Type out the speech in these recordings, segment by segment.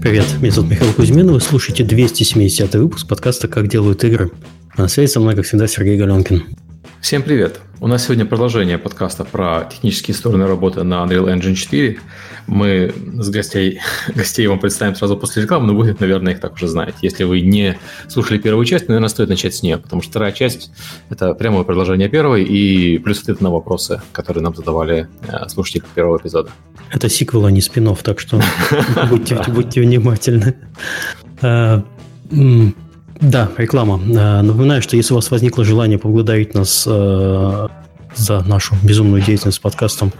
Привет, меня зовут Михаил Кузьмин, вы слушаете 270 выпуск подкаста «Как делают игры». На связи со мной, как всегда, Сергей Галенкин. Всем привет! У нас сегодня продолжение подкаста про технические стороны работы на Unreal Engine 4. Мы с гостей, гостей вам представим сразу после рекламы, но вы, наверное, их так уже знаете. Если вы не слушали первую часть, наверное, стоит начать с нее, потому что вторая часть – это прямое продолжение первой и плюс ответ на вопросы, которые нам задавали э, слушатели первого эпизода. Это сиквел, а не спин так что будьте внимательны. Э, да, реклама. Э, напоминаю, что если у вас возникло желание поблагодарить нас э, за нашу безумную деятельность с подкастом,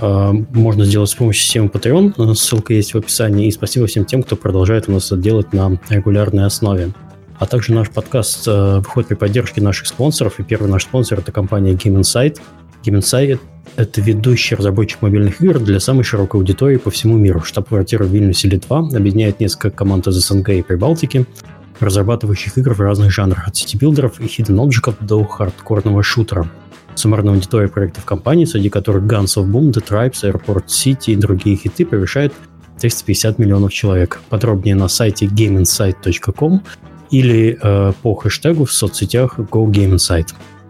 э, можно сделать с помощью системы Patreon. Ссылка есть в описании. И спасибо всем тем, кто продолжает у нас это делать на регулярной основе. А также наш подкаст выходит при поддержке наших спонсоров. И первый наш спонсор – это компания Game Insight. Game Insight – это ведущий разработчик мобильных игр для самой широкой аудитории по всему миру. Штаб-квартира в Вильнюсе, Литва, объединяет несколько команд из СНГ и Прибалтики – разрабатывающих игр в разных жанрах, от city-builder ов и hidden objects до хардкорного шутера. Суммарная аудитория проектов компании, среди которых Guns of Boom, The Tribes, Airport City и другие хиты, превышает 350 миллионов человек. Подробнее на сайте gameinsight.com или э, по хэштегу в соцсетях GoGameInsight.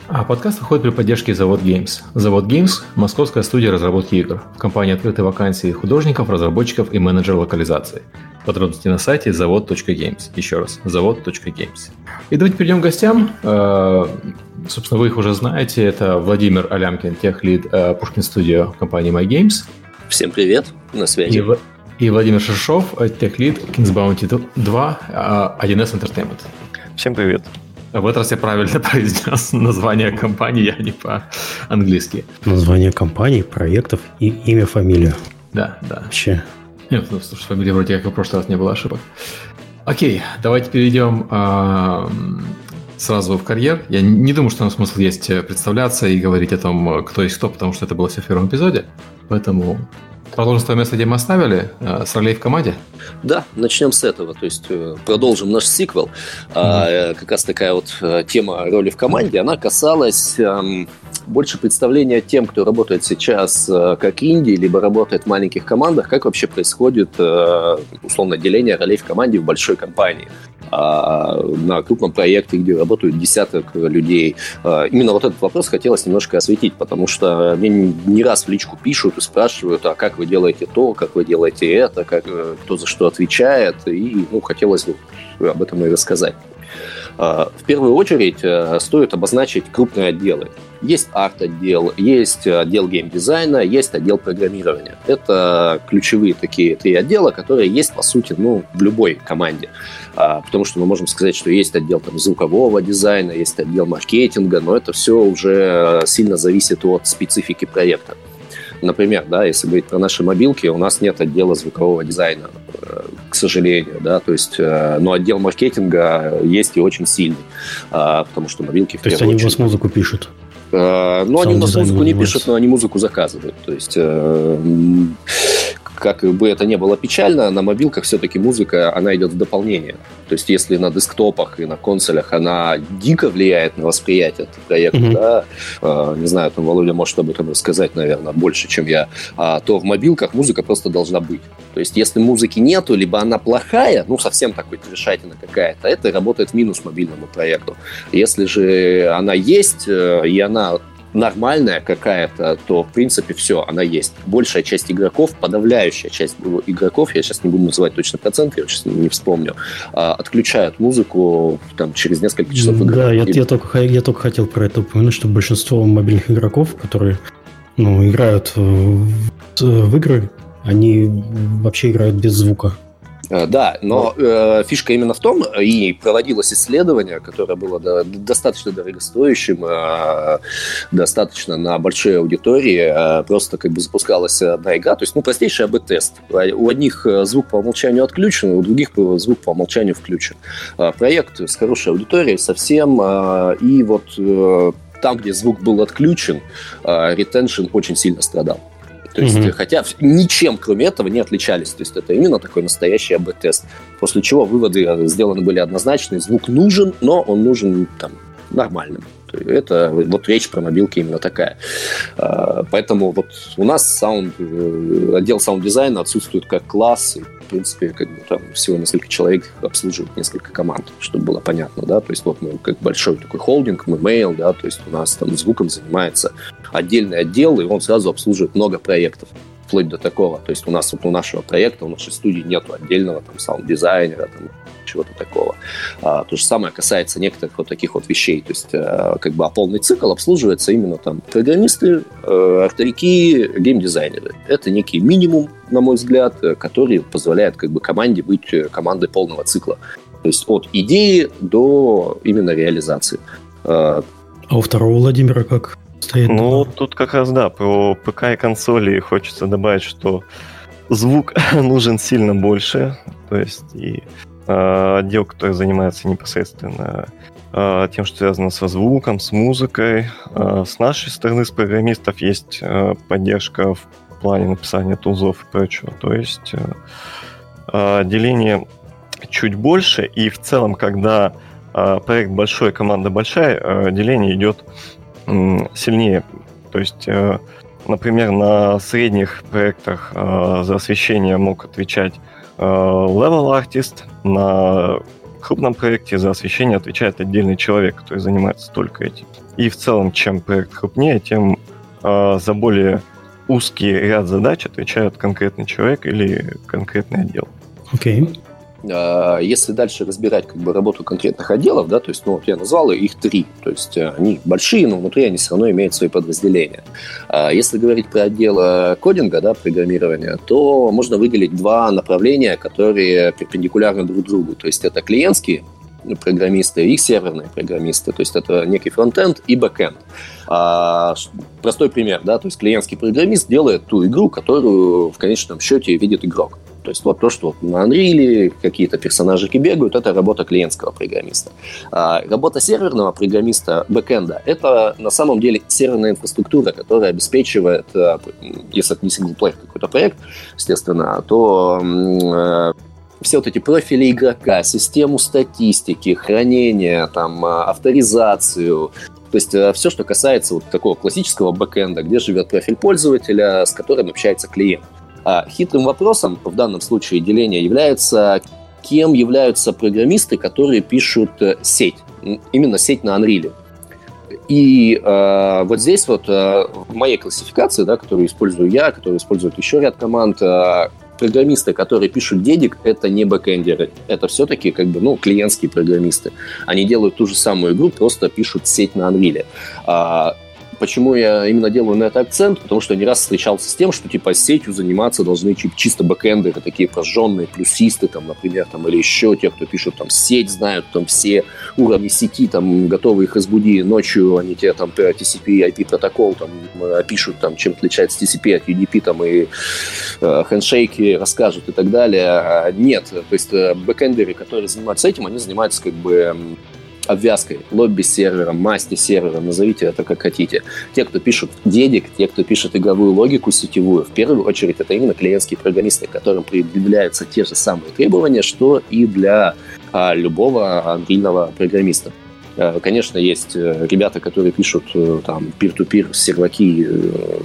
А подкаст выходит при поддержке Завод Games. Завод Games – московская студия разработки игр. В компании открыты вакансии художников, разработчиков и менеджеров локализации. Подробности на сайте завод.games. Еще раз, завод.games. И давайте перейдем к гостям. Э, собственно, вы их уже знаете. Это Владимир Алямкин, техлид э, Пушкин Студио компании MyGames. Всем привет, на связи. И, и Владимир Шишов, техлид Kings Bounty 2, 1С Entertainment. Всем привет. В этот раз я правильно произнес название компании, а не по-английски. Название компании, проектов и имя, фамилию. Да, да. Вообще. Нет, ну, слушай, фамилия вроде как в прошлый раз не было ошибок. Окей, давайте перейдем а, сразу в карьер. Я не думаю, что нам смысл есть представляться и говорить о том, кто есть кто, потому что это было все в первом эпизоде. Поэтому Продолжим с того места, где мы оставили, э, с ролей в команде? Да, начнем с этого. То есть э, продолжим наш сиквел. Mm-hmm. Как раз такая вот тема роли в команде, она касалась эм, больше представления тем, кто работает сейчас как инди, либо работает в маленьких командах, как вообще происходит условно деление ролей в команде в большой компании. А, на крупном проекте, где работают десяток людей. А, именно вот этот вопрос хотелось немножко осветить, потому что мне не раз в личку пишут и спрашивают, а как вы делаете то, как вы делаете это, как, э, кто за что отвечает, и ну, хотелось бы об этом и рассказать. А, в первую очередь э, стоит обозначить крупные отделы. Есть арт-отдел, есть отдел геймдизайна, есть отдел программирования. Это ключевые такие три отдела, которые есть, по сути, ну, в любой команде. А, потому что мы можем сказать, что есть отдел там, звукового дизайна, есть отдел маркетинга, но это все уже сильно зависит от специфики проекта. Например, да, если говорить про наши мобилки, у нас нет отдела звукового дизайна, э, к сожалению, да, то есть, э, но отдел маркетинга есть и очень сильный, а, потому что мобилки... То есть они у вас музыку пишут? Э, ну, они у нас музыку не пишут, но они музыку заказывают. То есть как бы это не было печально, на мобилках все-таки музыка, она идет в дополнение. То есть если на десктопах и на консолях она дико влияет на восприятие проекта, mm-hmm. да, э, не знаю, там Володя может об этом рассказать, наверное, больше, чем я, а, то в мобилках музыка просто должна быть. То есть если музыки нету, либо она плохая, ну совсем такой трешатина какая-то, это работает в минус мобильному проекту. Если же она есть, э, и она нормальная какая-то, то, в принципе, все, она есть. Большая часть игроков, подавляющая часть игроков, я сейчас не буду называть точно процент, я сейчас не вспомню, а, отключают музыку там, через несколько часов игры. Да, я, я, только, я только хотел про это упомянуть, что большинство мобильных игроков, которые ну, играют в, в игры, они вообще играют без звука. Э, да, но э, фишка именно в том, и проводилось исследование, которое было да, достаточно дорогостоящим, э, достаточно на большой аудитории, э, просто как бы запускалась одна игра, то есть, ну, простейший АБ-тест. У одних э, звук по умолчанию отключен, у других звук по умолчанию включен. Э, проект с хорошей аудиторией совсем, э, и вот э, там, где звук был отключен, э, retention очень сильно страдал. То есть, mm-hmm. хотя ничем, кроме этого, не отличались. То есть, это именно такой настоящий АБ-тест. После чего выводы э, сделаны были однозначные. Звук нужен, но он нужен там нормальным. Это вот речь про мобилки именно такая. А, поэтому вот у нас sound, э, отдел саунд-дизайна отсутствует как класс, в принципе, как бы там всего несколько человек обслуживают несколько команд, чтобы было понятно, да, то есть вот мы как большой такой холдинг, мы Mail, да, то есть у нас там звуком занимается отдельный отдел, и он сразу обслуживает много проектов вплоть до такого. То есть у нас вот у нашего проекта, у нашей студии нету отдельного там саунд-дизайнера, там, чего-то такого. А, то же самое касается некоторых вот таких вот вещей. То есть а, как бы а полный цикл обслуживается именно там программисты, э, артерики, геймдизайнеры. Это некий минимум, на мой взгляд, который позволяет как бы команде быть командой полного цикла. То есть от идеи до именно реализации. А, а у второго Владимира как? Стоит. Ну, тут как раз, да, про ПК и консоли хочется добавить, что звук нужен сильно больше. То есть и э, отдел, который занимается непосредственно э, тем, что связано со звуком, с музыкой. Э, с нашей стороны, с программистов, есть э, поддержка в плане написания тулзов и прочего. То есть э, деление чуть больше, и в целом, когда проект большой, команда большая, деление идет сильнее. То есть, э, например, на средних проектах э, за освещение мог отвечать э, level артист, на крупном проекте за освещение отвечает отдельный человек, который занимается только этим. И в целом, чем проект крупнее, тем за более узкий ряд задач отвечает конкретный человек или конкретный отдел. Окей. Окей. А, если дальше разбирать как бы работу конкретных отделов, да, то есть, ну, вот я назвал их три, то есть э, они большие, но внутри они все равно имеют свои подразделения. А если говорить про отдел кодинга, да, программирования, то можно выделить два направления, которые перпендикулярны друг другу. То есть это клиентские программисты и серверные программисты. То есть это некий фронтенд и бэкенд. А, простой пример, да, то есть клиентский программист делает ту игру, которую в конечном счете видит игрок. То есть вот то, что на Unreal какие-то персонажики бегают, это работа клиентского программиста. А работа серверного программиста бэкэнда – это на самом деле серверная инфраструктура, которая обеспечивает, э, если это не синглплеер какой-то проект, естественно, то э, все вот эти профили игрока, систему статистики, хранения, там, э, авторизацию, то есть все, что касается вот такого классического бэкэнда, где живет профиль пользователя, с которым общается клиент. А хитрым вопросом в данном случае деления является, кем являются программисты, которые пишут э, сеть, именно сеть на Unreal. И э, вот здесь вот э, в моей классификации, да, которую использую я, которую используют еще ряд команд, э, программисты, которые пишут дедик, это не бэкэндеры. Это все-таки как бы, ну, клиентские программисты. Они делают ту же самую игру, просто пишут сеть на Unreal. А, Почему я именно делаю на это акцент? Потому что не раз встречался с тем, что типа сетью заниматься должны чисто бэкэндеры, такие прожженные плюсисты, там, например, там, или еще те, кто пишут там сеть, знают там все уровни сети, там, готовы их разбуди ночью, они тебе там TCP, IP протокол там пишут, там, чем отличается TCP от UDP, там, и э, расскажут и так далее. А нет, то есть э, бэкэндеры, которые занимаются этим, они занимаются как бы обвязкой, лобби-сервером, масти-сервером, назовите это как хотите. Те, кто пишут дедик, те, кто пишет игровую логику сетевую, в первую очередь это именно клиентские программисты, которым предъявляются те же самые требования, что и для а, любого ангельного программиста. А, конечно, есть э, ребята, которые пишут э, там peer-to-peer серваки э,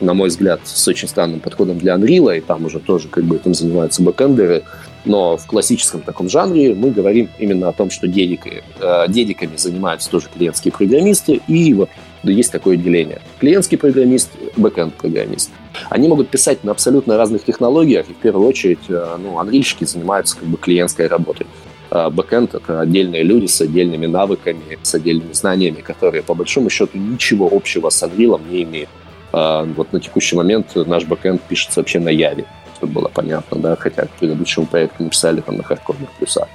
на мой взгляд, с очень странным подходом для Unreal, и там уже тоже как бы этим занимаются бэкэндеры, но в классическом таком жанре мы говорим именно о том, что дедиками, э, дедиками занимаются тоже клиентские программисты, и вот есть такое деление. Клиентский программист, бэкэнд-программист. Они могут писать на абсолютно разных технологиях, и в первую очередь э, ну, анрильщики занимаются как бы клиентской работой. Э, бэкэнд — это отдельные люди с отдельными навыками, с отдельными знаниями, которые, по большому счету, ничего общего с Unreal не имеют. Э, вот на текущий момент наш бэкэнд пишется вообще на Яве чтобы было понятно, да, хотя к предыдущему проекту написали там на хардкорных плюсах.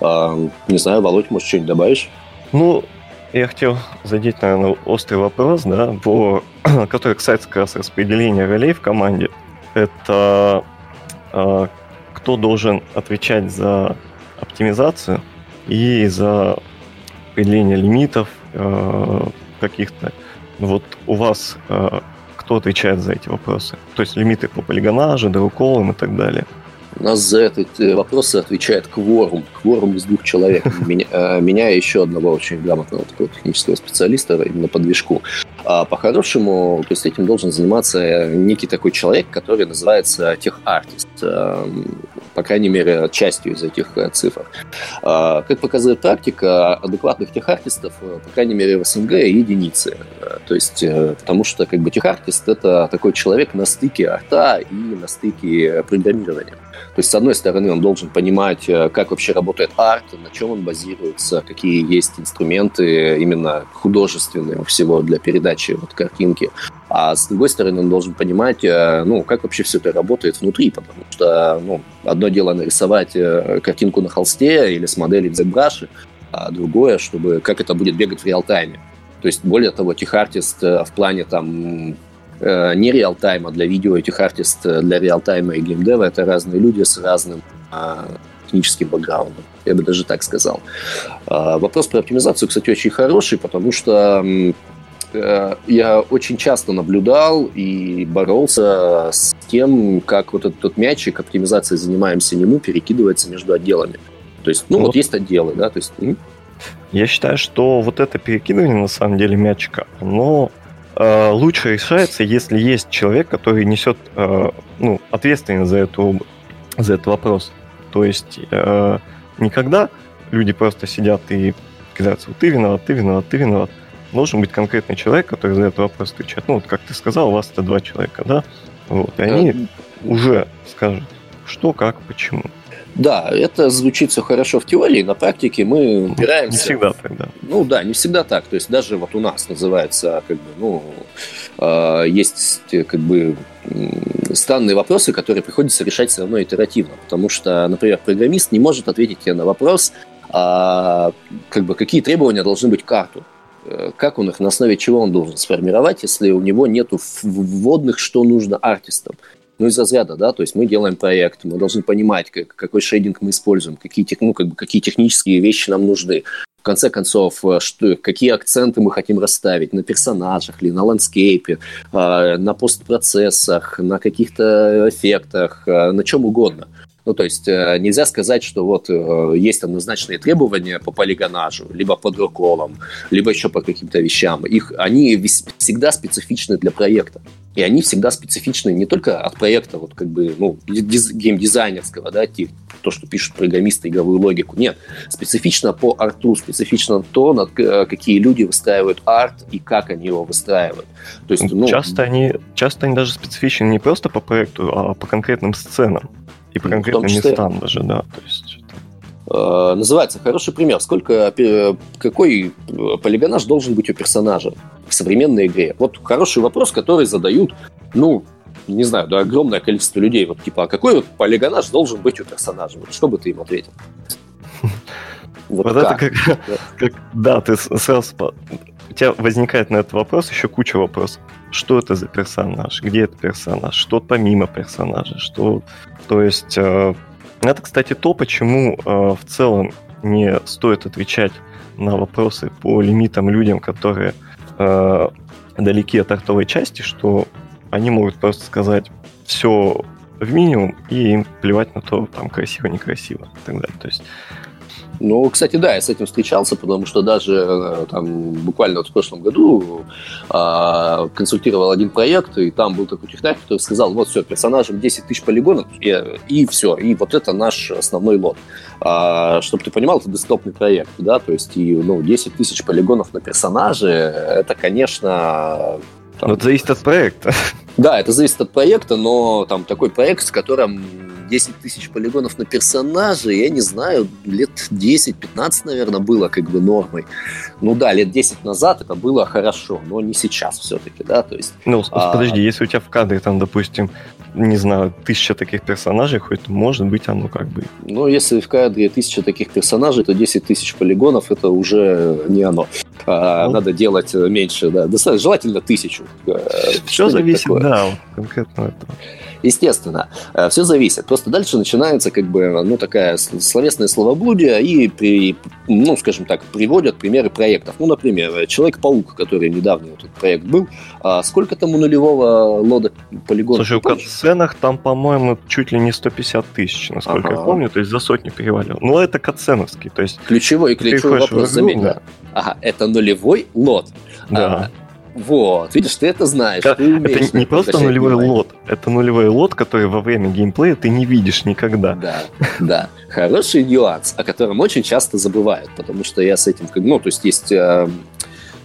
А, не знаю, Володь, может, что-нибудь добавишь? Ну, я хотел задеть, наверное, острый вопрос, да, по, который касается как раз распределения ролей в команде. Это э, кто должен отвечать за оптимизацию и за определение лимитов э, каких-то. Вот у вас кто отвечает за эти вопросы. То есть лимиты по полигонажу, дроколам и так далее. Нас за этот э, вопрос отвечает кворум. Кворум из двух человек. Меня, э, меня и еще одного очень грамотного такого технического специалиста именно по движку. А по-хорошему, то есть этим должен заниматься некий такой человек, который называется тех-артист. По крайней мере, частью из этих э, цифр. А, как показывает практика, адекватных техартистов, по крайней мере, в СНГ единицы. То есть, потому что как бы техартист – это такой человек на стыке арта и на стыке программирования. То есть, с одной стороны, он должен понимать, э, как вообще работает арт, на чем он базируется, какие есть инструменты именно художественные всего для передачи вот картинки. А с другой стороны, он должен понимать, э, ну, как вообще все это работает внутри, потому что, ну, одно дело нарисовать э, картинку на холсте или с моделью в ZBrush, а другое, чтобы как это будет бегать в реал-тайме. То есть, более того, техартист в плане там не реал-тайма для видео, этих артист э, для реал-тайма и геймдева это разные люди с разным а, техническим бэкграундом. Я бы даже так сказал. А, вопрос про оптимизацию, кстати, очень хороший, потому что э, я очень часто наблюдал и боролся с тем, как вот этот, этот мячик оптимизацией занимаемся не мы, перекидывается между отделами. То есть, ну, вот, вот есть отделы, да, то есть... Я считаю, что вот это перекидывание, на самом деле, мячика, оно Э, лучше решается, если есть человек, который несет э, ну, ответственность за, эту, за этот вопрос. То есть э, никогда люди просто сидят и кидаются, ты виноват, ты виноват, ты виноват. Должен быть конкретный человек, который за этот вопрос отвечает. Ну, вот как ты сказал, у вас это два человека, да? Вот, и они уже скажут, что, как, почему. Да, это звучит все хорошо в теории, на практике мы упираемся... Не всегда так, да. Ну да, не всегда так. То есть даже вот у нас называется, как бы, ну, э, есть как бы странные вопросы, которые приходится решать все равно итеративно. Потому что, например, программист не может ответить тебе на вопрос, а, как бы, какие требования должны быть к карту э, как он их, на основе чего он должен сформировать, если у него нет вводных, что нужно артистам ну, из разряда, да, то есть мы делаем проект, мы должны понимать, как, какой шейдинг мы используем, какие, ну, как бы, какие технические вещи нам нужны. В конце концов, э, что, какие акценты мы хотим расставить на персонажах ли, на ландскейпе, э, на постпроцессах, на каких-то эффектах, э, на чем угодно. Ну, то есть э, нельзя сказать, что вот э, есть однозначные требования по полигонажу, либо по дроколам, либо еще по каким-то вещам. Их, они всегда специфичны для проекта. И они всегда специфичны не только от проекта, вот как бы, ну, геймдизайнерского, да, то, что пишут программисты игровую логику. Нет, специфично по арту, специфично то, над, э, какие люди выстраивают арт и как они его выстраивают. То есть, ну, часто, они, часто они даже специфичны не просто по проекту, а по конкретным сценам. И по конкретным числе, местам даже, да. То есть, э, называется хороший пример. Сколько, э, какой полигонаж должен быть у персонажа в современной игре? Вот хороший вопрос, который задают, ну, не знаю, да, огромное количество людей. Вот типа, а какой вот полигонаж должен быть у персонажа? Вот что бы ты им ответил? Вот, вот это как, как, да, ты сразу, у тебя возникает на этот вопрос еще куча вопросов. Что это за персонаж? Где это персонаж? Что помимо персонажа? Что то есть э, это, кстати, то, почему э, в целом не стоит отвечать на вопросы по лимитам людям, которые э, далеки от артовой части, что они могут просто сказать все в минимум, и им плевать на то, там красиво, некрасиво и так далее. То есть ну, кстати, да, я с этим встречался, потому что даже э, там буквально вот в прошлом году а, консультировал один проект, и там был такой технарь, который сказал, вот все, персонажам 10 тысяч полигонов, и, и все, и вот это наш основной лот. А, чтобы ты понимал, это десктопный проект, да, то есть и, ну, 10 тысяч полигонов на персонаже, это, конечно... Там, это зависит от проекта. Да, это зависит от проекта, но там такой проект, с которым 10 тысяч полигонов на персонажа, я не знаю, лет 10-15, наверное, было как бы нормой. Ну да, лет 10 назад это было хорошо, но не сейчас все-таки, да, то есть... Ну, а... подожди, если у тебя в кадре там, допустим, не знаю, тысяча таких персонажей, хоть может быть оно как бы... Ну, если в кадре тысяча таких персонажей, то 10 тысяч полигонов это уже не оно. А, ну, Надо делать меньше, да. Достаточно, желательно тысячу. Все зависит, такое. Да, конкретно этого. естественно, э, все зависит. Просто дальше начинается как бы, ну, такая словесное словоблудие и, при, ну, скажем так, приводят примеры проектов. Ну, например, Человек-паук, который недавно этот проект был, а сколько там у нулевого лода полигонов? Слушай, в катсценах там, по-моему, чуть ли не 150 тысяч, насколько ага. я помню, то есть за сотню перевалил. Но это катсценовский, то есть... Ключевой, ключевой вопрос, заметь, да. Ага, это нулевой лот. Да. А, вот, видишь, ты это знаешь. Это, ты это не просто нулевой внимание. лот, это нулевой лот, который во время геймплея ты не видишь никогда. Да, да. Хороший нюанс, о котором очень часто забывают, потому что я с этим, ну, то есть есть э,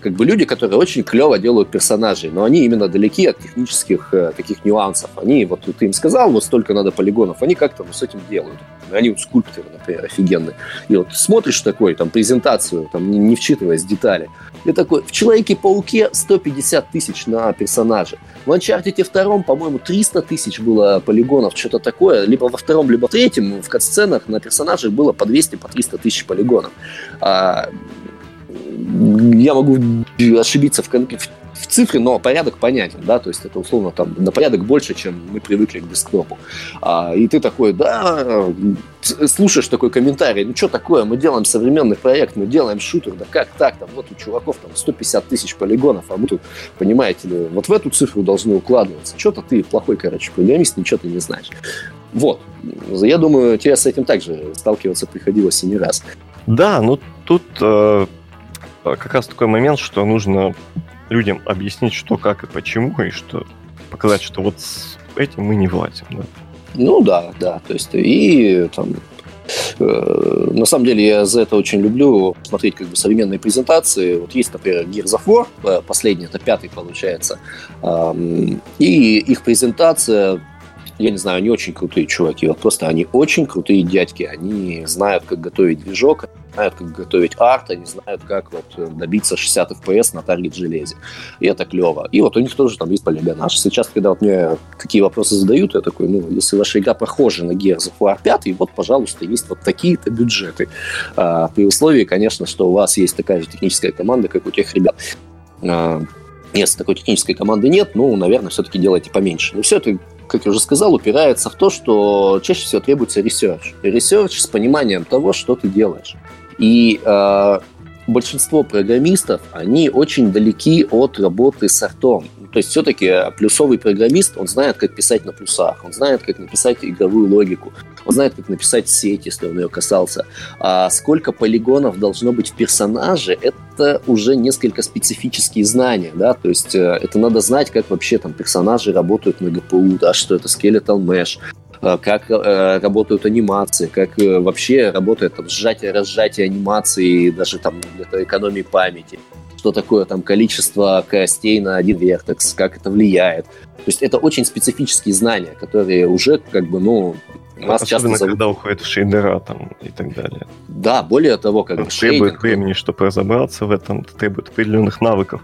как бы люди, которые очень клево делают персонажей, но они именно далеки от технических э, таких нюансов. Они, вот ты им сказал, вот столько надо полигонов, они как-то ну, с этим делают. Они вот скульпторы, например, офигенные. И вот смотришь такой, там, презентацию, там, не, не вчитываясь в детали, и такой, в Человеке-пауке 150 тысяч на персонажа. В Uncharted втором, по-моему, 300 тысяч было полигонов, что-то такое. Либо во втором, либо в третьем в катсценах на персонажах было по 200, по 300 тысяч полигонов. А, я могу ошибиться в, в цифре, но порядок понятен, да, то есть это условно там на порядок больше, чем мы привыкли к десктопу. А, и ты такой, да, слушаешь такой комментарий, ну что такое, мы делаем современный проект, мы делаем шутер, да как так, там вот у чуваков там 150 тысяч полигонов, а мы тут, понимаете ли, вот в эту цифру должны укладываться. Что-то ты плохой, короче, программист, ничего ты не знаешь. Вот. Я думаю, тебе с этим также сталкиваться приходилось и не раз. Да, ну тут э, как раз такой момент, что нужно людям объяснить, что, как и почему, и что показать, что вот с этим мы не влазим. Да? Ну да, да. То есть и там э, на самом деле я за это очень люблю смотреть как бы современные презентации. Вот есть, например, Gears of War, э, последний, это пятый получается, и их презентация я не знаю, они очень крутые чуваки. Вот просто они очень крутые дядьки. Они знают, как готовить движок, знают, как готовить арт, они знают, как вот добиться 60 FPS на таргет железе. И это клево. И вот у них тоже там есть полигонаж. Сейчас, когда вот мне такие вопросы задают, я такой, ну, если ваша игра похожа на Gears of War 5, вот, пожалуйста, есть вот такие-то бюджеты. А, при условии, конечно, что у вас есть такая же техническая команда, как у тех ребят. А, если такой технической команды нет, ну, наверное, все-таки делайте поменьше. Но все это как я уже сказал, упирается в то, что чаще всего требуется research. Research с пониманием того, что ты делаешь. И э, большинство программистов, они очень далеки от работы с артом. То есть все-таки плюсовый программист, он знает, как писать на плюсах, он знает, как написать игровую логику, он знает, как написать сеть, если он ее касался. А сколько полигонов должно быть в персонаже, это уже несколько специфические знания, да, то есть э, это надо знать, как вообще там персонажи работают на GPU, да, что это mesh, э, как э, работают анимации, как э, вообще работает там, сжатие-разжатие анимации, даже там для экономии памяти что такое там количество костей на один вертекс, как это влияет. То есть это очень специфические знания, которые уже как бы, ну, нас Особенно, часто зовут... когда уходит в шейдера там и так далее. Да, более того, как Требует шейдинг... времени, чтобы разобраться в этом, требует определенных навыков.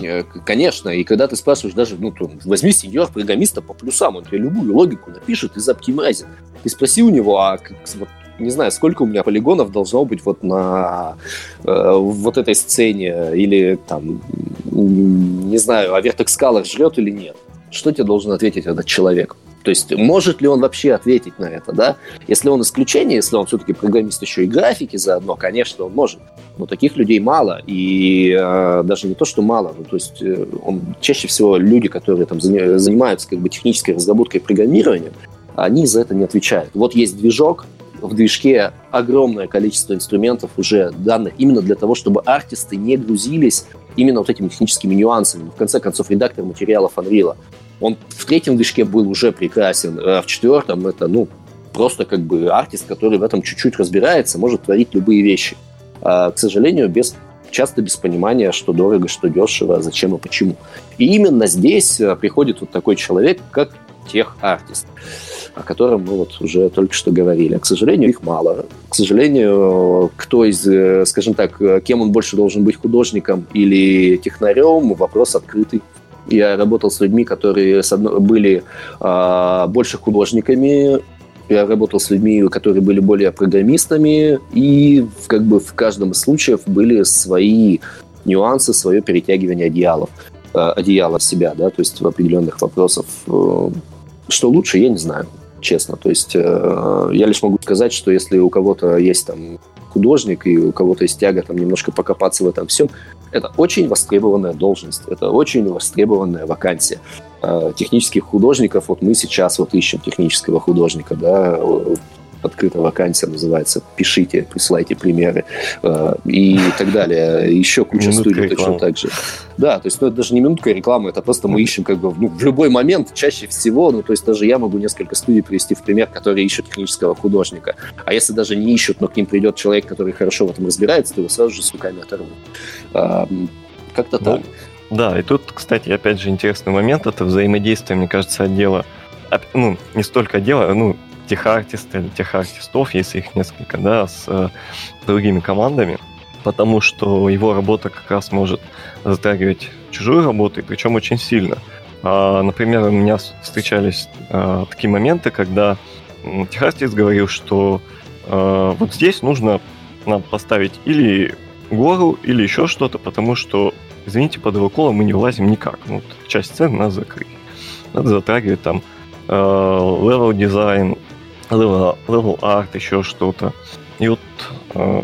Э, конечно, и когда ты спрашиваешь даже, ну, то, возьми сеньор-программиста по плюсам, он тебе любую логику напишет и заоптимайзит. Ты спроси у него, а как, вот, не знаю, сколько у меня полигонов должно быть вот на э, вот этой сцене, или там, не знаю, а Color жрет или нет. Что тебе должен ответить этот человек? То есть может ли он вообще ответить на это, да? Если он исключение, если он все-таки программист еще и графики заодно, конечно, он может. Но таких людей мало, и э, даже не то, что мало, ну, то есть э, он, чаще всего люди, которые там занимаются как бы технической разработкой и программированием, они за это не отвечают. Вот есть движок, в движке огромное количество инструментов уже данных именно для того, чтобы артисты не грузились именно вот этими техническими нюансами. В конце концов, редактор материалов Unreal, он в третьем движке был уже прекрасен, а в четвертом это, ну, просто как бы артист, который в этом чуть-чуть разбирается, может творить любые вещи. А, к сожалению, без часто без понимания, что дорого, что дешево, зачем и почему. И именно здесь а, приходит вот такой человек, как тех-артист о котором мы вот уже только что говорили. К сожалению, их мало. К сожалению, кто из, э, скажем так, кем он больше должен быть художником или технарем, вопрос открытый. Я работал с людьми, которые были а, больше художниками, я работал с людьми, которые были более программистами, и как бы в каждом из случаев были свои нюансы, свое перетягивание одеялов, э, одеяла себя, да, то есть в определенных вопросах э, что лучше, я не знаю, честно. То есть э, я лишь могу сказать, что если у кого-то есть там художник и у кого-то есть тяга там немножко покопаться в этом всем, это очень востребованная должность, это очень востребованная вакансия э, технических художников. Вот мы сейчас вот ищем технического художника, да, открыта вакансия называется, пишите, присылайте примеры э, и так далее. Еще куча минутка студий точно так же. Да, то есть ну, это даже не минутка рекламы, это просто мы ищем как бы ну, в любой момент, чаще всего, ну то есть даже я могу несколько студий привести в пример, которые ищут технического художника. А если даже не ищут, но к ним придет человек, который хорошо в этом разбирается, то его сразу же с руками оторвут. А, как-то ну, так. Да, и тут, кстати, опять же интересный момент, это взаимодействие, мне кажется, отдела, ну, не столько отдела, ну, техартиста или техартистов, если их несколько, да, с э, другими командами, потому что его работа как раз может затрагивать чужую работу, и причем очень сильно. А, например, у меня встречались а, такие моменты, когда техартист говорил, что а, вот здесь нужно нам поставить или гору, или еще что-то, потому что, извините, под его мы не влазим никак. Ну, вот часть сцены надо закрыть. Надо затрагивать там level design, level, level art, еще что-то. И вот э,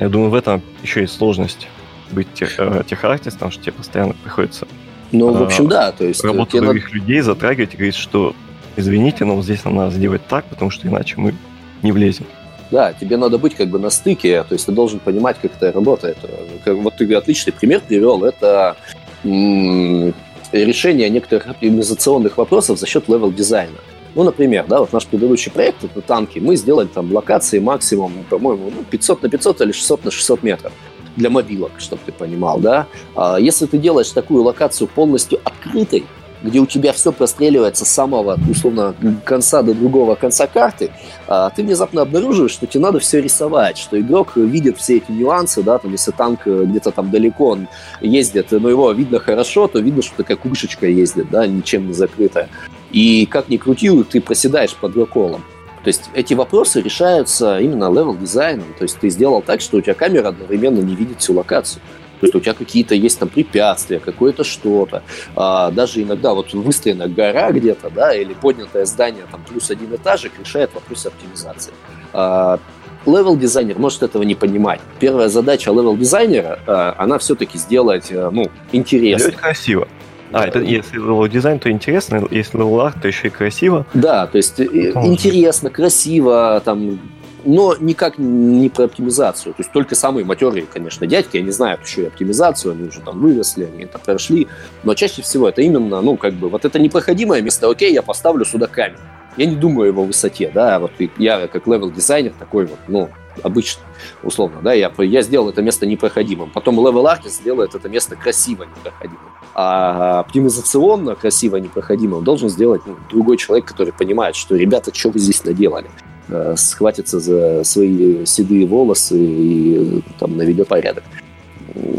я думаю, в этом еще есть сложность быть тех, э, техартистом, что тебе постоянно приходится ну, в общем, да, то есть... Э, работу других надо... людей затрагивать и говорить, что извините, но вот здесь надо сделать так, потому что иначе мы не влезем. Да, тебе надо быть как бы на стыке, то есть ты должен понимать, как это работает. Вот ты отличный пример привел, это решение некоторых оптимизационных вопросов за счет level-дизайна. Ну, например, да, вот наш предыдущий проект, это танки, мы сделали там локации максимум, по-моему, ну, 500 на 500 или 600 на 600 метров для мобилок, чтобы ты понимал, да. А если ты делаешь такую локацию полностью открытой, где у тебя все простреливается с самого, условно, конца до другого конца карты, а, ты внезапно обнаруживаешь, что тебе надо все рисовать, что игрок видит все эти нюансы, да, там, если танк э, где-то там далеко он ездит, но его видно хорошо, то видно, что такая крышечка ездит, да, ничем не закрытая. И как ни крути, ты проседаешь под веколом. То есть эти вопросы решаются именно level дизайном. То есть ты сделал так, что у тебя камера одновременно не видит всю локацию. То есть у тебя какие-то есть там препятствия, какое-то что-то. А, даже иногда вот выстроена гора где-то, да, или поднятое здание там плюс один этажик решает вопрос оптимизации. А, level дизайнер может этого не понимать. Первая задача level дизайнера, а, она все-таки сделать, а, ну, интересно. Сделать красиво. А, это если level дизайн, то интересно, если level art, то еще и красиво. Да, то есть Потому интересно, красиво, там, но никак не про оптимизацию. То есть только самые матерые, конечно, дядьки, они знают еще и оптимизацию, они уже там выросли, они это прошли. Но чаще всего это именно, ну, как бы, вот это непроходимое место, окей, я поставлю сюда камень. Я не думаю о его высоте, да, вот я как level-дизайнер такой вот, ну, обычно, условно, да, я, я сделал это место непроходимым. Потом level artist сделает это место красиво непроходимым. А оптимизационно красиво непроходимым должен сделать ну, другой человек, который понимает, что, ребята, что вы здесь наделали? Э, схватится за свои седые волосы и там наведет порядок.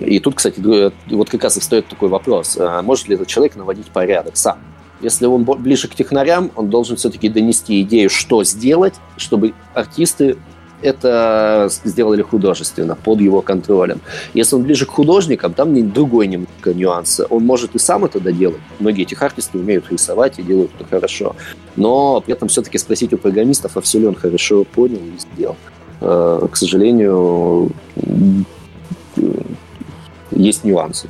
И тут, кстати, вот как раз и встает такой вопрос, а может ли этот человек наводить порядок сам? Если он ближе к технарям, он должен все-таки донести идею, что сделать, чтобы артисты это сделали художественно, под его контролем. Если он ближе к художникам, там другой немного нюанс. Он может и сам это доделать. Многие этих артисты умеют рисовать и делают это хорошо. Но при этом все-таки спросить у программистов, а все ли он хорошо понял и сделал. Э, к сожалению, есть нюансы.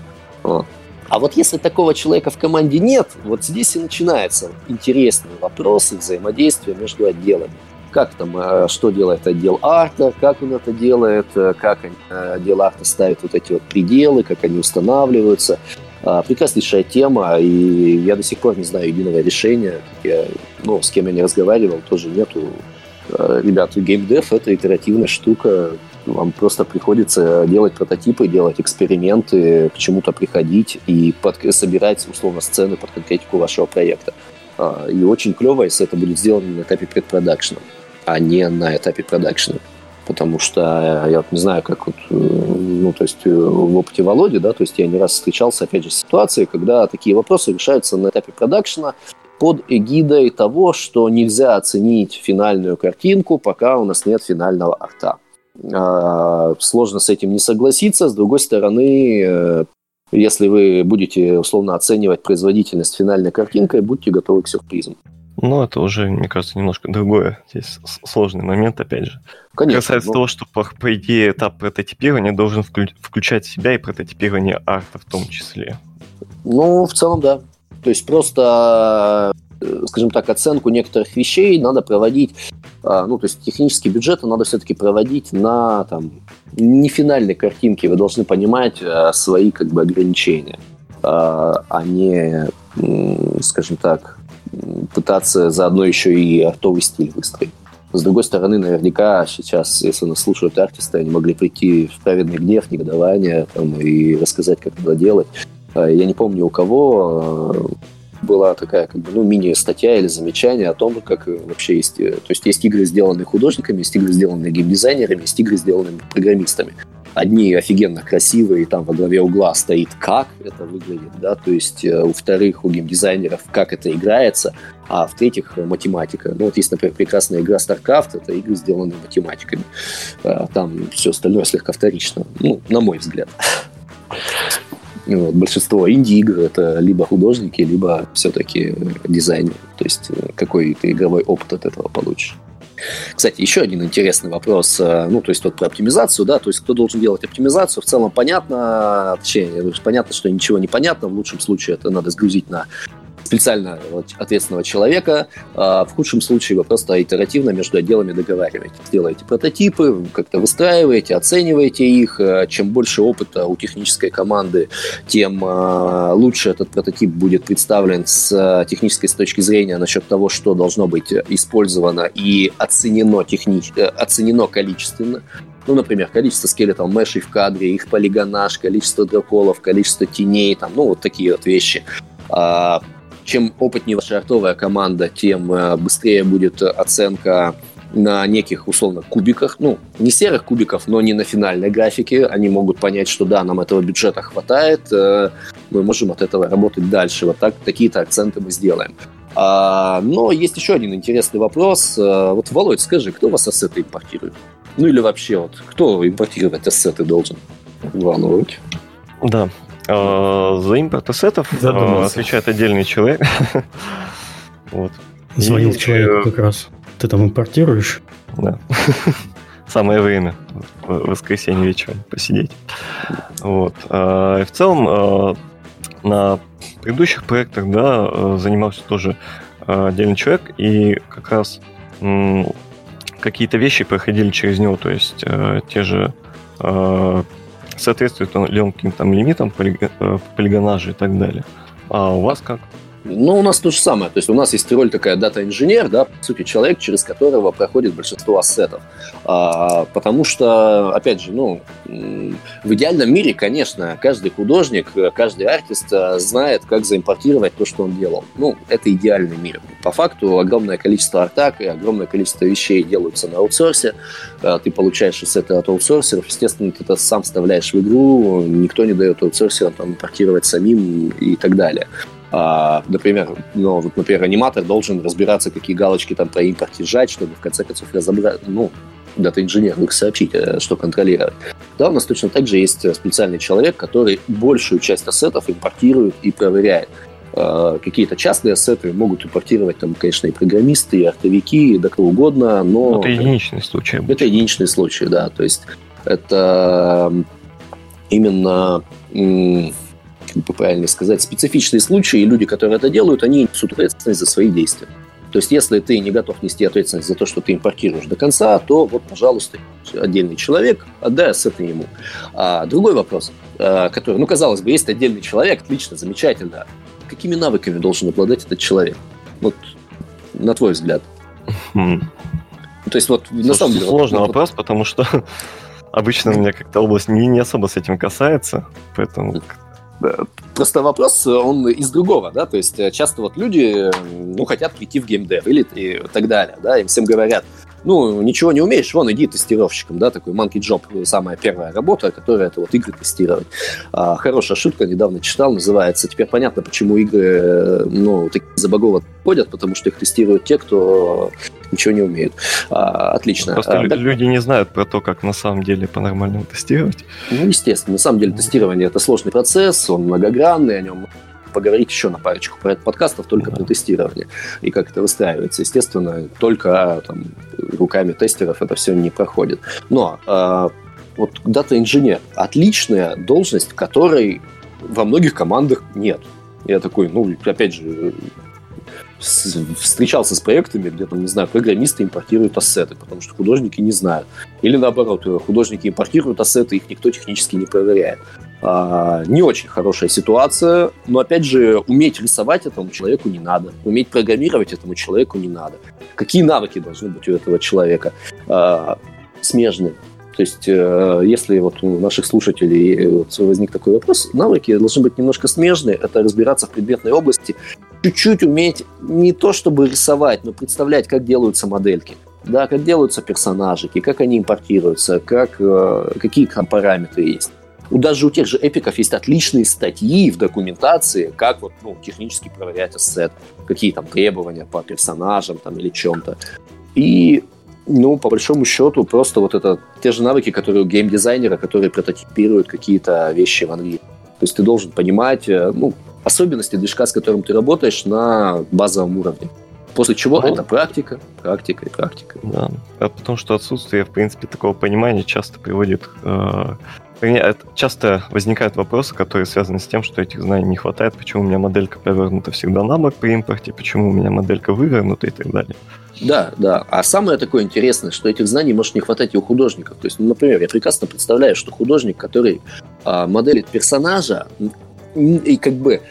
А вот если такого человека в команде нет, вот здесь и начинаются интересные вопросы взаимодействия между отделами как там, э, что делает отдел арта, как он это делает, э, как э, отдел арта ставит вот эти вот пределы, как они устанавливаются. А, прекраснейшая тема, и я до сих пор не знаю единого решения. Я, ну, с кем я не разговаривал, тоже нету. Ребята, геймдев — это итеративная штука, вам просто приходится делать прототипы, делать эксперименты, к чему-то приходить и под, собирать, условно, сцены под конкретику вашего проекта. А, и очень клево, если это будет сделано на этапе предпродакшена а не на этапе продакшена. Потому что я вот не знаю, как вот, э, ну, то есть э, в опыте Володи, да, то есть я не раз встречался, опять же, с ситуацией, когда такие вопросы решаются на этапе продакшена под эгидой того, что нельзя оценить финальную картинку, пока у нас нет финального арта. А, сложно с этим не согласиться. С другой стороны, э, если вы будете условно оценивать производительность финальной картинкой, будьте готовы к сюрпризам. Ну, это уже, мне кажется, немножко другое. Здесь сложный момент, опять же. Конечно. Касается ну, того, что, по, по идее, этап прототипирования должен вклю- включать в себя и прототипирование арта в том числе. Ну, в целом, да. То есть просто, э, скажем так, оценку некоторых вещей надо проводить, ну, то есть технические бюджеты надо все-таки проводить на, там, не финальной картинке. Вы должны понимать э, свои, как бы, ограничения, а, а не, скажем так, пытаться заодно еще и артовый стиль выстроить. С другой стороны, наверняка сейчас, если нас слушают артисты, они могли прийти в праведный гнев, негодование там, и рассказать, как надо делать. А, я не помню, у кого а, была такая как бы, ну, мини-статья или замечание о том, как вообще есть... То есть есть игры, сделанные художниками, есть игры, сделанные геймдизайнерами, есть игры, сделанные программистами одни офигенно красивые, там во главе угла стоит, как это выглядит, да, то есть э, у вторых, у геймдизайнеров, как это играется, а в-третьих, математика. Ну, вот есть, например, прекрасная игра StarCraft, это игры, сделанные математиками. Э, там все остальное слегка вторично, ну, на мой взгляд. Вот, большинство инди-игр это либо художники, либо все-таки дизайнеры. То есть э, какой ты игровой опыт от этого получишь. Кстати, еще один интересный вопрос, э, ну, то есть вот про оптимизацию, да, то есть кто должен делать оптимизацию, в целом понятно, точнее, понятно, что ничего не понятно, в лучшем случае это надо сгрузить на специально ответственного человека. А в худшем случае вы просто итеративно между отделами договариваете. Делаете прототипы, как-то выстраиваете, оцениваете их. Э, чем больше опыта у технической команды, тем э, лучше этот прототип будет представлен с э, технической точки зрения насчет того, что должно быть использовано и оценено, техни... оценено количественно. Ну, например, количество скелетов мешей в кадре, их полигонаж, количество драколов, количество теней, там, ну, вот такие вот вещи. Чем опытнее ваша артовая команда, тем э, быстрее будет оценка на неких, условно, кубиках, ну, не серых кубиков, но не на финальной графике. Они могут понять, что да, нам этого бюджета хватает, э, мы можем от этого работать дальше. Вот так, такие-то акценты мы сделаем. А, но есть еще один интересный вопрос. Э, вот, Володь, скажи, кто у вас ассеты импортирует? Ну или вообще, вот, кто импортировать ассеты должен? Володь. Да, за импорт ассетов а, отвечает отдельный человек. вот. Звонил и, человеку как раз. Ты там импортируешь? Да. Самое время в воскресенье вечером посидеть. Вот. А, и в целом на предыдущих проектах, да, занимался тоже отдельный человек, и как раз какие-то вещи проходили через него, то есть те же соответствует ли он каким-то лимитам э, полигонажа и так далее. А у вас как? Ну, у нас то же самое. То есть у нас есть роль такая дата-инженер, да, по сути, человек, через которого проходит большинство ассетов. А, потому что, опять же, ну, в идеальном мире, конечно, каждый художник, каждый артист э, знает, как заимпортировать то, что он делал. Ну, это идеальный мир. По факту огромное количество артак и огромное количество вещей делаются на аутсорсе. Э, ты получаешь ассеты от аутсорсеров, естественно, ты это сам вставляешь в игру, никто не дает аутсорсерам там импортировать самим и так далее. А, например, ну, вот, например, аниматор должен разбираться, какие галочки там про импорт жать, чтобы в конце концов разобрать, ну, дата-инженеру их сообщить, э, что контролировать. Да, у нас точно так же есть специальный человек, который большую часть ассетов импортирует и проверяет. А, какие-то частные ассеты могут импортировать, там, конечно, и программисты, и артовики, и да кто угодно, но... Это единичный случай. Это единичный случай, да. То есть это именно правильно сказать, специфичные случаи, и люди, которые это делают, они несут ответственность за свои действия. То есть, если ты не готов нести ответственность за то, что ты импортируешь до конца, то вот, пожалуйста, отдельный человек, отдай ассеты ему. А другой вопрос, а, который, ну, казалось бы, есть отдельный человек, отлично, замечательно. Какими навыками должен обладать этот человек? Вот, на твой взгляд. Хм. То есть, вот, на самом деле... Сложный вот, вопрос, вот, потому что обычно у меня как-то область не, не особо с этим касается, поэтому Просто вопрос, он из другого, да, то есть э, часто вот люди, ну, хотят прийти в геймдев или и так далее, да, им всем говорят, ну, ничего не умеешь, вон, иди тестировщиком, да, такой monkey job, самая первая работа, которая это вот игры тестировать. А, хорошая шутка, недавно читал, называется, теперь понятно, почему игры, э, ну, такие забагово ходят, потому что их тестируют те, кто ничего не умеют. А, отлично. Просто а, люди так... не знают про то, как на самом деле по-нормальному тестировать. Ну, естественно, на самом деле тестирование это сложный процесс, он многогранный, о нем поговорить еще на парочку подкастов только про тестирование и как это выстраивается. Естественно, только там, руками тестеров это все не проходит. Но э, вот дата-инженер – отличная должность, которой во многих командах нет. Я такой, ну, опять же, встречался с проектами, где там, не знаю, программисты импортируют ассеты, потому что художники не знают. Или наоборот, художники импортируют ассеты, их никто технически не проверяет. А, не очень хорошая ситуация, но опять же, уметь рисовать этому человеку не надо, уметь программировать этому человеку не надо. Какие навыки должны быть у этого человека? А, смежные. То есть, э, если вот у наших слушателей возник такой вопрос, навыки должны быть немножко смежные. Это разбираться в предметной области, чуть-чуть уметь не то чтобы рисовать, но представлять, как делаются модельки. Да, как делаются персонажики, как они импортируются, как, э, какие там параметры есть. У даже у тех же эпиков есть отличные статьи в документации, как вот, ну, технически проверять ассет, какие там требования по персонажам там, или чем-то. И ну, по большому счету, просто вот это те же навыки, которые у геймдизайнера, которые прототипируют какие-то вещи в Unreal. То есть ты должен понимать, э, ну, особенности движка, с которым ты работаешь на базовом уровне. После чего ну, это практика, практика и практика. Да. А потому что отсутствие, в принципе, такого понимания часто приводит э, Часто возникают вопросы, которые связаны с тем, что этих знаний не хватает, почему у меня моделька повернута всегда на бок при импорте, почему у меня моделька вывернута и так далее. Да, да. А самое такое интересное, что этих знаний может не хватать и у художников. То есть, ну, например, я прекрасно представляю, что художник, который а, моделит персонажа, и как бы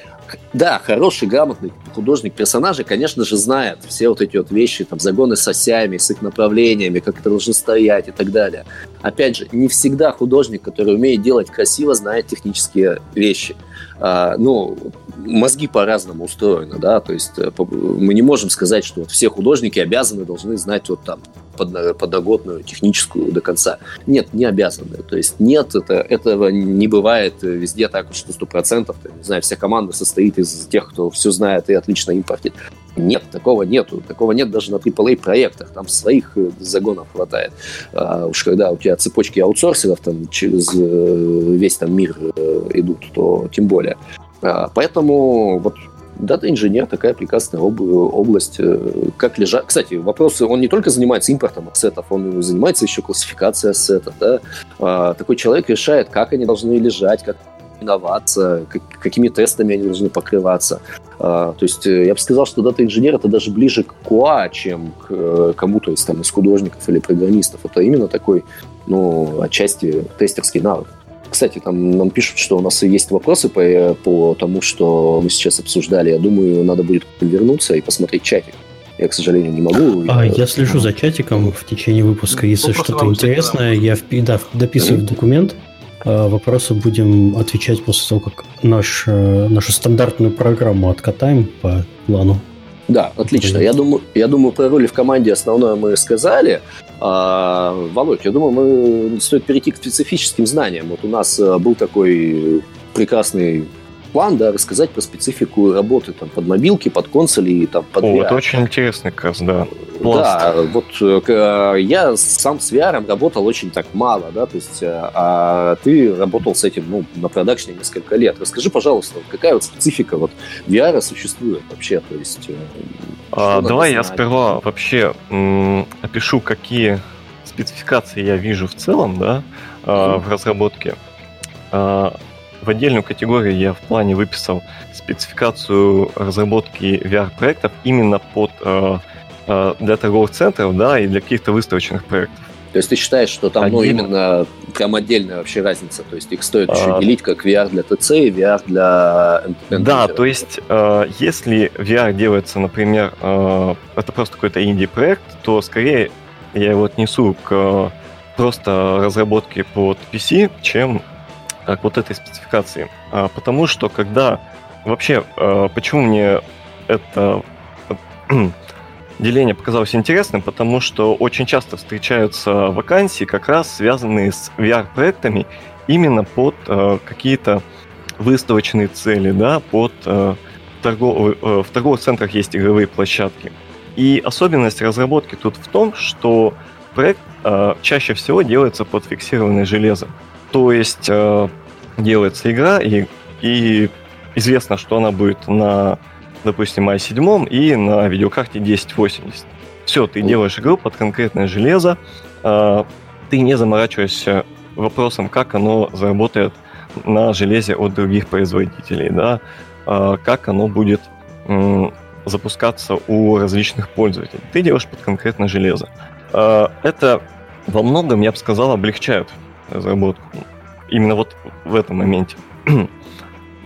да, хороший, грамотный художник персонажа, конечно же, знает все вот эти вот вещи, там, загоны с осями, с их направлениями, как это должно стоять и так далее. Опять же, не всегда художник, который умеет делать красиво, знает технические вещи. А, ну, мозги по-разному устроены, да, то есть э, мы не можем сказать, что вот все художники обязаны, должны знать вот там подноготную, техническую до конца. Нет, не обязаны. То есть нет, это, этого не бывает везде так, что сто процентов, не знаю, вся команда состоит из тех, кто все знает и отлично импортит. Нет, такого нету. Такого нет даже на AAA проектах. Там своих э, загонов хватает. А уж когда у тебя цепочки аутсорсеров там через э, весь там мир э, идут, то тем более. А, поэтому вот Дата-инженер такая прекрасная об, область. Как лежат... Кстати, вопросы, он не только занимается импортом ассетов, он занимается еще классификацией ассетов. Да? А, такой человек решает, как они должны лежать, как иноваться, как, какими тестами они должны покрываться. А, то есть э, я бы сказал, что дата-инженер это даже ближе к QA, чем к э, кому-то из, там, из художников или программистов. Это именно такой, ну, отчасти тестерский навык. Кстати, там нам пишут, что у нас есть вопросы по, по тому, что мы сейчас обсуждали. Я думаю, надо будет вернуться и посмотреть чатик. Я, к сожалению, не могу. А, я слежу за чатиком в течение выпуска. Если что-то интересное, я да, дописываю в документ. А вопросы будем отвечать после того, как наш, э, нашу стандартную программу откатаем по плану. Да, отлично. Я думаю, я думаю, про роли в команде основное мы сказали. А, Володь, я думаю, мы стоит перейти к специфическим знаниям. Вот у нас э, был такой прекрасный план, да, рассказать про специфику работы там, под мобилки, под консоли и там, под О, VR. это очень интересный как раз, да. Пласт. Да, вот э, я сам с VR работал очень так мало, да, то есть, э, а ты работал с этим, ну, на продакшне несколько лет. Расскажи, пожалуйста, какая вот специфика вот VR существует вообще, то есть... Э, а, давай я сперва вообще м- опишу, какие спецификации я вижу в целом, да, mm-hmm. в разработке. В отдельную категорию я в плане выписал спецификацию разработки VR-проектов именно под э, э, для торговых центров, да, и для каких-то выставочных проектов. То есть ты считаешь, что там ну, именно прям отдельная вообще разница? То есть их стоит еще а... делить как VR для ТЦ и VR для Да, то есть э, если VR делается, например, э, это просто какой-то инди-проект, то скорее я его отнесу к э, просто разработке под PC, чем к вот этой спецификации. А, потому что когда вообще, а, почему мне это деление показалось интересным, потому что очень часто встречаются вакансии, как раз связанные с VR-проектами именно под э, какие-то выставочные цели, да, под э, торгов... э, в торговых центрах есть игровые площадки. И особенность разработки тут в том, что проект э, чаще всего делается под фиксированное железо. То есть э, делается игра, и, и известно, что она будет на, допустим, i7 и на видеокарте 1080. Все, ты делаешь игру под конкретное железо, э, ты не заморачиваешься вопросом, как оно заработает на железе от других производителей, да, э, как оно будет э, запускаться у различных пользователей. Ты делаешь под конкретное железо. Э, это во многом, я бы сказал, облегчает разработку. Именно вот в этом моменте.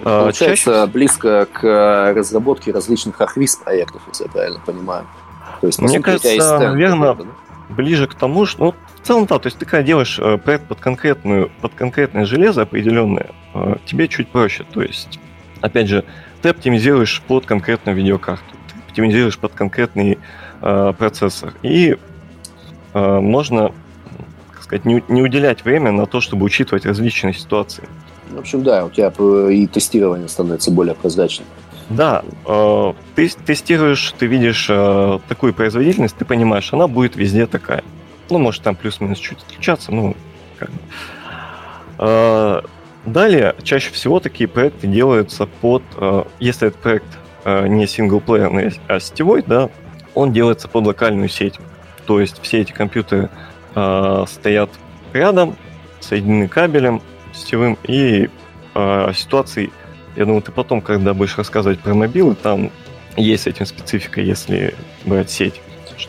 А, Получается Чаще... близко к э, разработке различных ахвис проектов, если я правильно понимаю. То есть, Мне кажется, есть наверное, да? ближе к тому, что ну, в целом да, то есть ты когда делаешь э, проект под конкретную, под конкретное железо определенное, э, тебе чуть проще. То есть, опять же, ты оптимизируешь под конкретную видеокарту, ты оптимизируешь под конкретный э, процессор. И э, можно, сказать, не, не уделять время на то, чтобы учитывать различные ситуации. В общем, да, у тебя и тестирование становится более прозрачным. Да, э, ты тестируешь, ты видишь э, такую производительность, ты понимаешь, она будет везде такая. Ну, может, там плюс-минус чуть отличаться, ну, как бы. Э, далее, чаще всего такие проекты делаются под, если этот проект не синглплеерный, а сетевой, да, он делается под локальную сеть. То есть все эти компьютеры э, стоят рядом, соединены кабелем, сетевым, и э, ситуаций, я думаю, ты потом, когда будешь рассказывать про мобилы, там есть с этим специфика, если брать сеть.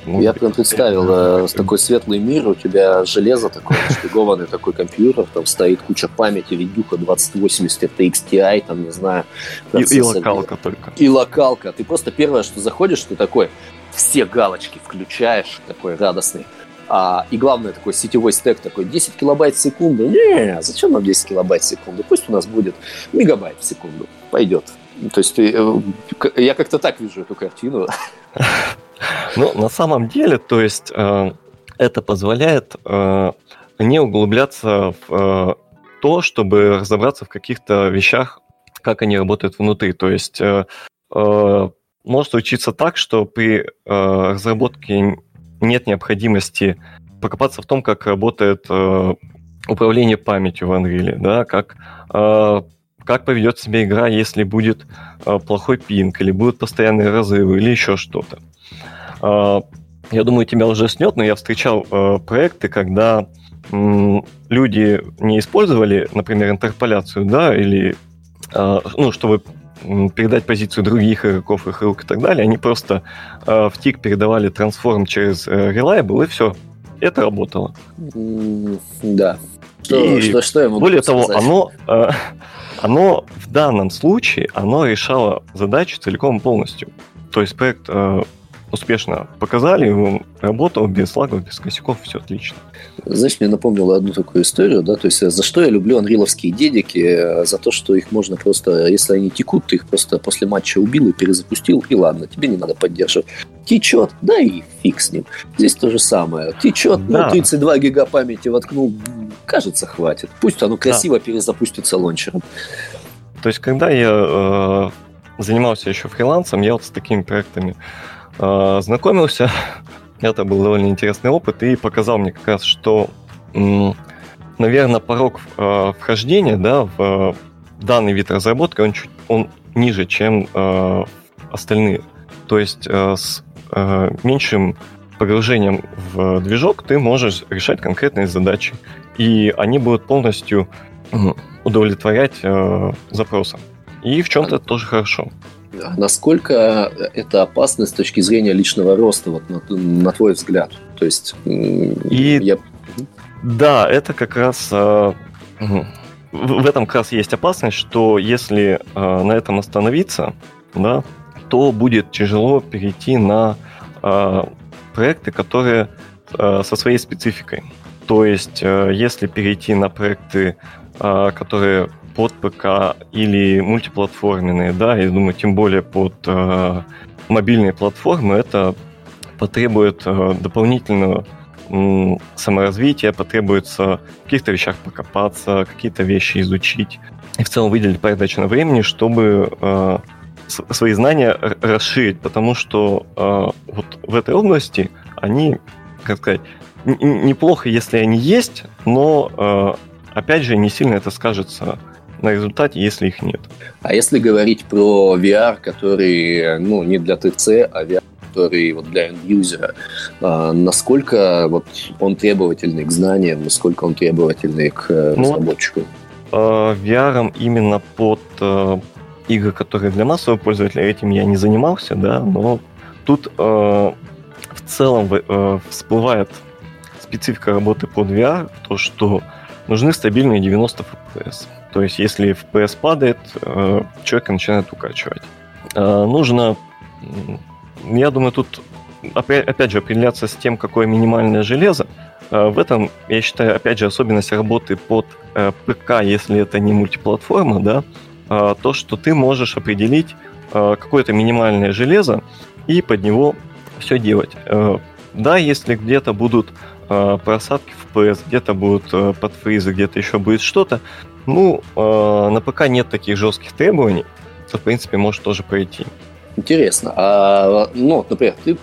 Я прям представил, э, с такой светлый мир, у тебя железо такое, нашпигованный такой компьютер, там стоит куча памяти, видюха 2080 TX Ti, там, не знаю. И, и локалка только. И локалка. Ты просто первое, что заходишь, ты такой, все галочки включаешь, такой радостный. А, и главное, такой сетевой стек такой, 10 килобайт в секунду. Не, зачем нам 10 килобайт в секунду? Пусть у нас будет мегабайт в секунду. Пойдет. То есть э, я как-то так вижу эту картину. Ну, на самом деле, то есть э, это позволяет э, не углубляться в то, чтобы разобраться в каких-то вещах, как они работают внутри. То есть может случиться так, что при разработке нет необходимости покопаться в том, как работает э, управление памятью в Unreal, да, как, э, как поведет себя игра, если будет э, плохой пинг, или будут постоянные разрывы, или еще что-то. Э, я думаю, тебя уже снет, но я встречал э, проекты, когда э, люди не использовали, например, интерполяцию, да, или э, ну, чтобы передать позицию других игроков, их рук и так далее. Они просто э, в тик передавали трансформ через э, Reliable, и все. Это работало. да. Что, и что, что я могу более сказать? того, оно, э, оно в данном случае оно решало задачу целиком и полностью. То есть проект э, успешно показали, он работал без лагов, без косяков, все отлично. Знаешь, мне напомнило одну такую историю, да, то есть за что я люблю анриловские дедики, за то, что их можно просто, если они текут, ты их просто после матча убил и перезапустил, и ладно, тебе не надо поддерживать. Течет, да и фиг с ним. Здесь то же самое. Течет, ну, да. ну, 32 гига памяти воткнул, кажется, хватит. Пусть оно красиво да. перезапустится лончером. То есть, когда я э, занимался еще фрилансом, я вот с такими проектами э, знакомился, это был довольно интересный опыт и показал мне как раз, что, наверное, порог э, вхождения да, в данный вид разработки, он, чуть, он ниже, чем э, остальные. То есть с меньшим погружением в движок ты можешь решать конкретные задачи, и они будут полностью удовлетворять запросам. И в чем-то это тоже хорошо. Насколько это опасно с точки зрения личного роста, вот на, на твой взгляд? То есть и я... Да, это как раз э, в этом как раз есть опасность, что если э, на этом остановиться, да, то будет тяжело перейти на э, проекты, которые со своей спецификой. То есть, если перейти на проекты, которые под ПК или мультиплатформенные, да, я думаю, тем более под э, мобильные платформы, это потребует э, дополнительного э, саморазвития, потребуется в каких-то вещах покопаться, какие-то вещи изучить и в целом выделить порядочно времени, чтобы э, свои знания расширить, потому что э, вот в этой области они, как сказать, неплохо, если они есть, но э, опять же не сильно это скажется на результате, если их нет. А если говорить про VR, который, ну, не для ТЦ, а VR, который вот для end-юзера, а, насколько вот он требовательный к знаниям, насколько он требовательный к э, ну, разработчику? Э, VR именно под э, игры, которые для массового пользователя, этим я не занимался, да, но тут э, в целом всплывает специфика работы под VR, то, что нужны стабильные 90 FPS. То есть, если FPS падает, э, человек начинает укачивать. Э, нужно, я думаю, тут опять, же определяться с тем, какое минимальное железо. Э, в этом, я считаю, опять же, особенность работы под ПК, если это не мультиплатформа, да, то, что ты можешь определить какое-то минимальное железо и под него все делать. Да, если где-то будут просадки в PS, где-то будут подфризы, где-то еще будет что-то, ну, э, на ПК нет таких жестких требований, то, в принципе, может тоже пройти. Интересно. А, ну, например, ты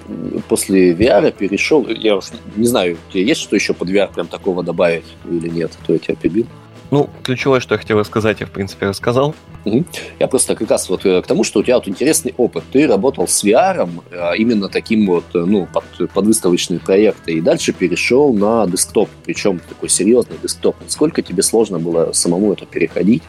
после VR перешел, я уж не знаю, у тебя есть что еще под VR прям такого добавить или нет, то я тебя перебил? Ну, ключевое, что я хотел сказать, я, в принципе, рассказал. Угу. Я просто как раз вот э, к тому, что у тебя вот интересный опыт. Ты работал с VR, а именно таким вот, э, ну, под, под выставочные проекты, и дальше перешел на десктоп, причем такой серьезный десктоп. Насколько тебе сложно было самому это переходить?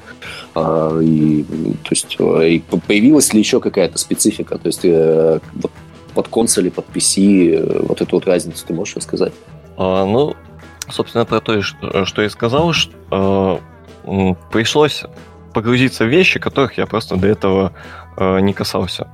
А, и, то есть, э, и появилась ли еще какая-то специфика? То есть, вот под консоли, под PC, вот эту вот разницу ты можешь рассказать? А, ну, собственно, про то, что я сказал, что э, пришлось погрузиться в вещи, которых я просто до этого э, не касался.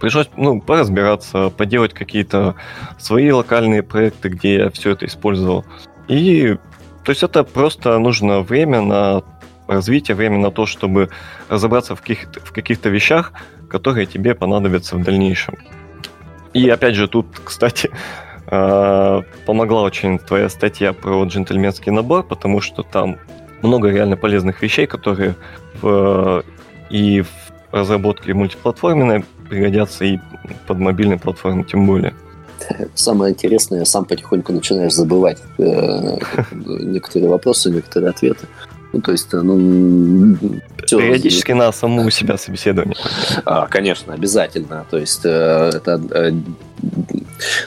Пришлось ну, поразбираться, поделать какие-то свои локальные проекты, где я все это использовал. И то есть это просто нужно время на развитие, время на то, чтобы разобраться в каких-то, в каких-то вещах, которые тебе понадобятся в дальнейшем. И опять же, тут, кстати, помогла очень твоя статья про джентльменский набор, потому что там много реально полезных вещей, которые в, и в разработке мультиплатформенной пригодятся и под мобильной платформой тем более. Самое интересное, сам потихоньку начинаешь забывать э, некоторые вопросы, некоторые ответы. Ну, то есть, ну... Все. Периодически на саму себя собеседование. А, конечно, обязательно. То есть, э, это э,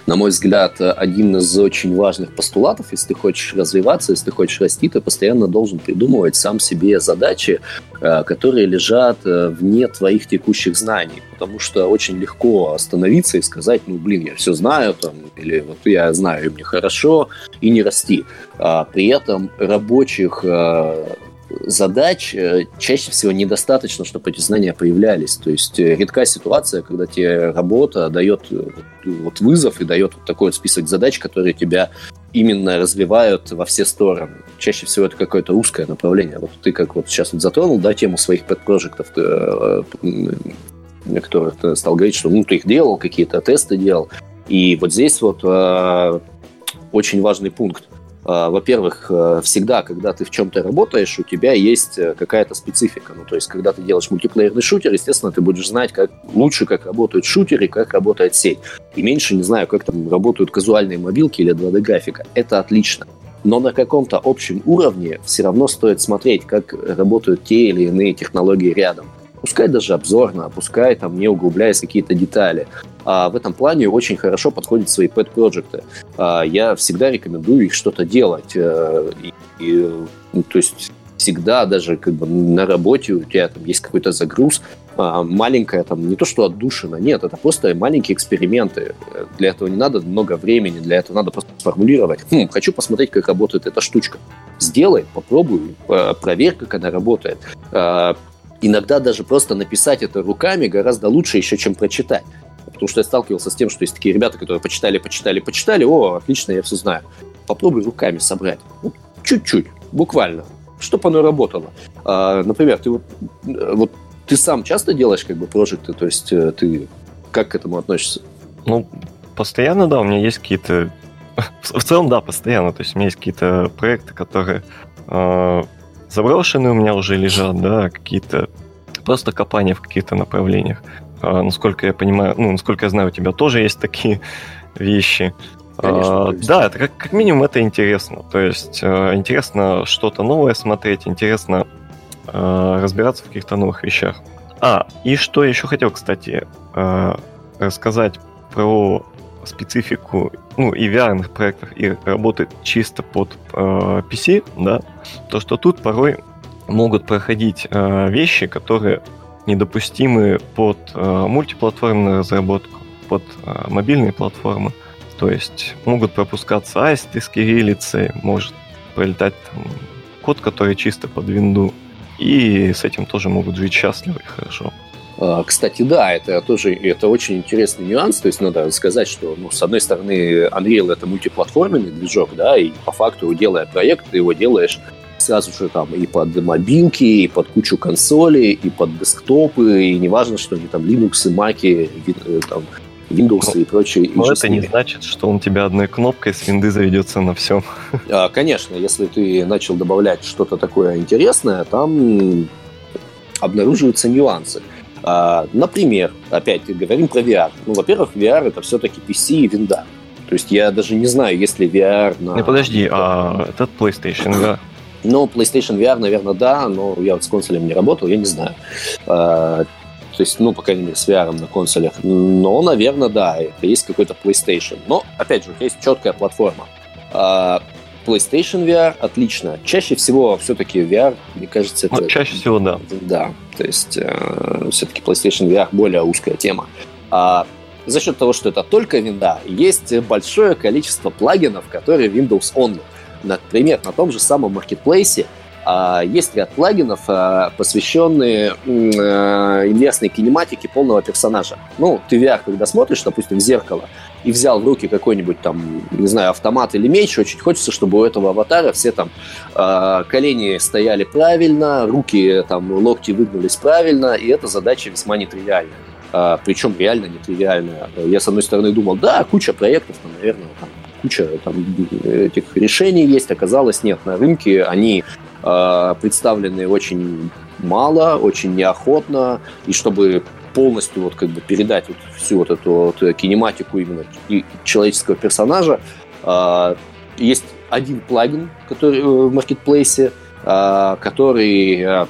на мой взгляд, один из очень важных постулатов, если ты хочешь развиваться, если ты хочешь расти, ты постоянно должен придумывать сам себе задачи, э, которые лежат э, вне твоих текущих знаний. Потому что очень легко остановиться и сказать, ну, блин, я все знаю, там, или вот я знаю, и мне хорошо, и не расти. А при этом рабочих э, задач э, чаще всего недостаточно, чтобы эти знания появлялись. То есть э, редкая ситуация, когда тебе работа дает э, вот вызов и дает вот такой вот список задач, которые тебя именно развивают во все стороны. Чаще всего это какое-то узкое направление. Вот ты как вот сейчас вот затронул, да, тему своих пэт-проектов, которых ты стал говорить, что ну, ты их делал, какие-то тесты делал. И вот здесь вот очень важный пункт – во-первых, э, всегда, когда ты в чем-то работаешь, у тебя есть э, какая-то специфика. Ну, то есть, когда ты делаешь мультиплеерный шутер, естественно, ты будешь знать как лучше, как работают шутеры, как работает сеть. И меньше, не знаю, как там работают казуальные мобилки или 2D-графика. Это отлично. Но на каком-то общем уровне все равно стоит смотреть, как работают те или иные технологии рядом пускай даже обзорно, пускай там не углубляясь какие-то детали. А в этом плане очень хорошо подходят свои pet-проекты. А я всегда рекомендую их что-то делать. Э, и, и, ну, то есть всегда даже как бы на работе у тебя там есть какой-то загруз, а, маленькая там, не то что отдушина, нет, это просто маленькие эксперименты. Для этого не надо много времени, для этого надо просто сформулировать. Хм, хочу посмотреть, как работает эта штучка. Сделай, попробуй, проверь, как она работает. А, иногда даже просто написать это руками гораздо лучше еще, чем прочитать. Потому что я сталкивался с тем, что есть такие ребята, которые почитали, почитали, почитали, о, отлично, я все знаю. Попробуй руками собрать. Ну, чуть-чуть, буквально, чтобы оно работало. А, например, ты вот, вот ты сам часто делаешь как бы прожекты, то есть э, ты как к этому относишься? Ну, постоянно, да, у меня есть какие-то... В целом, да, постоянно. То есть у меня есть какие-то проекты, которые э, заброшенные у меня уже лежат, да, какие-то просто копания в каких-то направлениях. А, насколько я понимаю, ну, насколько я знаю, у тебя тоже есть такие вещи. Конечно, а, да, это как, как минимум это интересно. То есть э, интересно что-то новое смотреть, интересно э, разбираться в каких-то новых вещах. А, и что я еще хотел, кстати, э, рассказать про специфику ну, и VR проектов, и работать чисто под э, PC, да, то что тут порой могут проходить э, вещи, которые недопустимы под э, мультиплатформенную разработку, под э, мобильные платформы. То есть могут пропускаться аисты с кириллицей, может пролетать там, код, который чисто под винду. И с этим тоже могут жить счастливо и хорошо. А, кстати, да, это тоже это очень интересный нюанс. То есть надо сказать, что, ну, с одной стороны, Unreal это мультиплатформенный движок, да, и по факту, делая проект, ты его делаешь сразу же там и под мобилки, и под кучу консолей, и под десктопы, и неважно, что они там Linux, и Mac, и, э, там, Windows но, и прочее. Но это не значит, что он тебя одной кнопкой с винды заведется на всем. А, конечно, если ты начал добавлять что-то такое интересное, там обнаруживаются нюансы. А, например, опять говорим про VR. Ну, во-первых, VR это все-таки PC и винда. То есть я даже не знаю, есть ли VR на... Не, подожди, а этот PlayStation, да? Ну, PlayStation VR, наверное, да, но я вот с консолем не работал, я не знаю. А, то есть, ну, по крайней мере, с VR на консолях. Но, наверное, да, это есть какой-то PlayStation. Но, опять же, есть четкая платформа. А, PlayStation VR отлично. Чаще всего все-таки VR, мне кажется, это... Ну, чаще всего, да. Да, то есть э, все-таки PlayStation VR более узкая тема. А за счет того, что это только винда, есть большое количество плагинов, которые Windows Only. Например, на том же самом маркетплейсе а, есть ряд плагинов, а, посвященные а, инверсной кинематике полного персонажа. Ну, ты VR, когда смотришь, допустим, в зеркало, и взял в руки какой-нибудь там, не знаю, автомат или меч, очень хочется, чтобы у этого аватара все там колени стояли правильно, руки там, локти выгнулись правильно, и эта задача весьма нетривиальная. Причем реально нетривиальная. Я, с одной стороны, думал, да, куча проектов, там, наверное, там, куча там, этих решений есть, оказалось нет. На рынке они э, представлены очень мало, очень неохотно, и чтобы полностью вот как бы передать вот всю вот эту вот кинематику именно человеческого персонажа, э, есть один плагин, который э, в маркетплейсе, э, который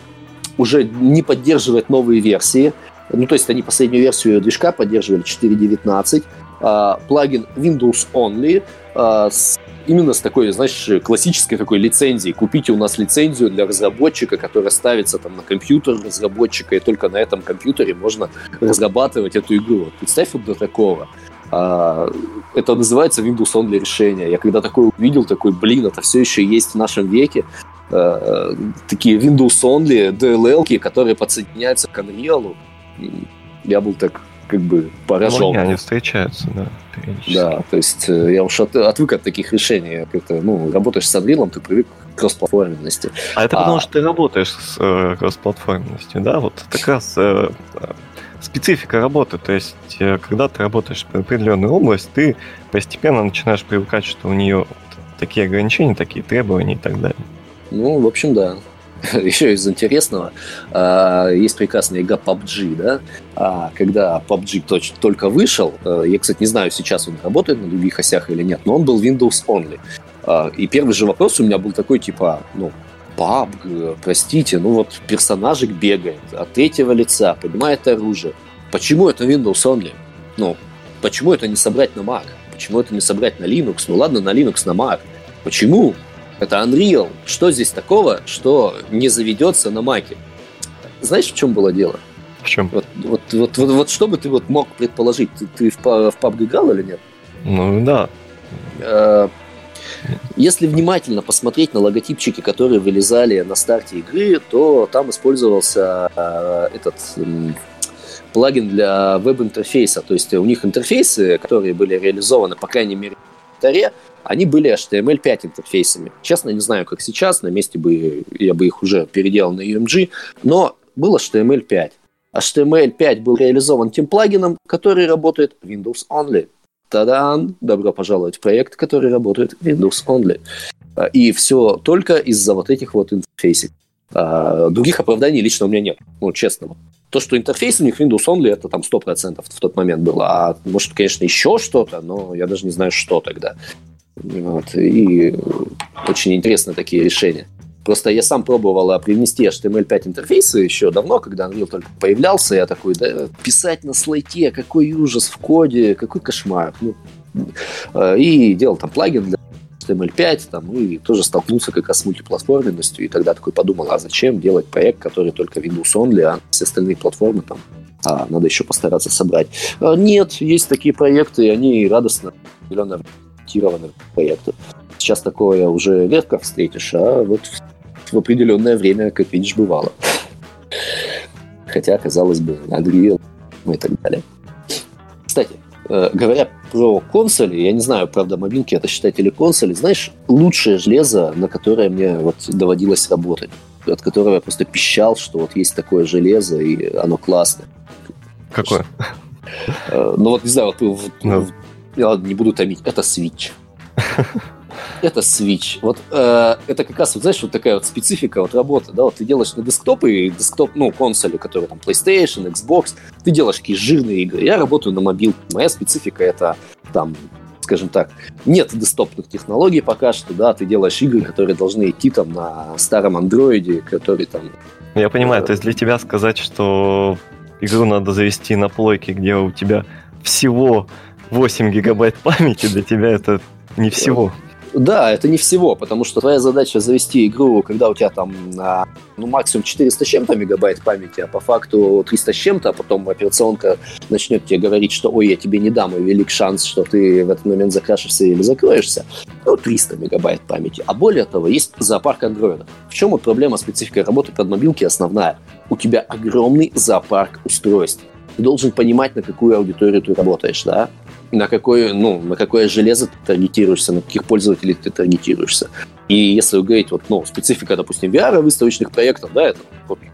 уже не поддерживает новые версии. Ну, то есть они последнюю версию движка поддерживали 4.19. Э, плагин Windows Only с именно с такой, знаешь, классической такой лицензией. Купите у нас лицензию для разработчика, которая ставится там на компьютер разработчика, и только на этом компьютере можно разрабатывать эту игру. Вот представь вот до такого. А, это называется Windows Only решение. Я когда такое увидел, такой, блин, это все еще есть в нашем веке. А, такие Windows Only DLL, которые подсоединяются к Unreal. Я был так как бы. Ну, они встречаются, да. Да, то есть э, я уж от, отвык от таких решений. Как-то, ну, работаешь с Unreal, ты привык к кроссплатформенности. А это а... потому, что ты работаешь с э, кроссплатформенностью, да? Вот как раз э, специфика работы. То есть, э, когда ты работаешь в определенную область, ты постепенно начинаешь привыкать, что у нее такие ограничения, такие требования и так далее. Ну, в общем, да. еще из интересного, а, есть прекрасная игра PUBG, да, а, когда PUBG только вышел, э, я, кстати, не знаю, сейчас он работает на других осях или нет, но он был Windows Only. А, и первый же вопрос у меня был такой, типа, ну, PUBG, простите, ну вот персонажик бегает от третьего лица, поднимает оружие. Почему это Windows Only? Ну, почему это не собрать на Mac? Почему это не собрать на Linux? Ну ладно, на Linux, на Mac. Почему? Это Unreal. Что здесь такого, что не заведется на маке? Знаешь, в чем было дело? В чем? Вот, вот, вот, вот, вот что бы ты вот мог предположить? Ты, ты в, в PUBG играл или нет? Ну да. Э, если внимательно посмотреть на логотипчики, которые вылезали на старте игры, то там использовался э, этот плагин для веб-интерфейса. То есть у них интерфейсы, которые были реализованы, по крайней мере, в таре, они были HTML5 интерфейсами. Честно, не знаю, как сейчас, на месте бы я бы их уже переделал на UMG, но был HTML5. HTML5 был реализован тем плагином, который работает Windows Only. Тадан! Добро пожаловать в проект, который работает Windows Only. А, и все только из-за вот этих вот интерфейсов. А, других оправданий лично у меня нет, ну, честно. То, что интерфейс у них Windows Only, это там 100% в тот момент было. А может, конечно, еще что-то, но я даже не знаю, что тогда. Вот, и очень интересные такие решения. Просто я сам пробовал привнести HTML5 интерфейсы еще давно, когда Unreal только появлялся. Я такой, да, писать на слайте, какой ужас в коде, какой кошмар. Ну, э, и делал там плагин для HTML5, там, и тоже столкнулся как раз с мультиплатформенностью, и тогда такой подумал, а зачем делать проект, который только Windows Only, а все остальные платформы там а, надо еще постараться собрать. А, нет, есть такие проекты, и они радостно, определенно ориентированы проекты. Сейчас такое уже редко встретишь, а вот в определенное время, как видишь, бывало. Хотя, казалось бы, Unreal и так далее. Кстати, э, говоря про консоли, я не знаю, правда, мобилки это считать или консоли, знаешь, лучшее железо, на которое мне вот доводилось работать, от которого я просто пищал, что вот есть такое железо, и оно классное. Какое? Э, ну вот, не знаю, вот, ну. Я ладно, не буду томить, это Switch. Это Switch. Вот э, это как раз, вот, знаешь, вот такая вот специфика вот работы, да, вот ты делаешь на десктопы, и десктоп, ну, консоли, которые там PlayStation, Xbox, ты делаешь такие жирные игры. Я работаю на мобилке. Моя специфика это там скажем так, нет десктопных технологий пока что, да, ты делаешь игры, которые должны идти там на старом андроиде, который там... Я понимаю, э, то есть для тебя сказать, что игру надо завести на плойке, где у тебя всего 8 гигабайт памяти, для тебя это не всего. Да, это не всего, потому что твоя задача завести игру, когда у тебя там ну, максимум 400 с чем-то мегабайт памяти, а по факту 300 с чем-то, а потом операционка начнет тебе говорить, что ой, я тебе не дам, и велик шанс, что ты в этот момент закрашишься или закроешься. Ну, 300 мегабайт памяти. А более того, есть зоопарк андроидов. В чем вот проблема специфика работы под мобилки основная? У тебя огромный зоопарк устройств. Ты должен понимать, на какую аудиторию ты работаешь, да? На какое, ну, на какое железо ты таргетируешься, на каких пользователей ты таргетируешься. И если говорить, вот, ну, специфика, допустим, VR, выставочных проектов, да, это,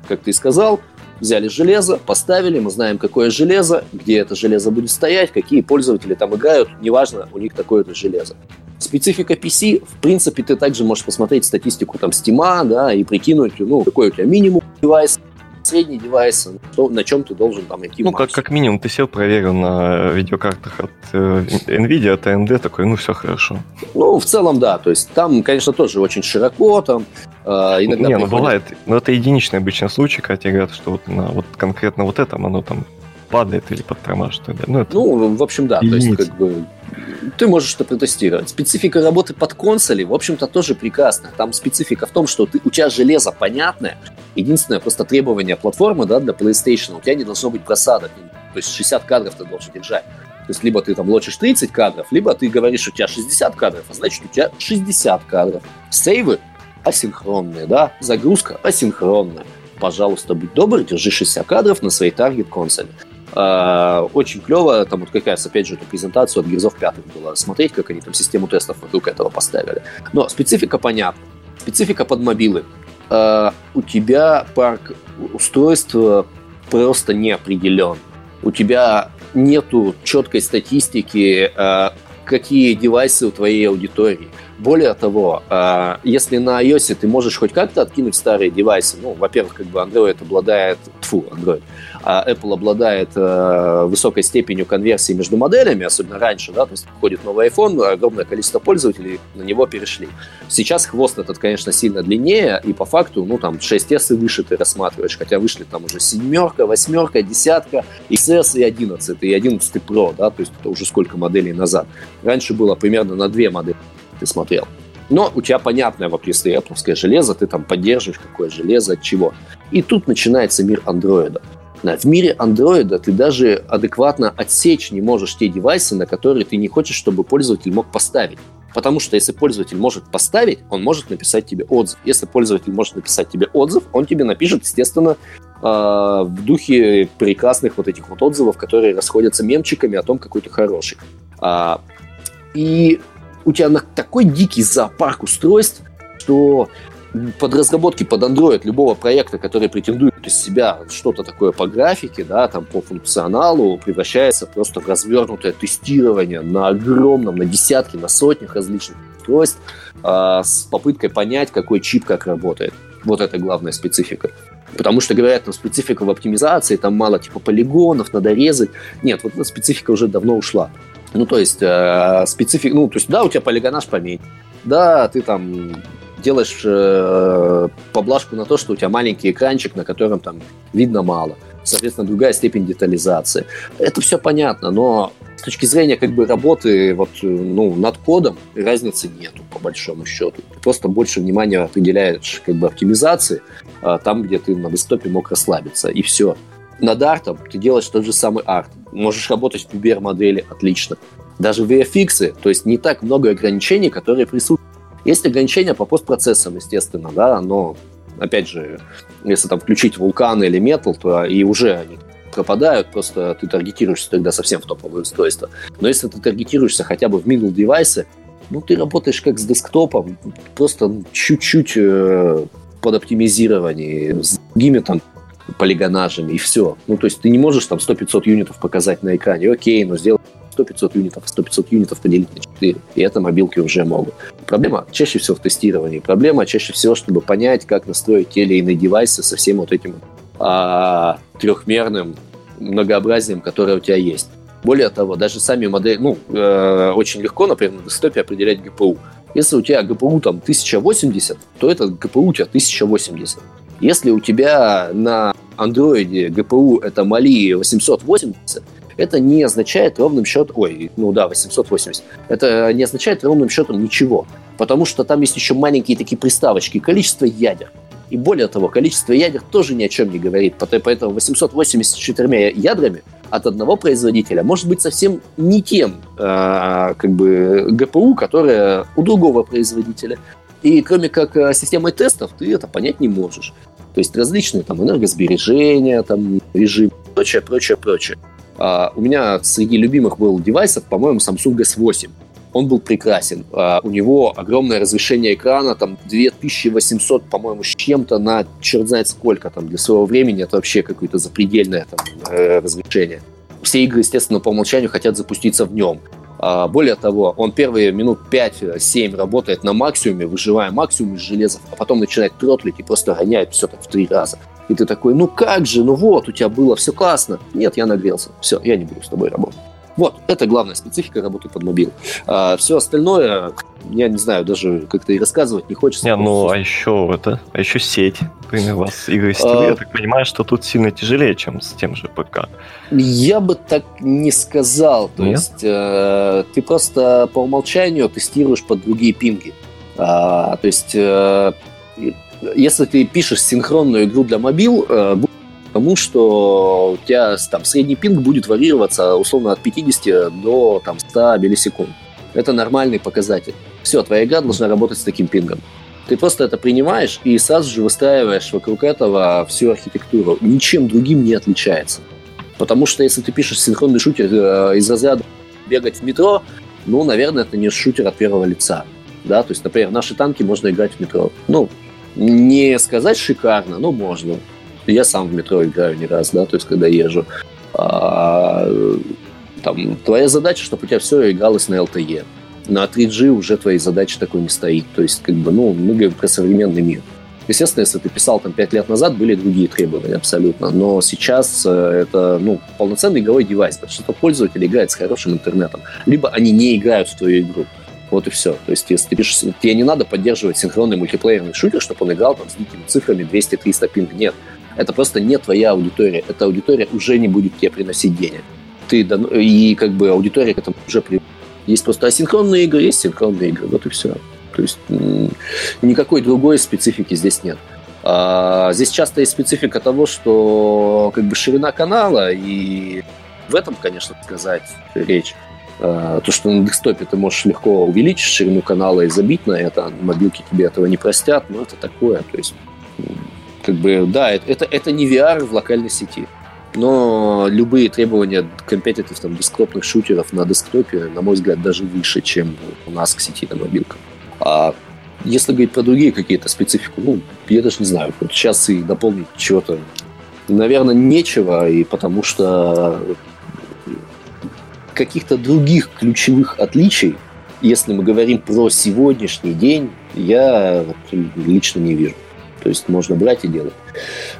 как ты и сказал, взяли железо, поставили, мы знаем, какое железо, где это железо будет стоять, какие пользователи там играют, неважно, у них такое-то железо. Специфика PC, в принципе, ты также можешь посмотреть статистику там Steam, да, и прикинуть, ну, какой у тебя минимум девайс, средний девайс, что, на чем ты должен там идти Ну, как, как минимум, ты сел, проверил на видеокартах от э, NVIDIA, от AMD, такой, ну, все хорошо. Ну, в целом, да. То есть там, конечно, тоже очень широко, там иногда... Не, приходит... ну, бывает. Но это единичный обычный случай, когда тебе говорят, что вот, на, вот конкретно вот этом оно там падает или подтормаживает. Ну, это ну, в общем, да. Единицы. То есть, как бы, ты можешь это протестировать. Специфика работы под консоли, в общем-то, тоже прекрасна. Там специфика в том, что ты, у тебя железо понятное. Единственное просто требование платформы да, для PlayStation, у тебя не должно быть просадок. То есть 60 кадров ты должен держать. То есть либо ты там лочишь 30 кадров, либо ты говоришь, у тебя 60 кадров, а значит у тебя 60 кадров. Сейвы асинхронные, да, загрузка асинхронная. Пожалуйста, будь добр, держи 60 кадров на своей таргет консоли. Uh, очень клево, там вот как раз, опять же, эту презентацию от Герзов 5 было смотреть, как они там систему тестов вокруг этого поставили. Но специфика понятна. Специфика под мобилы. Uh, у тебя парк устройств просто не определен. У тебя нету четкой статистики, uh, какие девайсы у твоей аудитории. Более того, если на iOS ты можешь хоть как-то откинуть старые девайсы, ну, во-первых, как бы Android обладает, фу, Android, а Apple обладает э, высокой степенью конверсии между моделями, особенно раньше, да, то есть входит новый iPhone, огромное количество пользователей на него перешли. Сейчас хвост этот, конечно, сильно длиннее, и по факту, ну, там, 6S и выше ты рассматриваешь, хотя вышли там уже семерка, восьмерка, десятка, XS и 11, и 11 Pro, да, то есть это уже сколько моделей назад. Раньше было примерно на две модели ты смотрел. Но у тебя понятное, вот если Apple железо, ты там поддерживаешь какое железо, от чего. И тут начинается мир андроида. В мире андроида ты даже адекватно отсечь не можешь те девайсы, на которые ты не хочешь, чтобы пользователь мог поставить. Потому что если пользователь может поставить, он может написать тебе отзыв. Если пользователь может написать тебе отзыв, он тебе напишет, естественно, а, в духе прекрасных вот этих вот отзывов, которые расходятся мемчиками о том, какой ты хороший. А, и у тебя такой дикий зоопарк устройств, что под разработки под Android любого проекта, который претендует из себя что-то такое по графике, да, там по функционалу, превращается просто в развернутое тестирование на огромном, на десятки, на сотнях различных устройств э, с попыткой понять, какой чип как работает. Вот это главная специфика. Потому что говорят, там специфика в оптимизации, там мало типа полигонов, надо резать. Нет, вот эта специфика уже давно ушла. Ну, то есть, э, специфика, ну, то есть, да, у тебя полигонаж поменьше, да, ты там делаешь э, поблажку на то, что у тебя маленький экранчик, на котором там видно мало. Соответственно, другая степень детализации. Это все понятно, но с точки зрения как бы работы вот, ну, над кодом разницы нету, по большому счету. Ты просто больше внимания определяешь как бы оптимизации а, там, где ты на десктопе мог расслабиться, и все. Над артом ты делаешь тот же самый арт. Можешь работать в PBR-модели отлично. Даже в VFX, то есть не так много ограничений, которые присутствуют. Есть ограничения по постпроцессам, естественно, да, но, опять же, если там включить вулканы или метал, то и уже они пропадают, просто ты таргетируешься тогда совсем в топовое устройство. Но если ты таргетируешься хотя бы в middle девайсы, ну, ты работаешь как с десктопом, просто чуть-чуть э, под оптимизирование, с другими там полигонажами, и все. Ну, то есть ты не можешь там 100-500 юнитов показать на экране, окей, но сделай 100-500 юнитов, 100-500 юнитов поделить на 4. И это мобилки уже могут. Проблема чаще всего в тестировании. Проблема чаще всего, чтобы понять, как настроить те или иные девайсы со всем вот этим а, трехмерным многообразием, которое у тебя есть. Более того, даже сами модели, ну, э, очень легко, например, на десктопе определять GPU. Если у тебя GPU там 1080, то это GPU у тебя 1080. Если у тебя на Android GPU это Mali 880, это не означает ровным счетом... Ой, ну да, 880. Это не означает ровным счетом ничего. Потому что там есть еще маленькие такие приставочки. Количество ядер. И более того, количество ядер тоже ни о чем не говорит. Поэтому 884 ядрами от одного производителя может быть совсем не тем э, как бы ГПУ, которое у другого производителя. И кроме как э, системой тестов, ты это понять не можешь. То есть различные там энергосбережения, там режим, прочее, прочее, прочее. А, у меня среди любимых был девайсов, по-моему, Samsung S8 он был прекрасен. А, у него огромное разрешение экрана, там 2800, по-моему, с чем-то на черт знает сколько там для своего времени. Это вообще какое-то запредельное там, э, разрешение. Все игры, естественно, по умолчанию хотят запуститься в нем. А, более того, он первые минут 5-7 работает на максимуме, выживая максимум из железа, а потом начинает тротлить и просто гоняет все так в три раза. И ты такой, ну как же, ну вот, у тебя было все классно. Нет, я нагрелся. Все, я не буду с тобой работать. Вот, это главная специфика работы под мобил. А все остальное, я не знаю, даже как-то и рассказывать не хочется. Не, ну, а еще это, а еще сеть. Например, у вас игры с а... я так понимаю, что тут сильно тяжелее, чем с тем же ПК. Я бы так не сказал. То Нет? есть э, ты просто по умолчанию тестируешь под другие пинги. А, то есть э, если ты пишешь синхронную игру для мобил, э, тому, что у тебя там средний пинг будет варьироваться условно от 50 до там, 100 миллисекунд. Это нормальный показатель. Все, твоя игра должна работать с таким пингом. Ты просто это принимаешь и сразу же выстраиваешь вокруг этого всю архитектуру. Ничем другим не отличается. Потому что если ты пишешь синхронный шутер э, из разряда бегать в метро, ну, наверное, это не шутер от первого лица. Да, то есть, например, наши танки можно играть в метро. Ну, не сказать шикарно, но можно. Я сам в метро играю не раз, да, то есть когда езжу. А, там, твоя задача, чтобы у тебя все игралось на LTE. На 3G уже твоей задачи такой не стоит. То есть, как бы, ну, мы говорим про современный мир. Естественно, если ты писал там 5 лет назад, были другие требования абсолютно. Но сейчас э, это ну, полноценный игровой девайс. Большинство пользователей играет с хорошим интернетом. Либо они не играют в твою игру. Вот и все. То есть, если ты пишешь, тебе не надо поддерживать синхронный мультиплеерный шутер, чтобы он играл там с дикими цифрами 200-300 пинг. Нет. Это просто не твоя аудитория. Эта аудитория уже не будет тебе приносить денег. Ты, и как бы аудитория к этому уже при... Есть просто асинхронные игры, есть синхронные игры. Вот и все. То есть никакой другой специфики здесь нет. А здесь часто есть специфика того, что как бы ширина канала, и в этом, конечно, сказать речь. А, то, что на десктопе ты можешь легко увеличить ширину канала и забить на это, мобилки тебе этого не простят, но это такое. То есть как бы, да, это, это не VR в локальной сети. Но любые требования компетитив там, десктопных шутеров на десктопе, на мой взгляд, даже выше, чем у нас к сети на мобилках. А если говорить про другие какие-то специфику, ну, я даже не знаю, вот сейчас и дополнить чего-то, наверное, нечего, и потому что каких-то других ключевых отличий, если мы говорим про сегодняшний день, я лично не вижу. То есть можно брать и делать.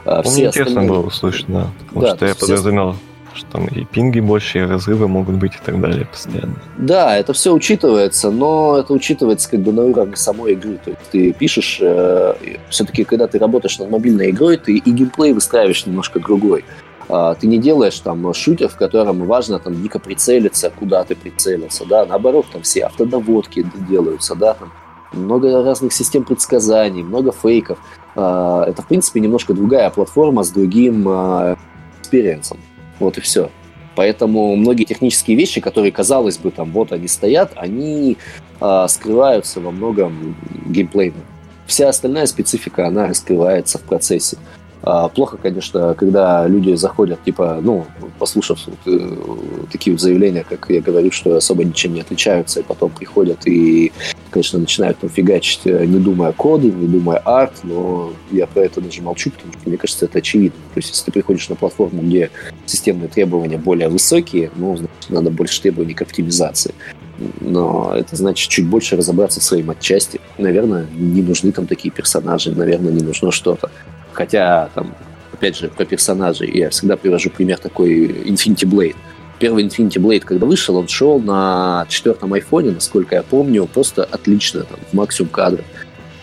А, все интересно остальные... было услышать, да. Потому да, что я подразумевал, что там и пинги больше, и разрывы могут быть и так далее постоянно. Да, это все учитывается, но это учитывается как бы на уровне самой игры. То есть ты пишешь, э, все-таки когда ты работаешь над мобильной игрой, ты и геймплей выстраиваешь немножко другой. Э, ты не делаешь там шутер, в котором важно там дико прицелиться, куда ты прицелился, да, наоборот, там все автодоводки делаются, да, там много разных систем предсказаний, много фейков. Э, это, в принципе, немножко другая платформа с другим э, experience ом. Вот и все. Поэтому многие технические вещи, которые, казалось бы, там вот они стоят, они э, скрываются во многом геймплейно. Вся остальная специфика, она раскрывается в процессе. А, плохо, конечно, когда люди заходят, типа, ну, послушав э, такие вот заявления, как я говорю, что особо ничем не отличаются, и потом приходят и, конечно, начинают там фигачить, э, не думая коды, не думая арт, но я про это даже молчу, потому что мне кажется, это очевидно. То есть, если ты приходишь на платформу, где системные требования более высокие, ну, значит, надо больше требований к оптимизации. Но это значит чуть больше разобраться в своей отчасти. Наверное, не нужны там такие персонажи, наверное, не нужно что-то. Хотя, там, опять же, про персонажей я всегда привожу пример такой Infinity Blade. Первый Infinity Blade, когда вышел, он шел на четвертом айфоне, насколько я помню, просто отлично, там, в максимум кадров.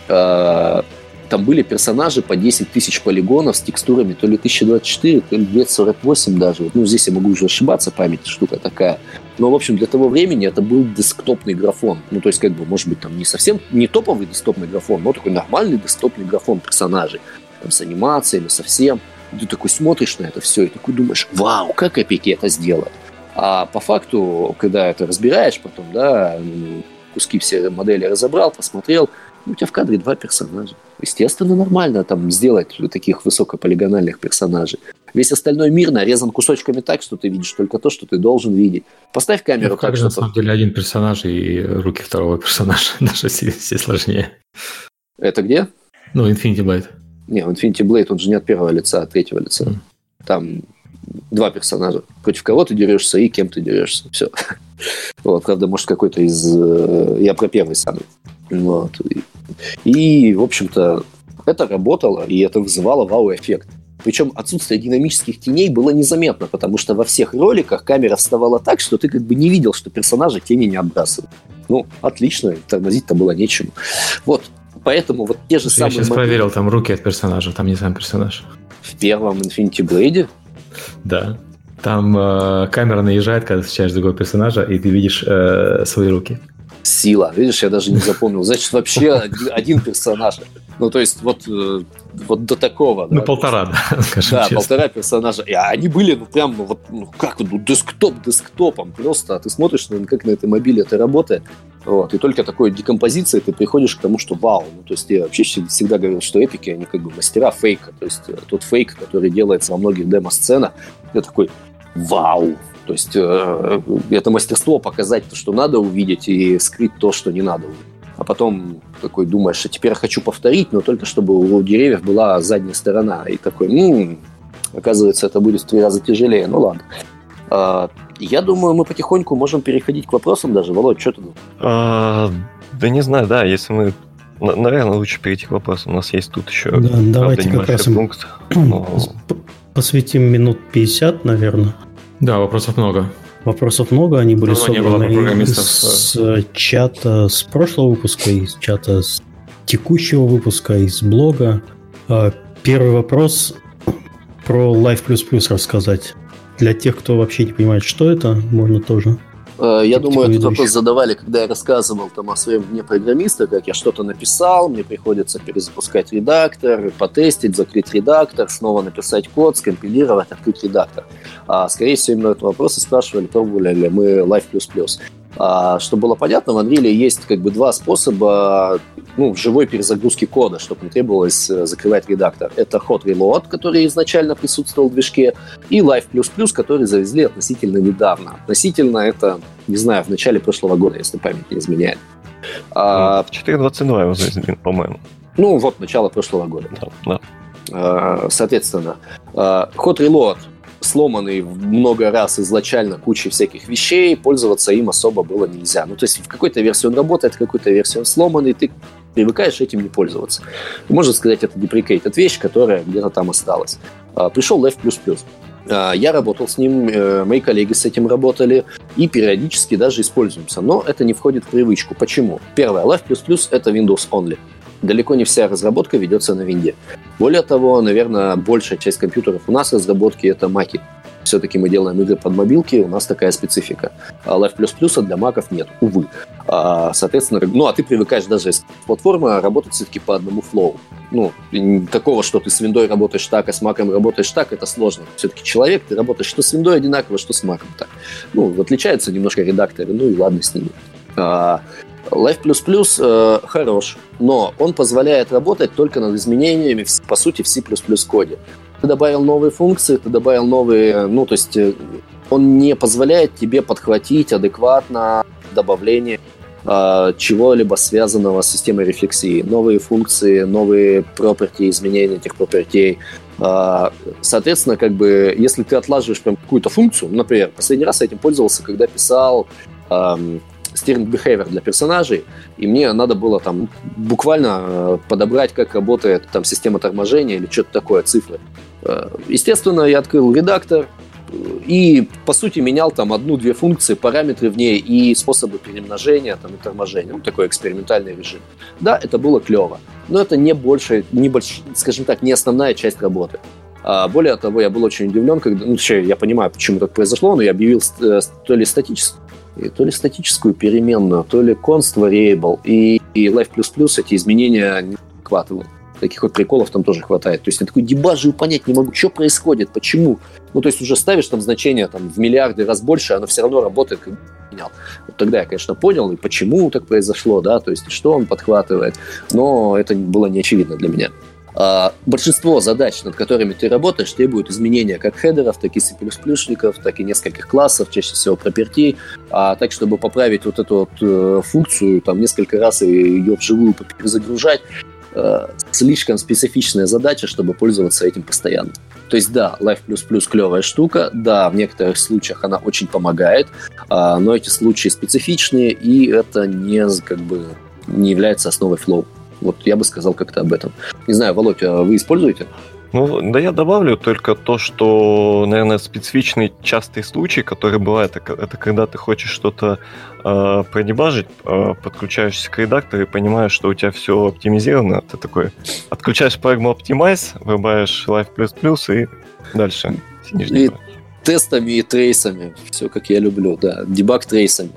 А, там были персонажи по 10 тысяч полигонов с текстурами то ли 1024, то ли 248 даже. Ну, здесь я могу уже ошибаться, память штука такая. Но, в общем, для того времени это был десктопный графон. Ну, то есть, как бы, может быть, там не совсем, не топовый десктопный графон, но такой нормальный десктопный графон персонажей там, с анимациями, со всем. И ты такой смотришь на это все и такой думаешь, вау, как эпики это сделали. А по факту, когда это разбираешь потом, да, куски все модели разобрал, посмотрел, ну, у тебя в кадре два персонажа. Естественно, нормально там сделать таких высокополигональных персонажей. Весь остальной мир нарезан кусочками так, что ты видишь только то, что ты должен видеть. Поставь камеру Нет, так, что... На самом деле один персонаж и руки второго персонажа. Даже все сложнее. Это где? Ну, Infinity Blade. Не, Infinity Blade, он же не от первого лица, а от третьего лица. Mm. Там два персонажа. Против кого ты дерешься и кем ты дерешься. Все. Вот, правда, может, какой-то из... Э, я про первый самый. Вот. И, в общем-то, это работало, и это вызывало вау-эффект. Причем отсутствие динамических теней было незаметно, потому что во всех роликах камера вставала так, что ты как бы не видел, что персонажи тени не отбрасывают. Ну, отлично, тормозить-то было нечему. Вот, поэтому вот те же Я самые... Я сейчас моменты... проверил, там руки от персонажа, там не сам персонаж. В первом Infinity Blade? Да. Там э, камера наезжает, когда встречаешь другого персонажа, и ты видишь э, свои руки. Сила. Видишь, я даже не запомнил. Значит, вообще один персонаж. Ну, то есть, вот, э, вот до такого. Ну, да? полтора, да, скажем Да, честно. полтора персонажа. И они были, ну, прям, ну, вот, ну, как, ну, десктоп десктопом просто. А ты смотришь, ну, как на этой мобиле это работает. Вот, и только такой декомпозицией ты приходишь к тому, что вау. Ну, то есть я вообще всегда говорил, что эпики, они как бы мастера фейка. То есть э, тот фейк, который делается во многих демо-сценах, я такой, вау. То есть э, это мастерство показать то, что надо увидеть, и скрыть то, что не надо увидеть. А потом такой думаешь, что теперь я хочу повторить, но только чтобы у деревьев была задняя сторона. И такой, ну, оказывается, это будет в три раза тяжелее. Ну ладно. А, я думаю, мы потихоньку можем переходить к вопросам даже. Володь, что ты думаешь? А, да не знаю, да, если мы... Наверное, лучше перейти к вопросам. У нас есть тут еще да, давайте как раз пункт. Но... Посвятим минут 50, наверное. Да, вопросов много. Вопросов много, они были Давно собраны из чата с прошлого выпуска, из чата с текущего выпуска, из блога. А, первый вопрос про Live++ рассказать. Для тех, кто вообще не понимает, что это, можно тоже. Э, я думаю, этот вопрос задавали, когда я рассказывал там, о своем дне программиста, как я что-то написал, мне приходится перезапускать редактор, потестить, закрыть редактор, снова написать код, скомпилировать, открыть редактор. А, скорее всего, именно этот вопрос и спрашивали, пробовали ли мы Live++. А, чтобы было понятно, в Unreal есть как бы два способа ну, живой перезагрузки кода, чтобы не требовалось э, закрывать редактор. Это Hot Reload, который изначально присутствовал в движке, и Live++, который завезли относительно недавно. Относительно это, не знаю, в начале прошлого года, если память не изменяет. А, в 4.22 его завезли, по-моему. Ну, вот, начало прошлого года. Да, да. А, соответственно, Hot Reload сломанный много раз изначально кучей всяких вещей, пользоваться им особо было нельзя. Ну, то есть в какой-то версии он работает, в какой-то версии он сломанный, ты привыкаешь этим не пользоваться. Можно сказать, это deprecated вещь, которая где-то там осталась. А, пришел Live++. А, я работал с ним, э, мои коллеги с этим работали и периодически даже используемся. Но это не входит в привычку. Почему? Первое, Live++ — это Windows Only. Далеко не вся разработка ведется на винде. Более того, наверное, большая часть компьютеров у нас разработки — это маки все-таки мы делаем игры под мобилки, у нас такая специфика. А Live++ для маков нет, увы. А, соответственно, ну, а ты привыкаешь даже с платформы работать все-таки по одному флоу. Ну, такого, что ты с виндой работаешь так, а с маком работаешь так, это сложно. Все-таки человек, ты работаешь что с виндой одинаково, что с маком так. Ну, отличаются немножко редакторы, ну и ладно с ними. А, Live++ э, хорош, но он позволяет работать только над изменениями, по сути, в C++ коде ты добавил новые функции, ты добавил новые, ну, то есть э, он не позволяет тебе подхватить адекватно добавление э, чего-либо связанного с системой рефлексии. Новые функции, новые property, изменения этих property. Э, соответственно, как бы, если ты отлаживаешь прям какую-то функцию, например, последний раз я этим пользовался, когда писал steering behavior для персонажей, и мне надо было там буквально э, подобрать, как работает там система торможения или что-то такое, цифры. Э, естественно, я открыл редактор э, и, по сути, менял там одну-две функции, параметры в ней и способы перемножения там, и торможения. Ну, такой экспериментальный режим. Да, это было клево, но это не больше, не больше, скажем так, не основная часть работы. А более того, я был очень удивлен, когда, ну, вообще, я понимаю, почему так произошло, но я объявил то ли статическую то ли статическую переменную, то ли const variable, и, и live++ эти изменения не охватывал. Таких вот приколов там тоже хватает. То есть я такой дебажу понять не могу, что происходит, почему. Ну, то есть уже ставишь там значение там, в миллиарды раз больше, оно все равно работает, как менял. Вот тогда я, конечно, понял, и почему так произошло, да, то есть что он подхватывает, но это было не очевидно для меня. А, большинство задач, над которыми ты работаешь, требуют изменения как хедеров, так и C++, так и нескольких классов, чаще всего пропертей. А так, чтобы поправить вот эту вот э, функцию, там несколько раз ее вживую перезагружать, э, слишком специфичная задача, чтобы пользоваться этим постоянно. То есть, да, Live++ клевая штука, да, в некоторых случаях она очень помогает, а, но эти случаи специфичные, и это не, как бы, не является основой флоу. Вот я бы сказал как-то об этом. Не знаю, Володь, а вы используете? Ну, да я добавлю только то, что, наверное, специфичный частый случай, который бывает, это когда ты хочешь что-то э, продебажить, э, подключаешься к редактору и понимаешь, что у тебя все оптимизировано, ты такой отключаешь программу Optimize, врубаешь Live++ и дальше сидишь. И тестами, и трейсами, все как я люблю, да, дебаг трейсами.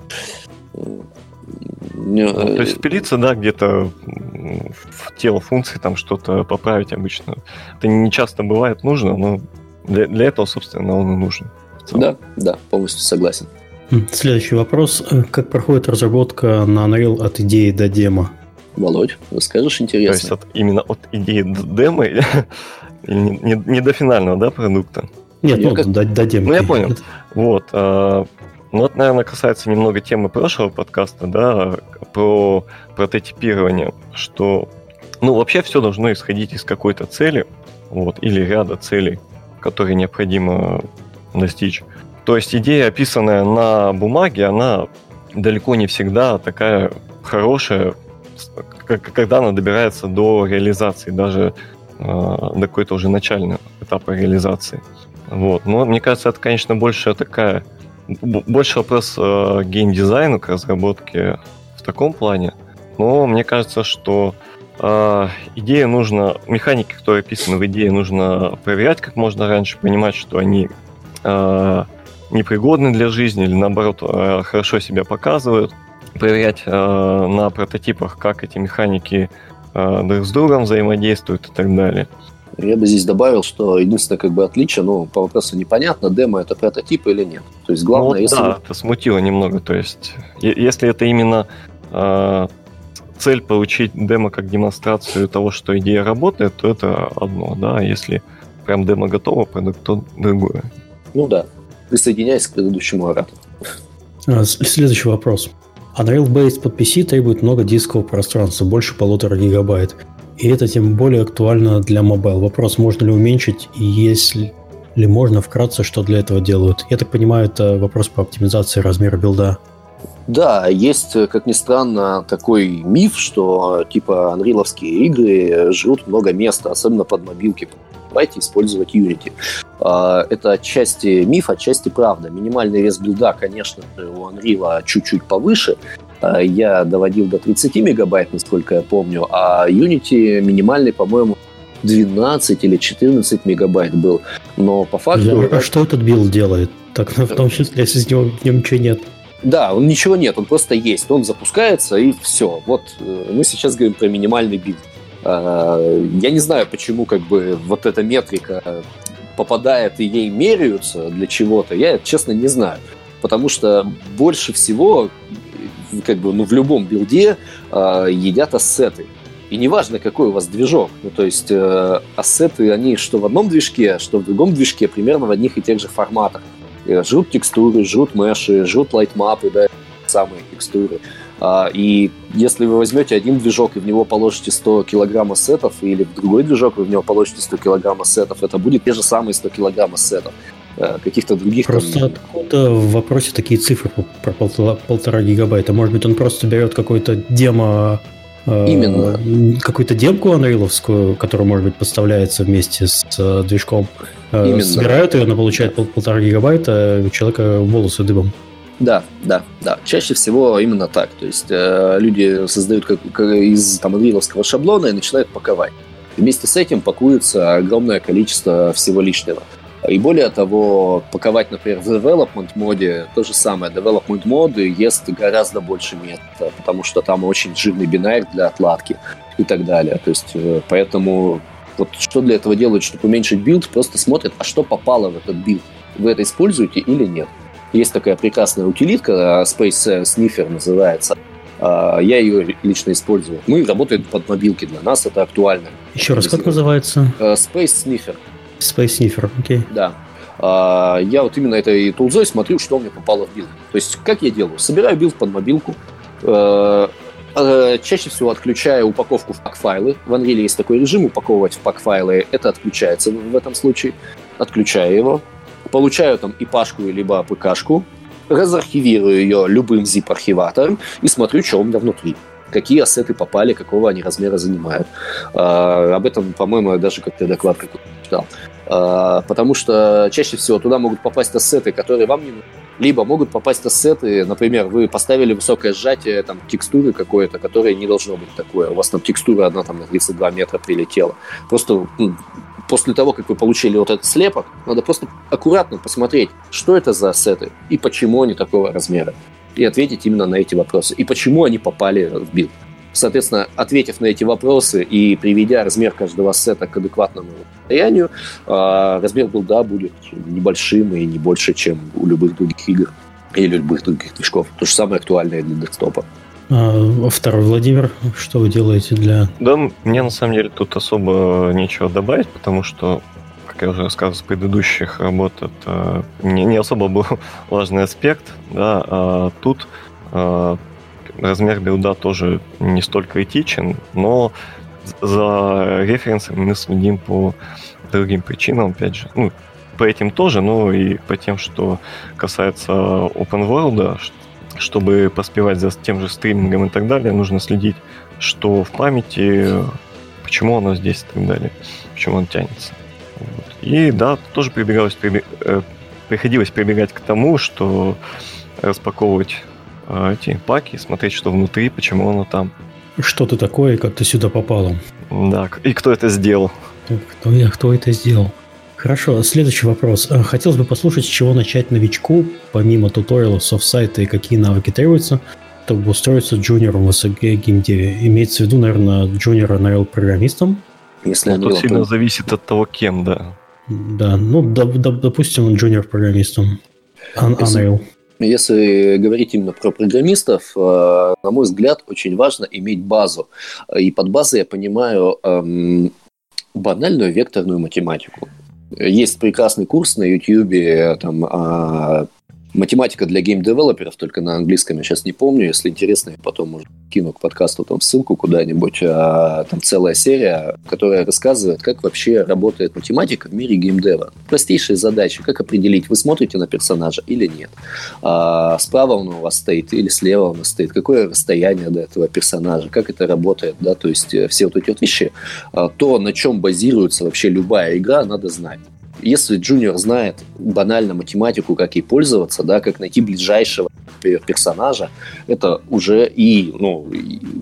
Ну, то есть впилиться, да, где-то в тело функции, там что-то поправить обычно. Это не часто бывает нужно, но для, для этого, собственно, он и нужен. Да, да, полностью согласен. Следующий вопрос. Как проходит разработка на Unreal от идеи до демо? Володь, расскажешь интересно? То есть от, именно от идеи до демо или, не, не, не до финального, да, продукта? Нет, ну, как... до, до демо. Ну, я понял. Вот. А, ну, это, наверное, касается немного темы прошлого подкаста, да, про прототипирование, что, ну, вообще все должно исходить из какой-то цели, вот, или ряда целей, которые необходимо достичь. То есть идея, описанная на бумаге, она далеко не всегда такая хорошая, когда она добирается до реализации, даже э, до какой-то уже начального этапа реализации. Вот. Но мне кажется, это, конечно, больше такая больше вопрос э, геймдизайну к разработке в таком плане. Но мне кажется, что э, идея нужно, механики, которые описаны в идее, нужно проверять как можно раньше, понимать, что они э, непригодны для жизни или наоборот э, хорошо себя показывают, проверять э, на прототипах, как эти механики э, друг с другом взаимодействуют и так далее. Я бы здесь добавил, что единственное как бы отличие, ну, по вопросу непонятно, демо это прототип или нет. То есть главное, ну, если... Да, это смутило немного. То есть, если это именно э, цель получить демо как демонстрацию того, что идея работает, то это одно, да. Если прям демо готово, продукт, то другое. Ну да. Присоединяйся к предыдущему оратору. А, следующий вопрос. Unreal Base под PC требует много дискового пространства, больше полутора гигабайт. И это тем более актуально для mobile. Вопрос, можно ли уменьшить, и если ли можно вкратце, что для этого делают? Я так понимаю, это вопрос по оптимизации размера билда. Да, есть, как ни странно, такой миф, что типа анриловские игры жрут много места, особенно под мобилки. давайте использовать Unity. А, это отчасти миф, отчасти правда. Минимальный вес билда, конечно, у Unreal чуть-чуть повыше, я доводил до 30 мегабайт, насколько я помню, а Unity минимальный, по-моему, 12 или 14 мегабайт был. Но по факту... А что этот билд делает? Так, в том числе, если с него, в нем ничего нет. Да, он ничего нет, он просто есть. Он запускается, и все. Вот э, мы сейчас говорим про минимальный билд. А, я не знаю, почему как бы вот эта метрика попадает и ей меряются для чего-то. Я, честно, не знаю. Потому что больше всего как бы, ну, в любом билде э, едят ассеты. И неважно, какой у вас движок. Ну, то есть э, ассеты, они что в одном движке, что в другом движке, примерно в одних и тех же форматах. И жрут текстуры, жрут меши, жрут лайтмапы, да, самые текстуры. А, и если вы возьмете один движок и в него положите 100 килограмм ассетов, или в другой движок вы в него положите 100 килограмм ассетов, это будет те же самые 100 килограмм ассетов. Э, каких-то других... Просто там... откуда в вопросе такие цифры про полтора, полтора гигабайта? Может быть, он просто берет какой-то демо... Э, Именно. Какую-то демку анриловскую, которая, может быть, поставляется вместе с э, движком. Именно. Собирают ее, она получает пол, полтора гигабайта, у человека волосы дыбом. Да, да, да. Чаще всего именно так. То есть э, люди создают как, как из там анриловского шаблона и начинают паковать. Вместе с этим пакуется огромное количество всего лишнего. И более того, паковать, например, в development mode то же самое. Development mode ест гораздо больше места, потому что там очень жирный бинар для отладки и так далее. То есть, э, поэтому вот что для этого делают, чтобы уменьшить билд, просто смотрят, а что попало в этот билд. Вы это используете или нет. Есть такая прекрасная утилитка, Space Sniffer называется. А, я ее лично использую. Мы работаем под мобилки, для нас это актуально. Еще раз, как называется? Э, Space Sniffer. Space Sniffer, окей. Okay. Да. А, я вот именно этой тулзой смотрю, что у меня попало в билд. То есть, как я делаю? Собираю билд под мобилку, э, э, чаще всего отключаю упаковку в pak-файлы. В Unreal есть такой режим упаковывать в pak-файлы. Это отключается в этом случае. Отключаю его. Получаю там ипашку либо APKшку. Разархивирую ее любым zip-архиватором и смотрю, что у меня внутри какие ассеты попали, какого они размера занимают. А, об этом, по-моему, даже как-то доклад какой-то читал. А, потому что чаще всего туда могут попасть ассеты, которые вам не нужны. Либо могут попасть ассеты, например, вы поставили высокое сжатие там, текстуры какое-то, которое не должно быть такое. У вас там текстура одна там на 32 метра прилетела. Просто ну, после того, как вы получили вот этот слепок, надо просто аккуратно посмотреть, что это за ассеты и почему они такого размера и ответить именно на эти вопросы. И почему они попали в билд. Соответственно, ответив на эти вопросы и приведя размер каждого ассета к адекватному состоянию, а, размер билда будет небольшим и не больше, чем у любых других игр или любых других движков. То же самое актуальное для десктопа. А, второй Владимир, что вы делаете для... Да, мне на самом деле тут особо нечего добавить, потому что как я уже рассказывал с предыдущих работ, это не, не особо был важный аспект, да, а тут а, размер билда тоже не столь критичен, но за референсами мы следим по другим причинам, опять же, ну, по этим тоже, но и по тем, что касается open world, чтобы поспевать за тем же стримингом и так далее, нужно следить, что в памяти, почему оно здесь и так далее, почему он тянется. Вот. И да, тоже прибегалось, прибег... Э, приходилось прибегать к тому, что распаковывать эти паки, смотреть, что внутри, почему оно там. Что ты такое, как ты сюда попало. Да, и кто это сделал. Кто, я, кто это сделал? Хорошо, следующий вопрос. Э, хотелось бы послушать, с чего начать новичку, помимо туториалов, софт-сайта и какие навыки требуются, чтобы устроиться джуниором в SG геймдеве. Имеется в виду, наверное, джуниора на программистом, если ну, тут сильно зависит от того, кем, да. Да, ну, да, да, допустим, джуниор-программистом. Unreal. Если говорить именно про программистов, э, на мой взгляд, очень важно иметь базу. И под базой я понимаю эм, банальную векторную математику. Есть прекрасный курс на YouTube, там, математика для гейм-девелоперов, только на английском я сейчас не помню. Если интересно, я потом, может, кину к подкасту там ссылку куда-нибудь. А, там целая серия, которая рассказывает, как вообще работает математика в мире геймдева. Простейшие задачи, как определить, вы смотрите на персонажа или нет. А, справа он у вас стоит или слева он стоит, какое расстояние до этого персонажа, как это работает, да, то есть э, все вот эти вот вещи, а, то, на чем базируется вообще любая игра, надо знать если джуниор знает банально математику, как ей пользоваться, да, как найти ближайшего персонажа, это уже и, ну,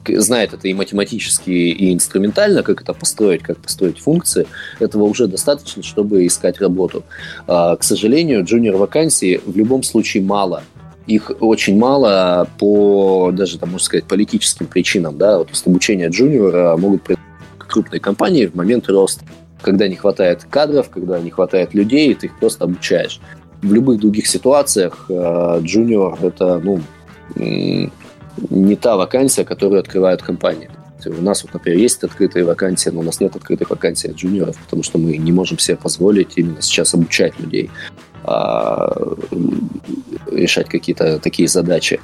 знает это и математически, и инструментально, как это построить, как построить функции, этого уже достаточно, чтобы искать работу. А, к сожалению, джуниор вакансий в любом случае мало. Их очень мало по, даже, там, можно сказать, политическим причинам. Да? Вот, обучение джуниора могут крупные компании в момент роста когда не хватает кадров, когда не хватает людей, ты их просто обучаешь. В любых других ситуациях э, джуниор это ну, не та вакансия, которую открывают компании. У нас, вот, например, есть открытые вакансии, но у нас нет открытых вакансий джуниоров, потому что мы не можем себе позволить именно сейчас обучать людей, а, решать какие-то такие задачи.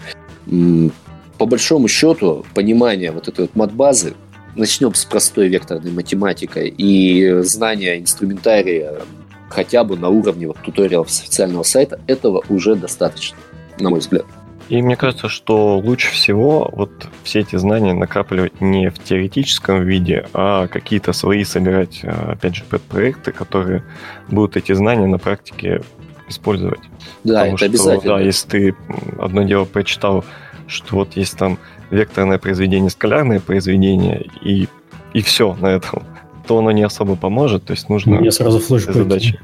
По большому счету, понимание вот этой вот мат-базы, начнем с простой векторной математикой и знания инструментария хотя бы на уровне вот, туториалов с официального сайта, этого уже достаточно, на мой взгляд. И мне кажется, что лучше всего вот все эти знания накапливать не в теоретическом виде, а какие-то свои собирать, а, опять же, проекты, которые будут эти знания на практике использовать. Да, Потому это что, обязательно. Да, если ты одно дело прочитал, что вот есть там векторное произведение, скалярное произведение, и, и все на этом, то оно не особо поможет. То есть нужно... Мне сразу флешбеки задачи.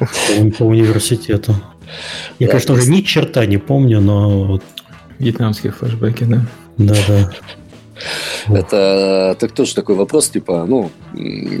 По, университету. Я, конечно, уже ни черта не помню, но... Вьетнамские флешбеки, да? Да, да. Это так тоже такой вопрос, типа, ну,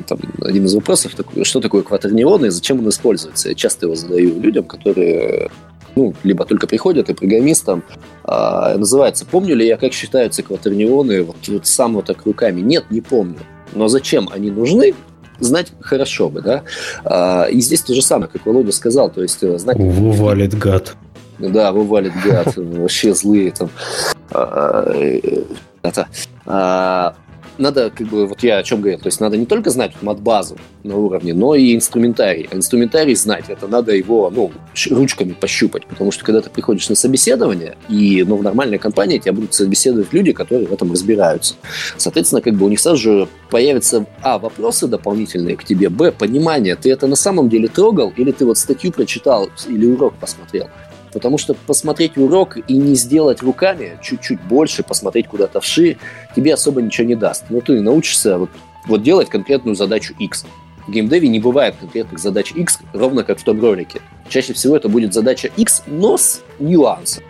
там, один из вопросов, что такое кватернионы и зачем он используется. Я часто его задаю людям, которые ну, либо только приходят и программистам, а, называется «Помню ли я, как считаются кватернионы вот, вот сам вот так руками?» Нет, не помню. Но зачем они нужны, знать хорошо бы, да. А, и здесь то же самое, как Володя сказал, то есть э, знать... Вывалит гад. Да, вывалит гад, вообще злые там. Надо, как бы, вот я о чем говорил, то есть надо не только знать мат-базу на уровне, но и инструментарий. А инструментарий знать, это надо его, ну, ручками пощупать, потому что когда ты приходишь на собеседование, и, ну, в нормальной компании тебя будут собеседовать люди, которые в этом разбираются. Соответственно, как бы у них сразу же появятся, а, вопросы дополнительные к тебе, б, понимание, ты это на самом деле трогал, или ты вот статью прочитал, или урок посмотрел. Потому что посмотреть урок и не сделать руками чуть-чуть больше, посмотреть куда-то вширь, тебе особо ничего не даст. Но ты научишься вот, вот делать конкретную задачу X. В геймдеве не бывает конкретных задач X, ровно как в том ролике. Чаще всего это будет задача X, но с нюансом.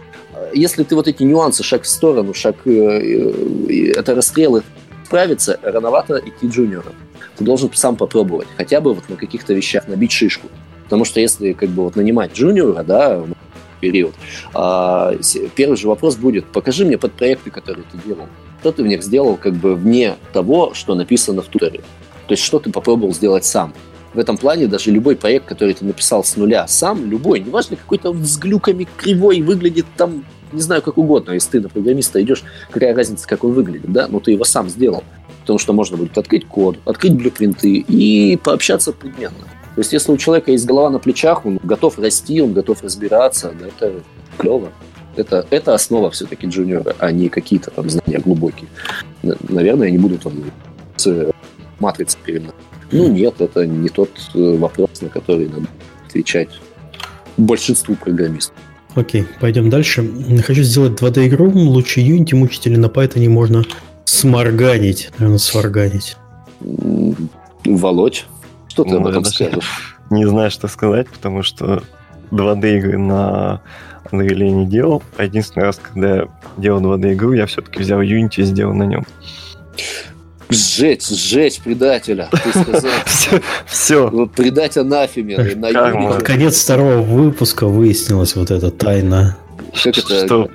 Если ты вот эти нюансы, шаг в сторону, шаг, э, э, это расстрелы, справиться, рановато идти джуниором. Ты должен сам попробовать, хотя бы вот на каких-то вещах набить шишку. Потому что если как бы вот нанимать джуниора, да, период. А, первый же вопрос будет, покажи мне подпроекты, которые ты делал. Что ты в них сделал как бы вне того, что написано в туторе. То есть, что ты попробовал сделать сам. В этом плане даже любой проект, который ты написал с нуля сам, любой, неважно, какой-то он с глюками кривой выглядит там, не знаю, как угодно. Если ты на программиста идешь, какая разница, как он выглядит, да? Но ты его сам сделал. Потому что можно будет открыть код, открыть блюпринты и пообщаться предметно. То есть, если у человека есть голова на плечах, он готов расти, он готов разбираться, да, это клево. Это, это основа все-таки джуниора, а не какие-то там знания глубокие. Наверное, они будут там с матрицей перед. Ну нет, это не тот э, вопрос, на который надо отвечать большинству программистов. Окей, пойдем дальше. Хочу сделать 2D-игру. Лучше Unity мучить или на Python можно сморганить. Наверное, сварганить. Володь. Что ты ну, об этом скажешь? Не знаю, что сказать, потому что 2D игры на Unreal не делал. А единственный раз, когда я делал 2D игру, я все-таки взял Unity и сделал на нем. Сжечь, сжечь предателя, ты сказал. Все, все. Вот предать анафеме. На Конец второго выпуска выяснилась вот эта тайна. Как это? Что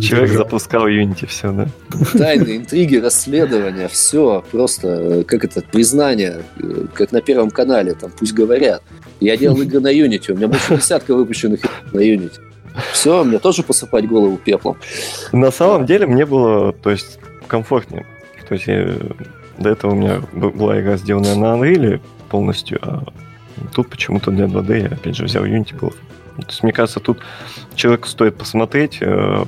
Человек запускал Unity, все, да? Тайны, интриги, расследования, все просто, э, как это, признание, э, как на Первом канале, там, пусть говорят. Я делал игры на Unity, у меня больше десятка выпущенных на Unity. Все, мне тоже посыпать голову пеплом. На самом деле мне было, то есть, комфортнее. То есть я, до этого у меня была игра сделанная на Unreal полностью, а тут почему-то для 2D я опять же взял Unity был. То есть, мне кажется, тут человеку стоит посмотреть, э,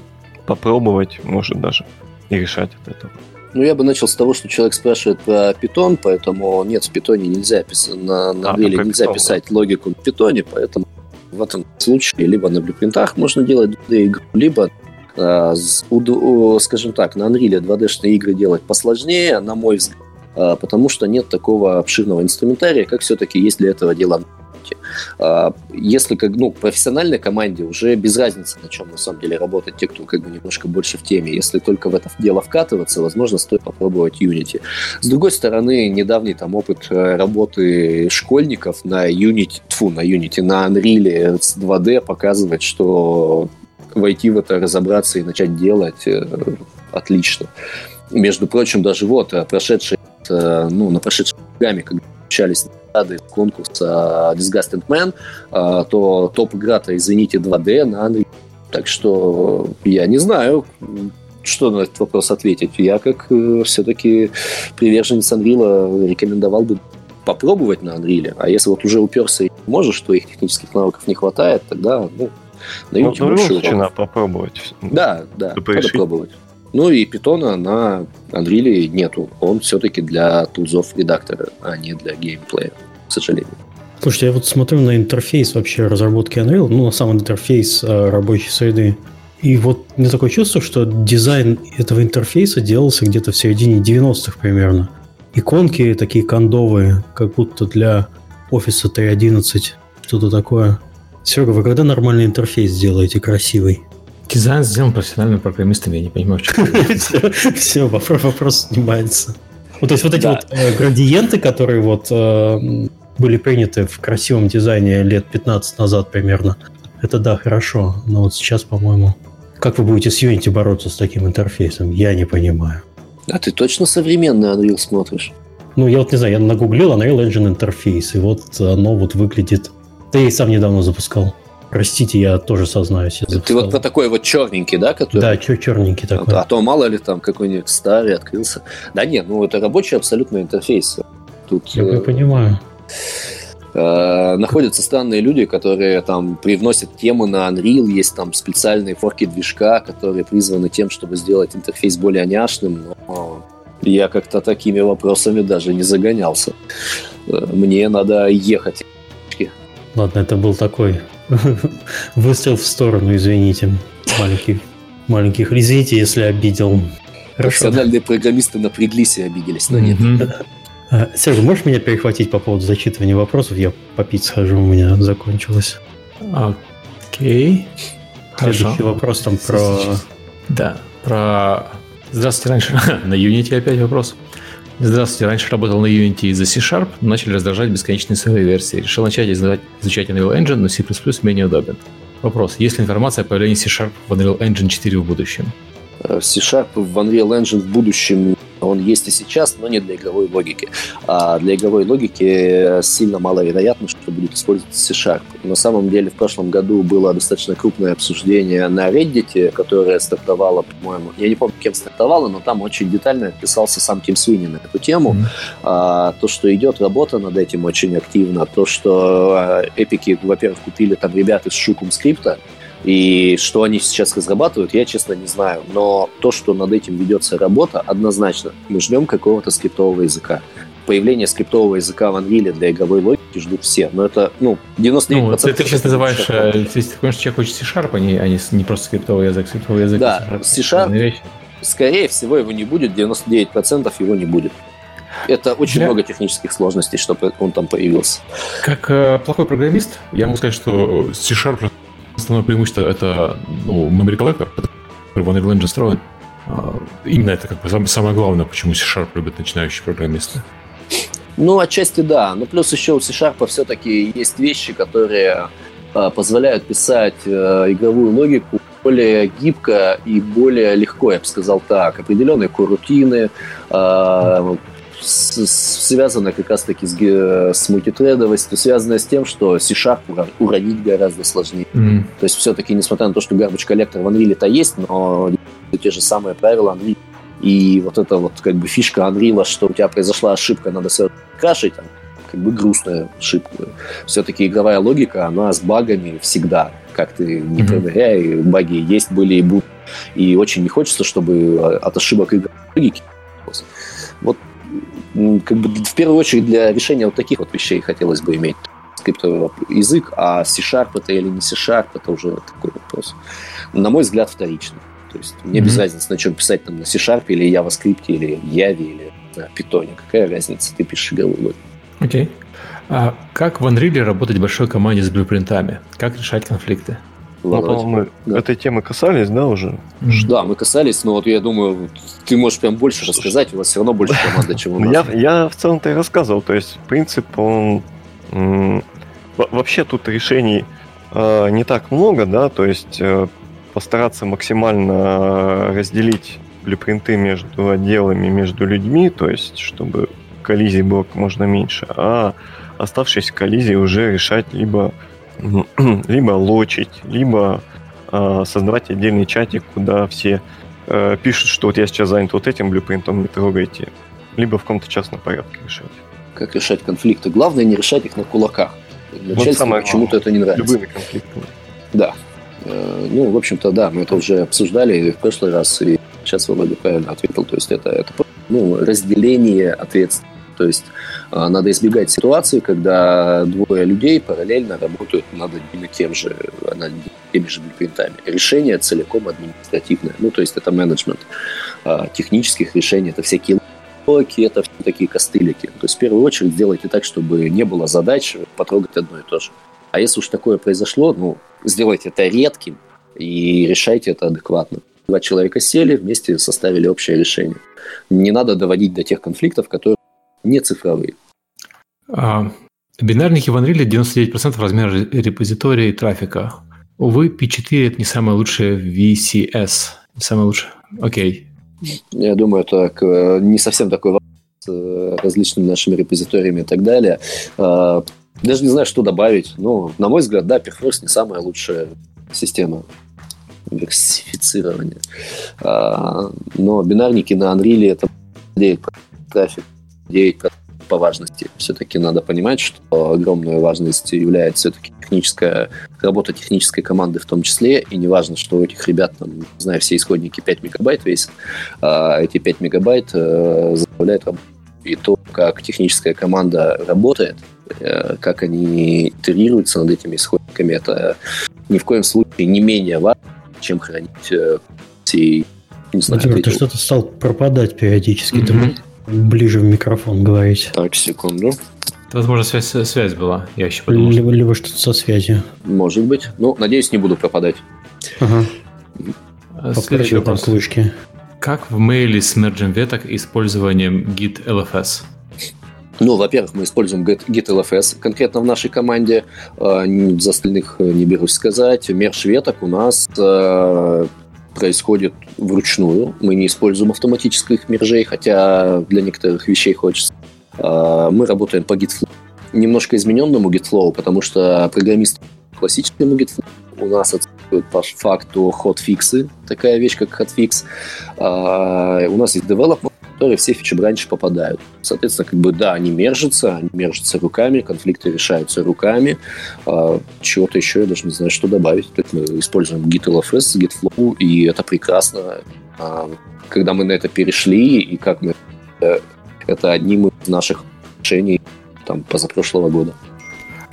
попробовать, может даже, и решать от этого. Ну, я бы начал с того, что человек спрашивает про питон, поэтому нет, в питоне нельзя писать, на, на а, нельзя питон, писать да. логику в питоне, поэтому в этом случае либо на блюпринтах можно делать 2D-игру, либо э, скажем так, на Unreal 2D-шные игры делать посложнее, на мой взгляд, э, потому что нет такого обширного инструментария, как все-таки есть для этого дела работе. А, если как, ну, профессиональной команде уже без разницы, на чем на самом деле работать те, кто как бы немножко больше в теме. Если только в это дело вкатываться, возможно, стоит попробовать Unity. С другой стороны, недавний там опыт э, работы школьников на Unity, тфу, на Unity, на Unreal с 2D показывает, что войти в это, разобраться и начать делать э, отлично. Между прочим, даже вот э, прошедшие, ну, на прошедшей программе, когда общались награды конкурса Disgusting Man, а, то топ-игра-то, извините, 2D на Unreal. Так что я не знаю, что на этот вопрос ответить. Я как э, все-таки приверженец Unreal рекомендовал бы попробовать на Unreal. А если вот уже уперся и можешь, что их технических навыков не хватает, тогда ну, на YouTube ну, больше надо попробовать. Да, да, надо пробовать. Ну и питона на Unreal нету. Он все-таки для тулзов редактора, а не для геймплея, к сожалению. Слушайте, я вот смотрю на интерфейс вообще разработки Unreal, ну, на самый интерфейс э, рабочей среды. И вот мне такое чувство, что дизайн этого интерфейса делался где-то в середине 90-х примерно. Иконки такие кондовые, как будто для офиса 3.11, что-то такое. Серега, вы когда нормальный интерфейс сделаете красивый? Дизайн сделан профессиональными программистами, я не понимаю, в чем Все, вопрос снимается. Вот, то есть вот эти вот э, градиенты, которые вот э, были приняты в красивом дизайне лет 15 назад примерно, это да, хорошо. Но вот сейчас, по-моему, как вы будете с Unity бороться с таким интерфейсом, я не понимаю. А ты точно современный Unreal смотришь? Ну, я вот не знаю, я нагуглил Unreal Engine интерфейс, и вот оно вот выглядит... Да я и сам недавно запускал. Простите, я тоже сознаюсь. Я Ты вот про такой вот черненький, да? Который... Да, черненький такой. А, а то мало ли там какой-нибудь старый открылся. Да нет, ну это рабочий абсолютно интерфейс. Тут, я э, понимаю. Э, находятся странные люди, которые там привносят темы на Unreal, есть там специальные форки движка, которые призваны тем, чтобы сделать интерфейс более няшным, но я как-то такими вопросами даже не загонялся. Э, мне надо ехать. Ладно, это был такой Выстрел в сторону, извините. Маленьких, маленьких. Извините, если обидел. Профессиональные программисты напряглись и обиделись, но нет. А, Серега, можешь меня перехватить по поводу зачитывания вопросов? Я попить схожу, у меня закончилось. Окей. Следующий вопрос там про... Да, про... Здравствуйте, раньше на Unity опять вопрос. Здравствуйте, раньше работал на Unity из-за C-Sharp, начали раздражать бесконечные свои версии. Решил начать изучать, изучать Unreal Engine, но C++ менее удобен. Вопрос. Есть ли информация о появлении C-Sharp в Unreal Engine 4 в будущем? C-Sharp в Unreal Engine в будущем он есть и сейчас, но не для игровой логики. А для игровой логики сильно маловероятно, что будет использоваться C-Sharp. На самом деле в прошлом году было достаточно крупное обсуждение на Reddit, которое стартовало, по-моему, я не помню, кем стартовало, но там очень детально описался сам Тим Свини на эту тему. Mm-hmm. А, то, что идет работа над этим очень активно, то, что а, эпики, во-первых, купили там ребят из Шукум скрипта, и что они сейчас разрабатывают, я, честно, не знаю. Но то, что над этим ведется работа, однозначно. Мы ждем какого-то скриптового языка. Появление скриптового языка в Unreal для игровой логики ждут все. Но это, ну, 99%... Ну, ты, ты сейчас называешь, э, ты, ты понимаешь, человек хочет C-Sharp, а не, а не, не просто скриптовый язык. Скриптовый язык да, C-Sharp, скорее всего, его не будет, 99% его не будет. Это очень Для... много технических сложностей, чтобы он там появился. Как э, плохой программист, я могу сказать, что C-Sharp Основное преимущество это ну, memory collector, который в Unreal Engine строен. А, именно это как бы самое главное, почему C-Sharp любят начинающие программисты. Ну, отчасти да. Но плюс еще у C-Sharp все-таки есть вещи, которые э, позволяют писать э, игровую логику более гибко и более легко, я бы сказал так. Определенные корутины, э, связано как раз-таки с, с мультитредовостью, связано с тем, что C-Sharp уронить гораздо сложнее. Mm. То есть все-таки, несмотря на то, что garbage коллектор в Unreal-то есть, но те же самые правила Unreal. И вот эта вот как бы фишка Unreal, что у тебя произошла ошибка, надо все крашить, как бы грустная ошибка. Все-таки игровая логика, она с багами всегда. Как ты не mm-hmm. проверяй, баги есть, были и будут. И очень не хочется, чтобы от ошибок игровой логики вот как бы в первую очередь для решения вот таких вот вещей хотелось бы иметь скриптовый язык, а C-Sharp это или не C-Sharp, это уже такой вопрос. На мой взгляд, вторично. То есть мне mm-hmm. без разницы, на чем писать, там, на C-Sharp или JavaScript, или Java, или на Python. Какая разница, ты пишешь логику. Окей. Okay. А как в Unreal работать в большой команде с блюпринтами? Как решать конфликты? Ну, по-моему, да. этой темы касались, да, уже? Да, мы касались, но вот я думаю, ты можешь прям больше рассказать, у вас все равно больше команды, чем у нас. Я, я в целом-то и рассказывал, то есть принцип, он... Вообще тут решений э, не так много, да, то есть э, постараться максимально разделить блюпринты между отделами, между людьми, то есть чтобы коллизий было как можно меньше, а оставшиеся коллизии уже решать либо либо лочить, либо э, создавать отдельный чатик, куда все э, пишут, что вот я сейчас занят вот этим блюпринтом, не трогайте. Либо в каком-то частном порядке решать. Как решать конфликты? Главное не решать их на кулаках. Начальству вот почему-то это не нравится. Любыми конфликтами. Да. Э, ну, в общем-то, да, мы это уже обсуждали в прошлый раз, и сейчас Володя правильно ответил. То есть это, это ну, разделение ответственности то есть а, надо избегать ситуации, когда двое людей параллельно работают над одним и тем же, над теми же блюпринтами. Решение целиком административное. Ну, то есть это менеджмент а, технических решений, это всякие локи, это такие костылики. То есть в первую очередь сделайте так, чтобы не было задач потрогать одно и то же. А если уж такое произошло, ну, сделайте это редким и решайте это адекватно. Два человека сели, вместе составили общее решение. Не надо доводить до тех конфликтов, которые не цифровые. А, бинарники в Unreal 99% размера репозитория и трафика. Увы, P4 это не самое лучшее VCS. Не самое лучшее. Окей. Я думаю, это не совсем такой вопрос с э, различными нашими репозиториями и так далее. А, даже не знаю, что добавить. Ну, на мой взгляд, да, Perforce не самая лучшая система версифицирования. А, но бинарники на Unreal это трафик 9 по важности. Все-таки надо понимать, что огромную важность является все-таки техническая работа технической команды в том числе, и не важно, что у этих ребят, там, не знаю, все исходники 5 мегабайт весят, а эти 5 мегабайт э, заставляют работать. И то, как техническая команда работает, э, как они итерируются над этими исходниками, это ни в коем случае не менее важно, чем хранить э, все не знаю, Владимир, ты что-то стал пропадать периодически. Mm-hmm ближе в микрофон говорить. Так, секунду. Возможно, связь, связь была. Я еще подумал. Либо, либо что-то со связью. Может быть. Ну, надеюсь, не буду пропадать. Ага. Следующий вопрос. Вышки. Как в мейле с мерджем веток использованием git LFS? Ну, во-первых, мы используем git, LFS конкретно в нашей команде. А, за остальных э, не берусь сказать. Мерж веток у нас э, происходит вручную. Мы не используем автоматических мержей, хотя для некоторых вещей хочется. А, мы работаем по GitFlow. Немножко измененному GitFlow, потому что программист классическому GitFlow у нас отсутствуют по факту хотфиксы, такая вещь, как hotfix. А, у нас есть development, которые все фичи раньше попадают. Соответственно, как бы, да, они мержатся, они мержатся руками, конфликты решаются руками. А, чего-то еще я даже не знаю, что добавить. Есть мы используем GitLFS, GitFlow, и это прекрасно. А, когда мы на это перешли, и как мы... Э, это одним из наших решений там, позапрошлого года.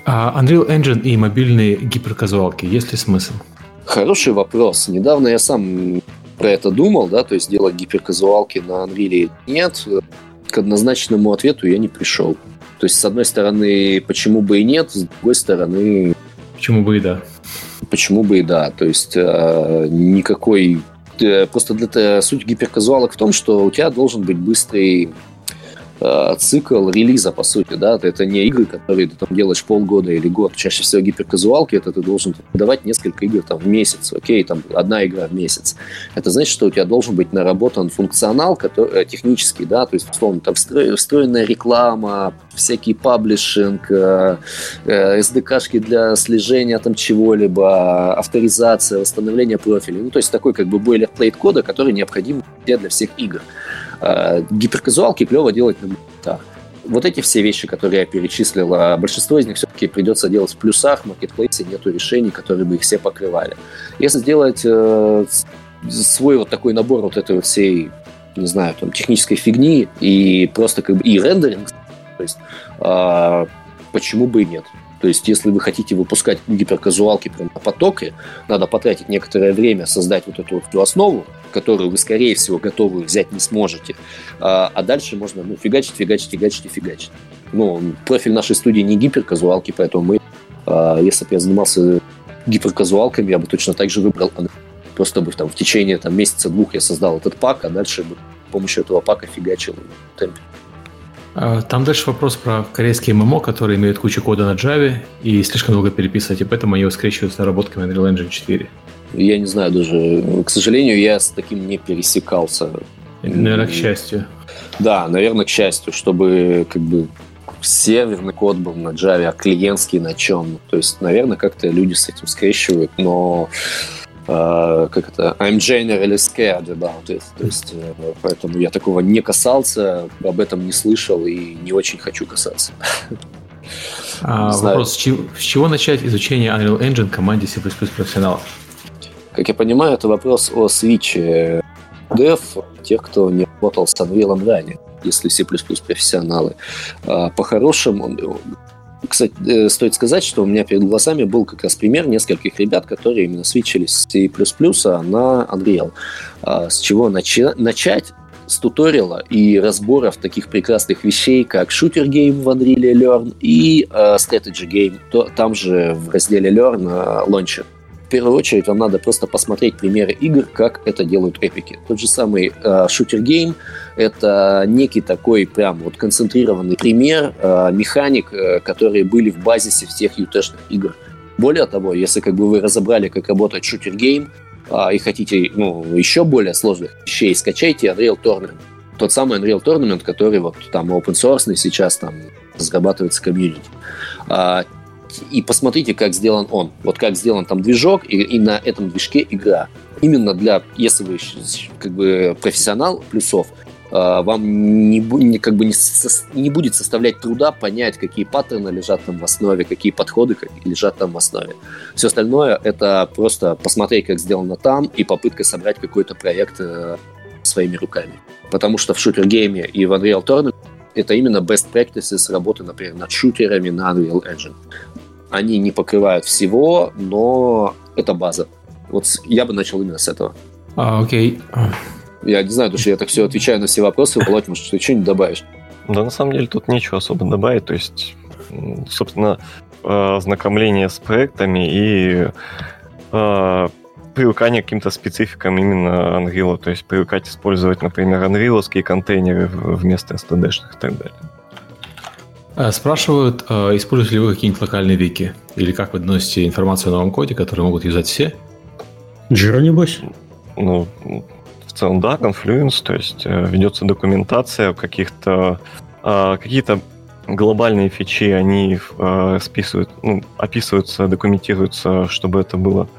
А Unreal Engine и мобильные гиперказуалки, есть ли смысл? Хороший вопрос. Недавно я сам про это думал, да, то есть делать гиперказуалки на Unreal нет, к однозначному ответу я не пришел. То есть, с одной стороны, почему бы и нет, с другой стороны... Почему бы и да. Почему бы и да. То есть, э, никакой... Э, просто для суть гиперказуалок в том, что у тебя должен быть быстрый э, цикл релиза, по сути, да, это не игры, которые ты там делаешь полгода или год, чаще всего гиперказуалки, это ты должен давать несколько игр там в месяц, окей, там одна игра в месяц. Это значит, что у тебя должен быть наработан функционал который, э, технический, да, то есть, условно, там встроенная реклама, всякий паблишинг, э, э, SDK-шки для слежения там чего-либо, авторизация, восстановление профиля, ну, то есть такой как бы бойлерплейт кода, который необходим для всех игр. Э, гиперказуалки клево делать на монитах. Вот эти все вещи, которые я перечислил, большинство из них все-таки придется делать в плюсах, в маркетплейсе нету решений, которые бы их все покрывали. Если сделать э, свой вот такой набор вот этой вот всей, не знаю, там, технической фигни и просто как бы и рендеринг, то есть э, почему бы и нет? То есть, если вы хотите выпускать гиперказуалки прямо на потоке, надо потратить некоторое время, создать вот эту вот основу, которую вы, скорее всего, готовы взять не сможете. А, а дальше можно ну, фигачить, фигачить, фигачить и фигачить. Ну, профиль нашей студии не гиперказуалки, поэтому мы, а, если бы я занимался гиперказуалками, я бы точно так же выбрал Просто бы там в течение там, месяца-двух я создал этот пак, а дальше бы с помощью этого пака фигачил. А, там дальше вопрос про корейские ММО, которые имеют кучу кода на Java и слишком долго переписывать, и поэтому они скрещивают с наработками Unreal Engine 4. Я не знаю даже. К сожалению, я с таким не пересекался. Наверное, к счастью. Да, наверное, к счастью, чтобы как бы серверный код был на Java, а клиентский на чем. То есть, наверное, как-то люди с этим скрещивают, но как это, I'm generally scared about it. То есть, uh, поэтому я такого не касался, об этом не слышал и не очень хочу касаться. А, вопрос, с чего, с чего начать изучение Unreal Engine команде C++ профессионалов? Как я понимаю, это вопрос о свиче Dev, тех, кто не работал с Unreal ранее, если C++ профессионалы. А, по-хорошему, кстати, э, стоит сказать, что у меня перед глазами был как раз пример нескольких ребят, которые именно свечились с C++ на Unreal. А, с чего начать? С туториала и разборов таких прекрасных вещей, как шутер гейм в Unreal Learn и uh, strategy game, то, там же в разделе Learn uh, Launcher. В первую очередь вам надо просто посмотреть примеры игр, как это делают эпики. Тот же самый Shooter Game — это некий такой прям вот концентрированный пример э, механик, э, которые были в базисе всех UE-шных игр. Более того, если как бы вы разобрали, как работает Shooter Game, э, и хотите ну, еще более сложных вещей, скачайте Unreal Tournament. Тот самый Unreal Tournament, который вот там open source сейчас там разрабатывается комьюнити и посмотрите, как сделан он. Вот как сделан там движок, и, и на этом движке игра. Именно для, если вы как бы профессионал плюсов, а, вам не, как бы не, со, не будет составлять труда понять, какие паттерны лежат там в основе, какие подходы лежат там в основе. Все остальное это просто посмотреть, как сделано там, и попытка собрать какой-то проект э, своими руками. Потому что в шутер-гейме и в Unreal Tournament это именно best practices работы, например, над шутерами на Unreal Engine. Они не покрывают всего, но это база. Вот я бы начал именно с этого. А, окей. Я не знаю, потому что я так все отвечаю на все вопросы. Володь, может, ты что-нибудь добавишь? Да, на самом деле тут нечего особо добавить. То есть, собственно, ознакомление с проектами и э, привыкание к каким-то спецификам именно Unreal. То есть привыкать использовать, например, Unreal контейнеры вместо STD-шных и так далее. А, спрашивают, а, используете ли вы какие-нибудь локальные вики? Или как вы доносите информацию о новом коде, который могут юзать все? Jira, небось? Ну, в целом, да, Confluence, то есть э, ведется документация каких-то а, какие-то глобальные фичи, они э, списывают, ну, описываются, документируются, чтобы это было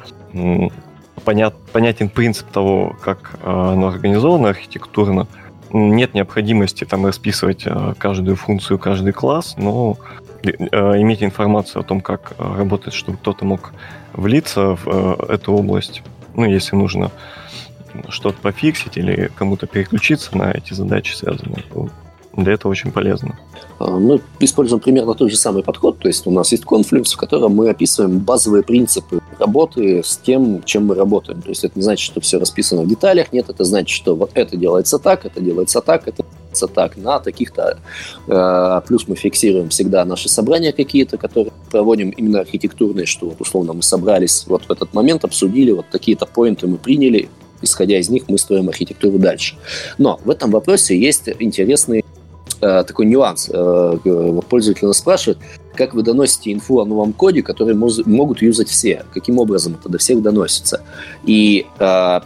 понят, понятен принцип того, как оно организовано архитектурно нет необходимости там расписывать э, каждую функцию, каждый класс, но э, иметь информацию о том, как э, работает, чтобы кто-то мог влиться в эту область, ну, если нужно что-то пофиксить или кому-то переключиться на эти задачи связанные, для этого очень полезно. А, мы используем примерно тот же самый подход, то есть у нас есть конфликт, в котором мы описываем базовые принципы работы с тем, чем мы работаем. То есть это не значит, что все расписано в деталях, нет, это значит, что вот это делается так, это делается так, это делается так, на таких-то. Э, плюс мы фиксируем всегда наши собрания какие-то, которые проводим именно архитектурные, что вот условно мы собрались вот в этот момент, обсудили, вот такие-то поинты мы приняли, исходя из них мы строим архитектуру дальше. Но в этом вопросе есть интересный э, такой нюанс. Э, пользователь нас спрашивает, как вы доносите инфу о новом коде, который могут юзать все? Каким образом это до всех доносится? И э,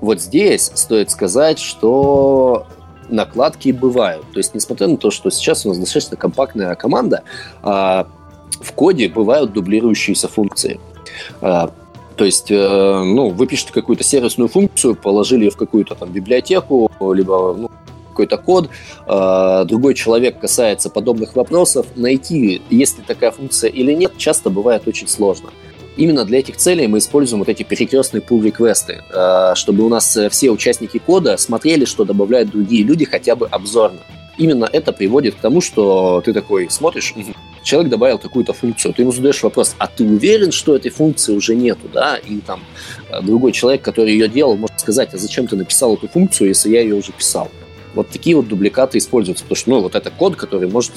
вот здесь стоит сказать, что накладки бывают. То есть, несмотря на то, что сейчас у нас достаточно компактная команда, э, в коде бывают дублирующиеся функции. Э, то есть, э, ну, вы пишете какую-то сервисную функцию, положили ее в какую-то там библиотеку, либо ну, какой-то код, э, другой человек касается подобных вопросов, найти, есть ли такая функция или нет, часто бывает очень сложно. Именно для этих целей мы используем вот эти перекрестные pull реквесты э, чтобы у нас все участники кода смотрели, что добавляют другие люди хотя бы обзорно. Именно это приводит к тому, что ты такой смотришь, человек добавил какую-то функцию, ты ему задаешь вопрос, а ты уверен, что этой функции уже нету, да? И там э, другой человек, который ее делал, может сказать, а зачем ты написал эту функцию, если я ее уже писал? Вот такие вот дубликаты используются, потому что, ну, вот это код, который может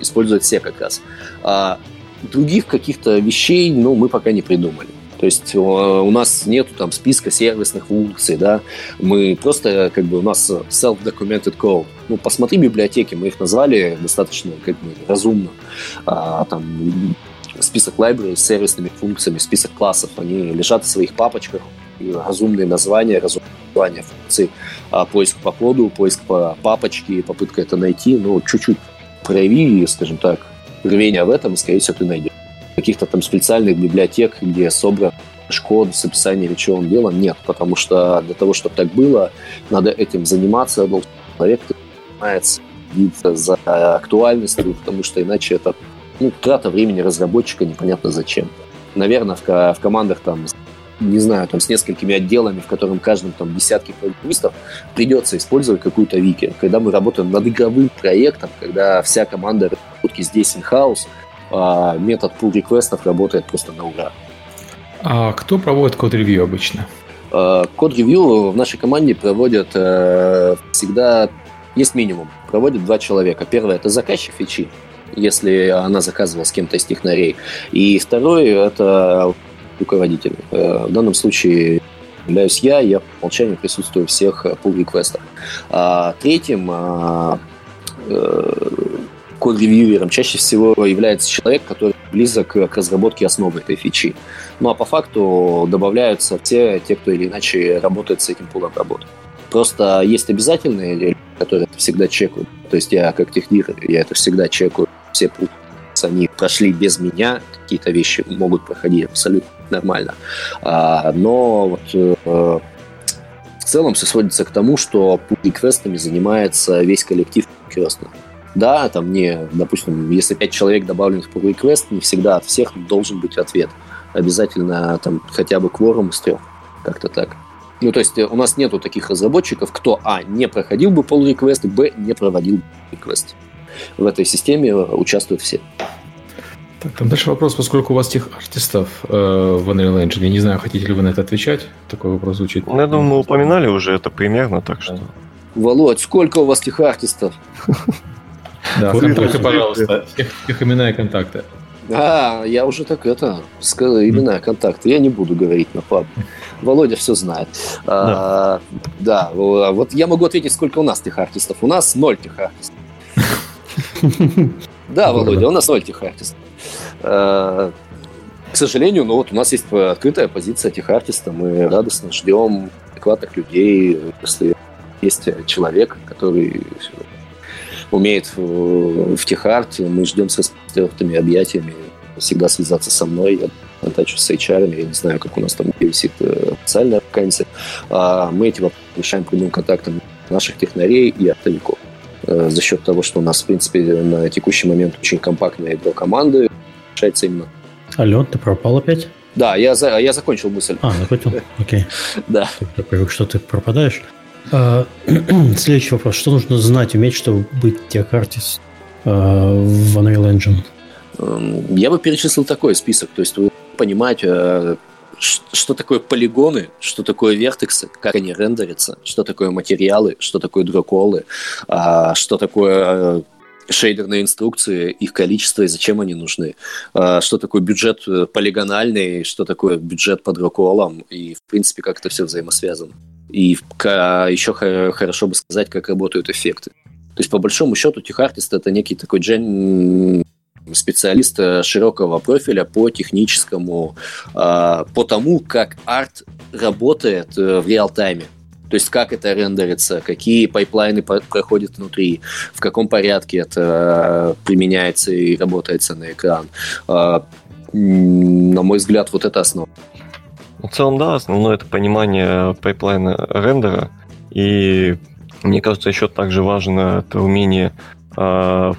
использовать все как раз. А других каких-то вещей, ну, мы пока не придумали. То есть у нас нету там списка сервисных функций, да, мы просто, как бы, у нас self-documented code. Ну, посмотри библиотеки, мы их назвали достаточно, как бы, разумно. А, там список library с сервисными функциями, список классов, они лежат в своих папочках, разумные названия, разумные названия функций, а, поиск по коду, поиск по папочке, попытка это найти, ну, чуть-чуть прояви, скажем так, рвение в этом, скорее всего, ты найдешь каких-то там специальных библиотек, где собран код с описанием, чего он делал, нет, потому что для того, чтобы так было, надо этим заниматься, должен человек занимается за актуальностью, потому что иначе это ну, трата времени разработчика непонятно зачем. Наверное, в, в командах там не знаю, там с несколькими отделами, в котором каждом там десятки программистов, придется использовать какую-то вики. Когда мы работаем над игровым проектом, когда вся команда разработки здесь in-house, а метод pull реквестов работает просто на ура. А кто проводит код-ревью обычно? А, код-ревью в нашей команде проводят э, всегда, есть минимум, проводят два человека. Первое – это заказчик фичи, если она заказывала с кем-то из технарей. И второй – это руководитель. Э, в данном случае являюсь я, я по умолчанию присутствую в всех pull реквестах. А третьим а, э, код-ревьюером чаще всего является человек, который близок к разработке основы этой фичи. Ну а по факту добавляются все те, кто или иначе работает с этим пулом работы. Просто есть обязательные, которые всегда чекают. То есть я как технир, я это всегда чекаю. Все пулы, они прошли без меня, какие-то вещи могут проходить абсолютно нормально. А, но вот э, в целом все сводится к тому, что пул-реквестами занимается весь коллектив крестных. Да, там не, допустим, если пять человек добавлены в request, не всегда от всех должен быть ответ. Обязательно там хотя бы кворум из трех. Как-то так. Ну, то есть э, у нас нету таких разработчиков, кто, а, не проходил бы request, б, не проводил request. В этой системе участвуют все. Так, там дальше вопрос, поскольку у вас тех артистов э, в Unreal Engine, я не знаю, хотите ли вы на это отвечать? Такой вопрос звучит. Ну, я думаю, мы упоминали уже это примерно, так что... Володь, сколько у вас тех артистов? Да, контакты, пожалуйста. Всех имена и контакты. А, я уже так это, сказал, имена, контакты. Я не буду говорить на паб. Володя все знает. Да. А, да, вот я могу ответить, сколько у нас тех артистов. У нас ноль тех артистов. Да, Володя, у нас ноль. А, к сожалению, ну вот у нас есть открытая позиция тех артиста. Мы радостно ждем адекватных людей. Если есть человек, который умеет в, в техарте. Мы ждем с распостертыми объятиями всегда связаться со мной. Я контачу с HR, я не знаю, как у нас там висит э, официальная вакансия. А мы эти вопросы решаем прямым контактом наших технарей и оптовиков. Э, за счет того, что у нас, в принципе, на текущий момент очень компактная ядро команды, решается именно. Алло, ты пропал опять? Да, я, за, я закончил мысль. А, закончил? Окей. Да. Я привык, что ты пропадаешь. А, следующий вопрос. Что нужно знать, уметь, чтобы быть тех-артист а, в Unreal Engine? Эм, я бы перечислил такой список. То есть вы понимаете, э, что такое полигоны, что такое вертексы, как они рендерятся, что такое материалы, что такое дроколы, а, что такое э, шейдерные инструкции, их количество и зачем они нужны, что такое бюджет э, полигональный, что такое бюджет под роколом и, в принципе, как это все взаимосвязано. И еще хорошо бы сказать, как работают эффекты. То есть, по большому счету, техартист это некий такой джен специалист широкого профиля по техническому, по тому, как арт работает в реал-тайме. То есть как это рендерится, какие пайплайны проходят внутри, в каком порядке это применяется и выводится на экран. На мой взгляд, вот это основа. В целом, да, основное это понимание пайплайна рендера. И мне кажется, еще также важно это умение э,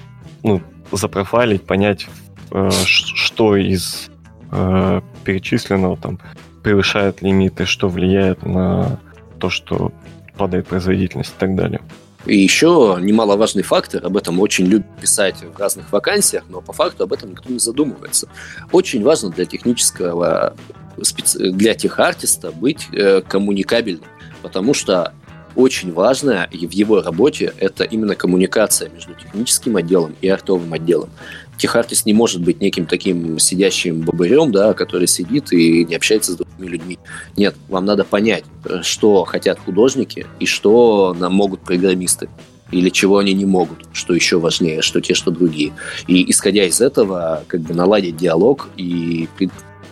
ну, запрофайлить, понять, э, что из э, перечисленного там превышает лимиты, что влияет на то, что падает производительность и так далее. И еще немаловажный фактор, об этом очень любят писать в разных вакансиях, но по факту об этом никто не задумывается. Очень важно для технического, для техартиста быть э, коммуникабельным, потому что очень важно в его работе это именно коммуникация между техническим отделом и артовым отделом. Техартист не может быть неким таким сидящим бобырем, да, который сидит и не общается с другими людьми. Нет, вам надо понять, что хотят художники и что нам могут программисты или чего они не могут, что еще важнее, что те, что другие. И исходя из этого, как бы наладить диалог и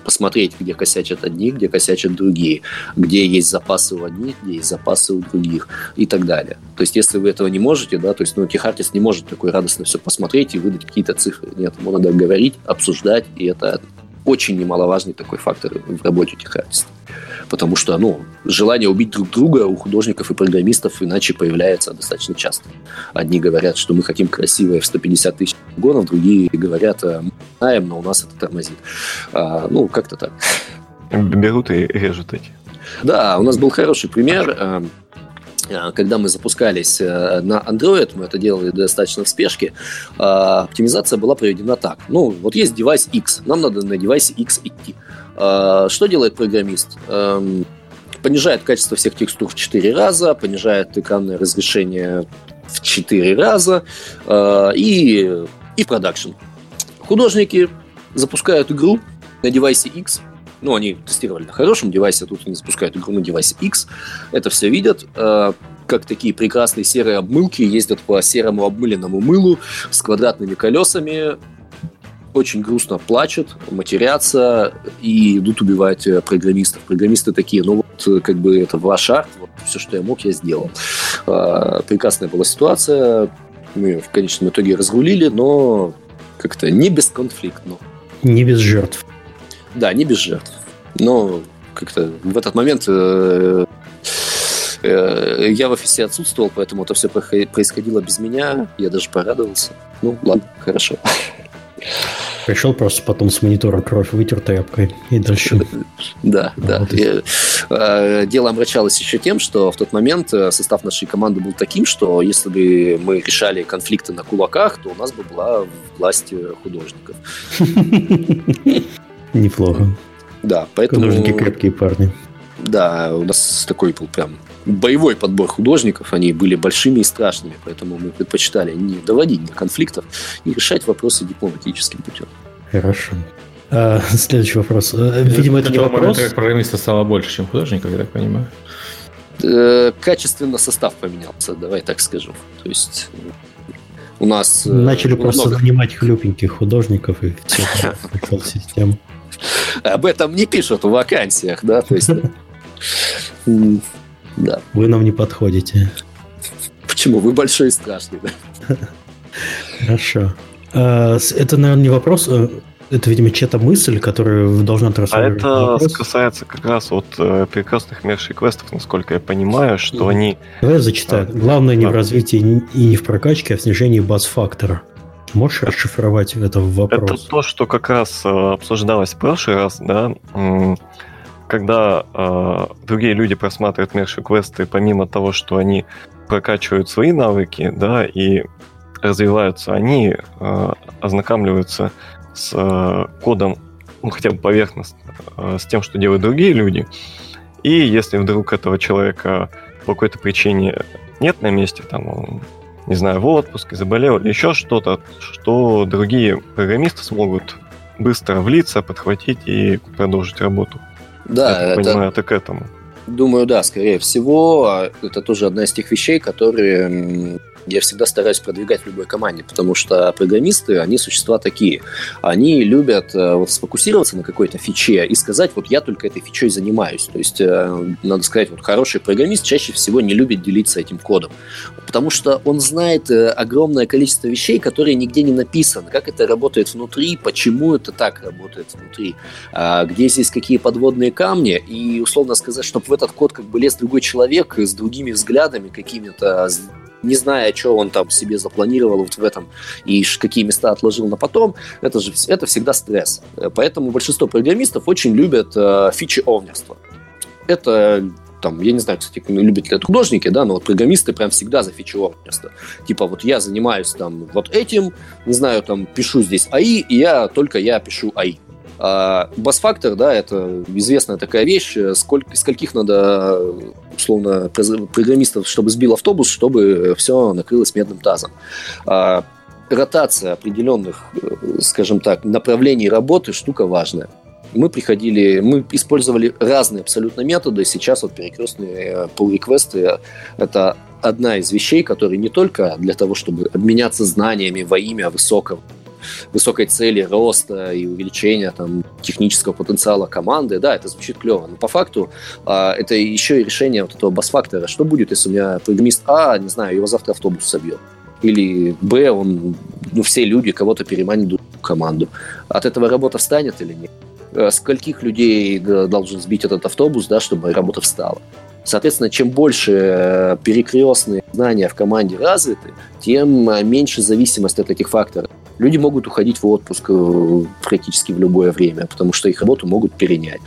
посмотреть, где косячат одни, где косячат другие, где есть запасы у одних, где есть запасы у других и так далее. То есть, если вы этого не можете, да, то есть, ну, техартист не может такой радостно все посмотреть и выдать какие-то цифры. Нет, ему надо говорить, обсуждать, и это очень немаловажный такой фактор в работе техартиста. Потому что, ну, желание убить друг друга у художников и программистов иначе появляется достаточно часто. Одни говорят, что мы хотим красивое в 150 тысяч гонов, другие говорят, «А, мы знаем, но у нас это тормозит. А, ну, как-то так. Берут и режут эти. Да, у нас был хороший пример а, когда мы запускались э, на Android, мы это делали достаточно в спешке, а, оптимизация была проведена так. Ну, вот есть девайс X, нам надо на девайсе X идти. А, что делает программист? Эм, понижает качество всех текстур в 4 раза, понижает экранное разрешение в 4 раза и, и в продакшн. Художники запускают игру на девайсе X, ну, они тестировали на хорошем девайсе, а тут они запускают игру на девайсе X. Это все видят э, как такие прекрасные серые обмылки ездят по серому обмыленному мылу с квадратными колесами, очень грустно плачут, матерятся и идут убивать э, программистов. Программисты такие, ну вот э, как бы это ваш арт, вот, все, что я мог, я сделал. Э, прекрасная была ситуация, мы в конечном итоге разрулили, но как-то не бесконфликтно. Не без жертв. Да, не без жертв. Но как-то в этот момент э, э, я в офисе отсутствовал, поэтому это все происходило без меня. Я даже порадовался. Ну, ладно, хорошо. Пришел просто потом с монитора кровь вытер тряпкой и дальше. Да, да. Э, дело омрачалось еще тем, что в тот момент состав нашей команды был таким, что если бы мы решали конфликты на кулаках, то у нас бы была власть художников. Неплохо. Да, поэтому... Художники крепкие парни. Да, у нас такой был прям боевой подбор художников, они были большими и страшными, поэтому мы предпочитали не доводить до конфликтов и решать вопросы дипломатическим путем. Хорошо. А, следующий вопрос. Э, видимо, это не вопрос. Как программиста стало больше, чем художников, я так понимаю. Э, качественно состав поменялся, давай так скажу. То есть у нас... Э, Начали просто нанимать хлюпеньких художников и все, пришел систему. Об этом не пишут в вакансиях, да, то есть... Да. Вы нам не подходите. Почему? Вы большой и страшный, да? Хорошо. А, это, наверное, не вопрос. А это, видимо, чья-то мысль, которая должна трансформировать. А это вопрос. касается как раз вот э, прекрасных мершей-квестов, насколько я понимаю, что mm. они... Давай я зачитаю. А, Главное не а. в развитии и не в прокачке, а в снижении баз-фактора. Можешь расшифровать это в вопрос? Это то, что как раз э, обсуждалось в прошлый раз, да, когда э, другие люди просматривают мерши квесты, помимо того, что они прокачивают свои навыки, да, и развиваются, они э, ознакомливаются с э, кодом, ну, хотя бы поверхностно, э, с тем, что делают другие люди. И если вдруг этого человека по какой-то причине нет на месте, там он не знаю, в отпуске, заболел или еще что-то, что другие программисты смогут быстро влиться, подхватить и продолжить работу. Да, Я это... понимаю, это к этому. Думаю, да, скорее всего. А это тоже одна из тех вещей, которые я всегда стараюсь продвигать в любой команде, потому что программисты, они существа такие. Они любят э, вот, сфокусироваться на какой-то фиче и сказать, вот я только этой фичой занимаюсь. То есть, э, надо сказать, вот хороший программист чаще всего не любит делиться этим кодом, потому что он знает э, огромное количество вещей, которые нигде не написаны, как это работает внутри, почему это так работает внутри, а где здесь какие подводные камни, и условно сказать, чтобы в этот код как бы лез другой человек с другими взглядами, какими-то не зная, что он там себе запланировал вот в этом и какие места отложил на потом, это же это всегда стресс. Поэтому большинство программистов очень любят э, фичи овнерства. Это там, я не знаю, кстати, любят ли это художники, да, но вот программисты прям всегда за фичевое Типа вот я занимаюсь там вот этим, не знаю, там пишу здесь АИ, и я только я пишу АИ. А бас-фактор, да, это известная такая вещь, сколько, скольких надо, условно, программистов, чтобы сбил автобус, чтобы все накрылось медным тазом. А ротация определенных, скажем так, направлений работы штука важная. Мы приходили, мы использовали разные абсолютно методы. Сейчас вот перекрестные pull реквесты это одна из вещей, которые не только для того, чтобы обменяться знаниями во имя высокого высокой цели роста и увеличения там, технического потенциала команды, да, это звучит клево. Но по факту а, это еще и решение вот этого бас-фактора. Что будет, если у меня программист А, не знаю, его завтра автобус собьет? Или Б, он, ну, все люди кого-то переманит в команду. От этого работа встанет или нет? А скольких людей должен сбить этот автобус, да, чтобы работа встала? Соответственно, чем больше э, перекрестные знания в команде развиты, тем э, меньше зависимость от этих факторов. Люди могут уходить в отпуск э, практически в любое время, потому что их работу могут перенять.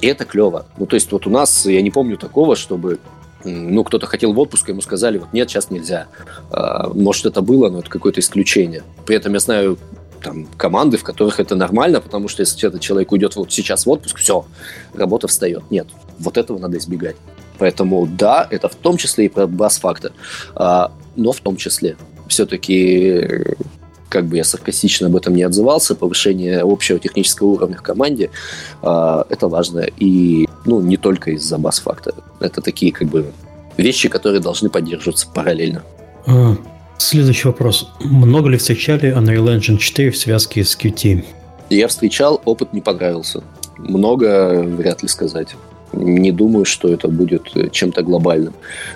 И это клево. Ну, то есть вот у нас, я не помню такого, чтобы ну, кто-то хотел в отпуск, ему сказали, вот нет, сейчас нельзя. А, может, это было, но это какое-то исключение. При этом я знаю там, команды, в которых это нормально, потому что если этот человек уйдет вот сейчас в отпуск, все, работа встает. Нет, вот этого надо избегать. Поэтому да, это в том числе и про бас-фактор, а, но в том числе все-таки как бы я саркастично об этом не отзывался, повышение общего технического уровня в команде, э, это важно. И ну, не только из-за бас-фактора. Это такие как бы вещи, которые должны поддерживаться параллельно. А, следующий вопрос. Много ли встречали Unreal Engine 4 в связке с Qt? Я встречал, опыт не понравился. Много вряд ли сказать. Не думаю, что это будет чем-то глобальным.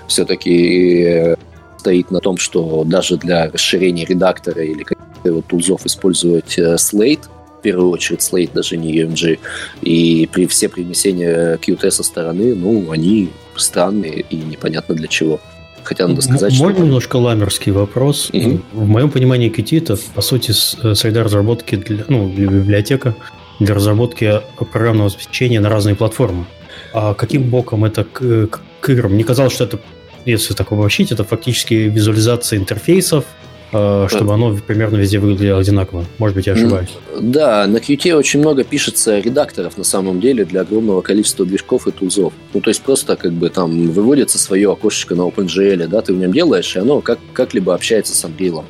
Все-таки стоит на том, что даже для расширения редактора или вот тулзов использовать э, Slate, в первую очередь Slate, даже не UMG, и при все принесения Qt со стороны, ну, они странные и непонятно для чего. Хотя надо сказать, Можно что... немножко ламерский вопрос? Угу. В моем понимании Qt это, по сути, э, среда разработки, для, ну, библиотека для разработки программного обеспечения на разные платформы. А каким боком это к, к, к играм? Мне казалось, что это, если так обобщить, это фактически визуализация интерфейсов, Э, чтобы оно примерно везде выглядело одинаково. Может быть, я ошибаюсь. Да, на Qt очень много пишется редакторов на самом деле для огромного количества движков и тулзов. Ну, то есть просто как бы там выводится свое окошечко на OpenGL, да, ты в нем делаешь, и оно как, как-либо общается с Unreal.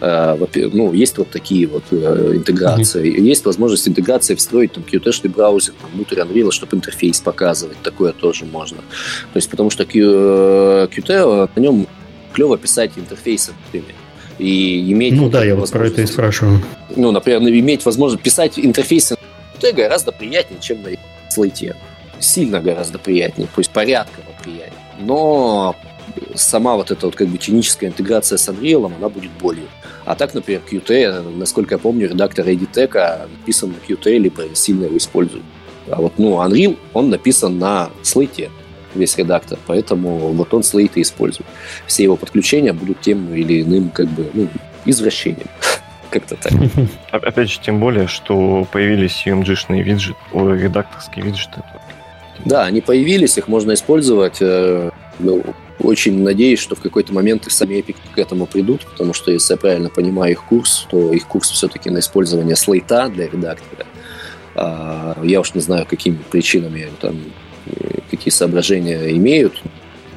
Э, ну, есть вот такие вот э, интеграции. Mm-hmm. Есть возможность интеграции встроить там Qt браузер внутрь Unreal, чтобы интерфейс показывать. Такое тоже можно. То есть потому что Qt, на нем клево писать интерфейсы, например и иметь... Ну да, я вот про это и спрашиваю. Ну, например, иметь возможность писать интерфейсы на гораздо приятнее, чем на слейте. Сильно гораздо приятнее, то есть порядково приятнее. Но сама вот эта вот как бы техническая интеграция с Unreal, она будет болью. А так, например, Qt, насколько я помню, редактор Editec написан на Qt, либо сильно его используют. А вот, ну, Unreal, он написан на слейте весь редактор, поэтому вот он Slate и использует. Все его подключения будут тем или иным как бы ну, извращением. Как-то так. Опять же, тем более, что появились UMG-шные виджеты, редакторские виджеты. Да, они появились, их можно использовать. Э, ну, очень надеюсь, что в какой-то момент и сами Epic к этому придут, потому что, если я правильно понимаю их курс, то их курс все-таки на использование слейта для редактора. А, я уж не знаю, какими причинами там какие соображения имеют,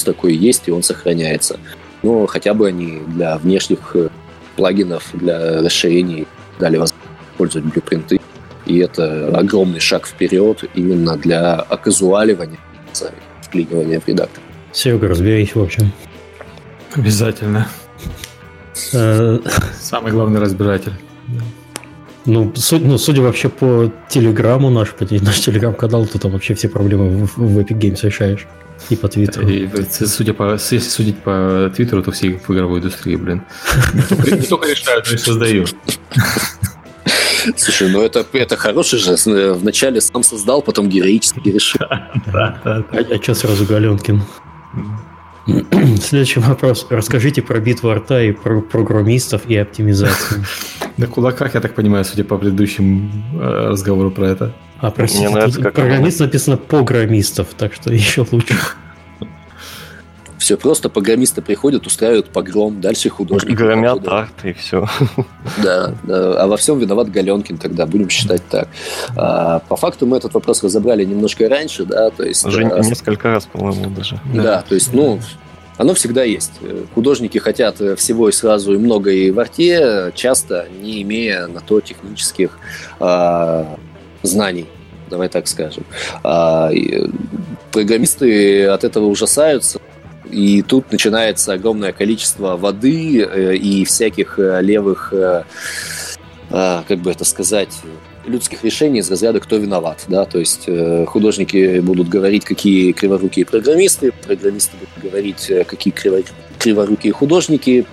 такой есть, и он сохраняется. Но хотя бы они для внешних э, плагинов, для расширений дали возможность использовать блюпринты. И это огромный шаг вперед именно для оказуаливания, вклинивания в редактор. Серега, разберись в общем. Обязательно. Э, Самый главный разбиратель. Ну, судя, ну, судя вообще по телеграмму наш, наш телеграм-канал, то там вообще все проблемы в, в Epic Games решаешь. И по Твиттеру. И, судя по, если судить по Твиттеру, то все в игровой индустрии, блин. Не только решают, но и создают. Слушай, ну это, это хороший же. Вначале сам создал, потом героически решил. А, а что сразу Галенкин? Следующий вопрос. Расскажите про битву арта и про программистов и оптимизацию. На кулаках, я так понимаю, судя по предыдущим э, разговору про это. А, простите, программист написано программистов, так что еще лучше. Все просто, программисты приходят, устраивают погром, дальше художники. Громят арт и все. Да, да, а во всем виноват Галенкин тогда, будем считать так. А, по факту мы этот вопрос разобрали немножко раньше, да, то есть... Уже а, несколько раз, по-моему, даже. Да, да, то есть, ну, оно всегда есть. Художники хотят всего и сразу и много и в арте, часто не имея на то технических а, знаний давай так скажем. А, программисты от этого ужасаются, и тут начинается огромное количество воды э, и всяких э, левых, э, как бы это сказать, людских решений из разряда «кто виноват?». Да? То есть художники будут говорить, какие криворукие программисты, программисты будут говорить, какие криворукие художники,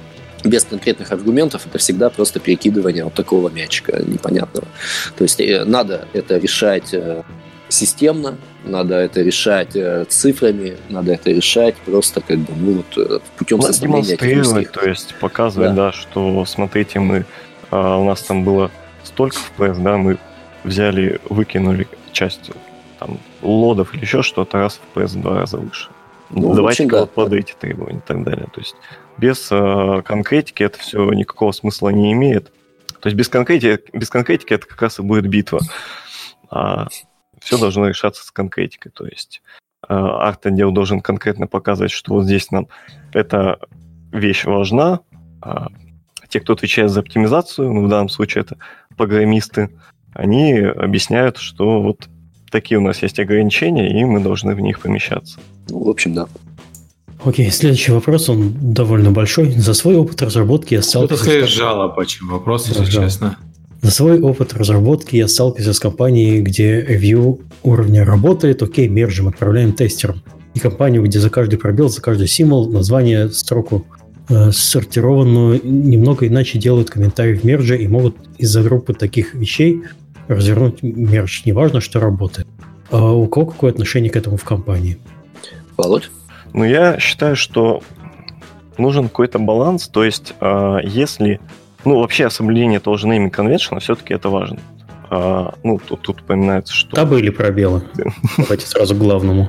без конкретных аргументов это всегда просто перекидывание вот такого мячика непонятного. То есть надо это решать системно, надо это решать э, цифрами, надо это решать просто как бы ну, вот, э, путем надо составления демонстрировать, то есть показывать, да. да, что смотрите, мы а, у нас там было столько FPS, да, мы взяли, выкинули часть там лодов или еще что-то, раз в два раза выше. Ну, Давайте общем, да. под эти требования и так далее. То есть без э, конкретики это все никакого смысла не имеет. То есть без конкретики, без конкретики это как раз и будет битва. А все должно решаться с конкретикой. То есть э, арт-отдел должен конкретно показывать, что вот здесь нам эта вещь важна. А те, кто отвечает за оптимизацию, ну, в данном случае это программисты, они объясняют, что вот такие у нас есть ограничения, и мы должны в них помещаться. Ну, в общем, да. Окей, следующий вопрос, он довольно большой. За свой опыт разработки я сталкивался... Это скорее жалоба, чем вопрос, если честно. За свой опыт разработки я сталкивался с компанией, где view уровня работает, окей, мержим, отправляем тестерам. И компанию, где за каждый пробел, за каждый символ, название, строку э, сортированную, немного иначе делают комментарии в мерже и могут из-за группы таких вещей развернуть мерж. Неважно, что работает. А у кого какое отношение к этому в компании? Володь? Ну, я считаю, что нужен какой-то баланс. То есть, э, если ну, вообще, соблюдение того же naming convention все-таки это важно. А, ну, тут, тут упоминается, что... Табы или пробелы? Давайте сразу к главному.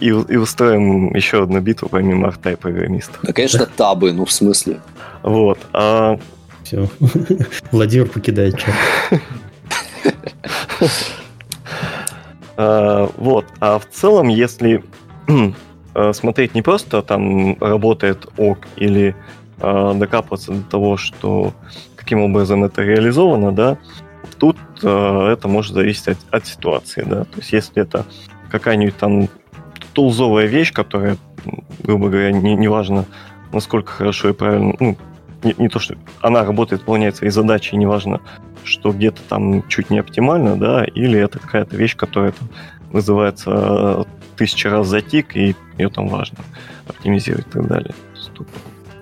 И, и устроим еще одну битву помимо арта и программистов. Да, конечно, табы, ну, в смысле. Вот. А... Все. Владимир покидает чат. а, вот. А в целом, если э, смотреть не просто там работает ок или э, докапываться до того, что каким образом это реализовано, да, тут э, это может зависеть от, от ситуации, да. То есть если это какая-нибудь там тулзовая вещь, которая, грубо говоря, не, не насколько хорошо и правильно, ну, не, не то, что она работает, выполняет свои задачи, и неважно, что где-то там чуть не оптимально, да, или это какая-то вещь, которая там вызывается э, тысячи раз затик, и ее там важно оптимизировать и так далее.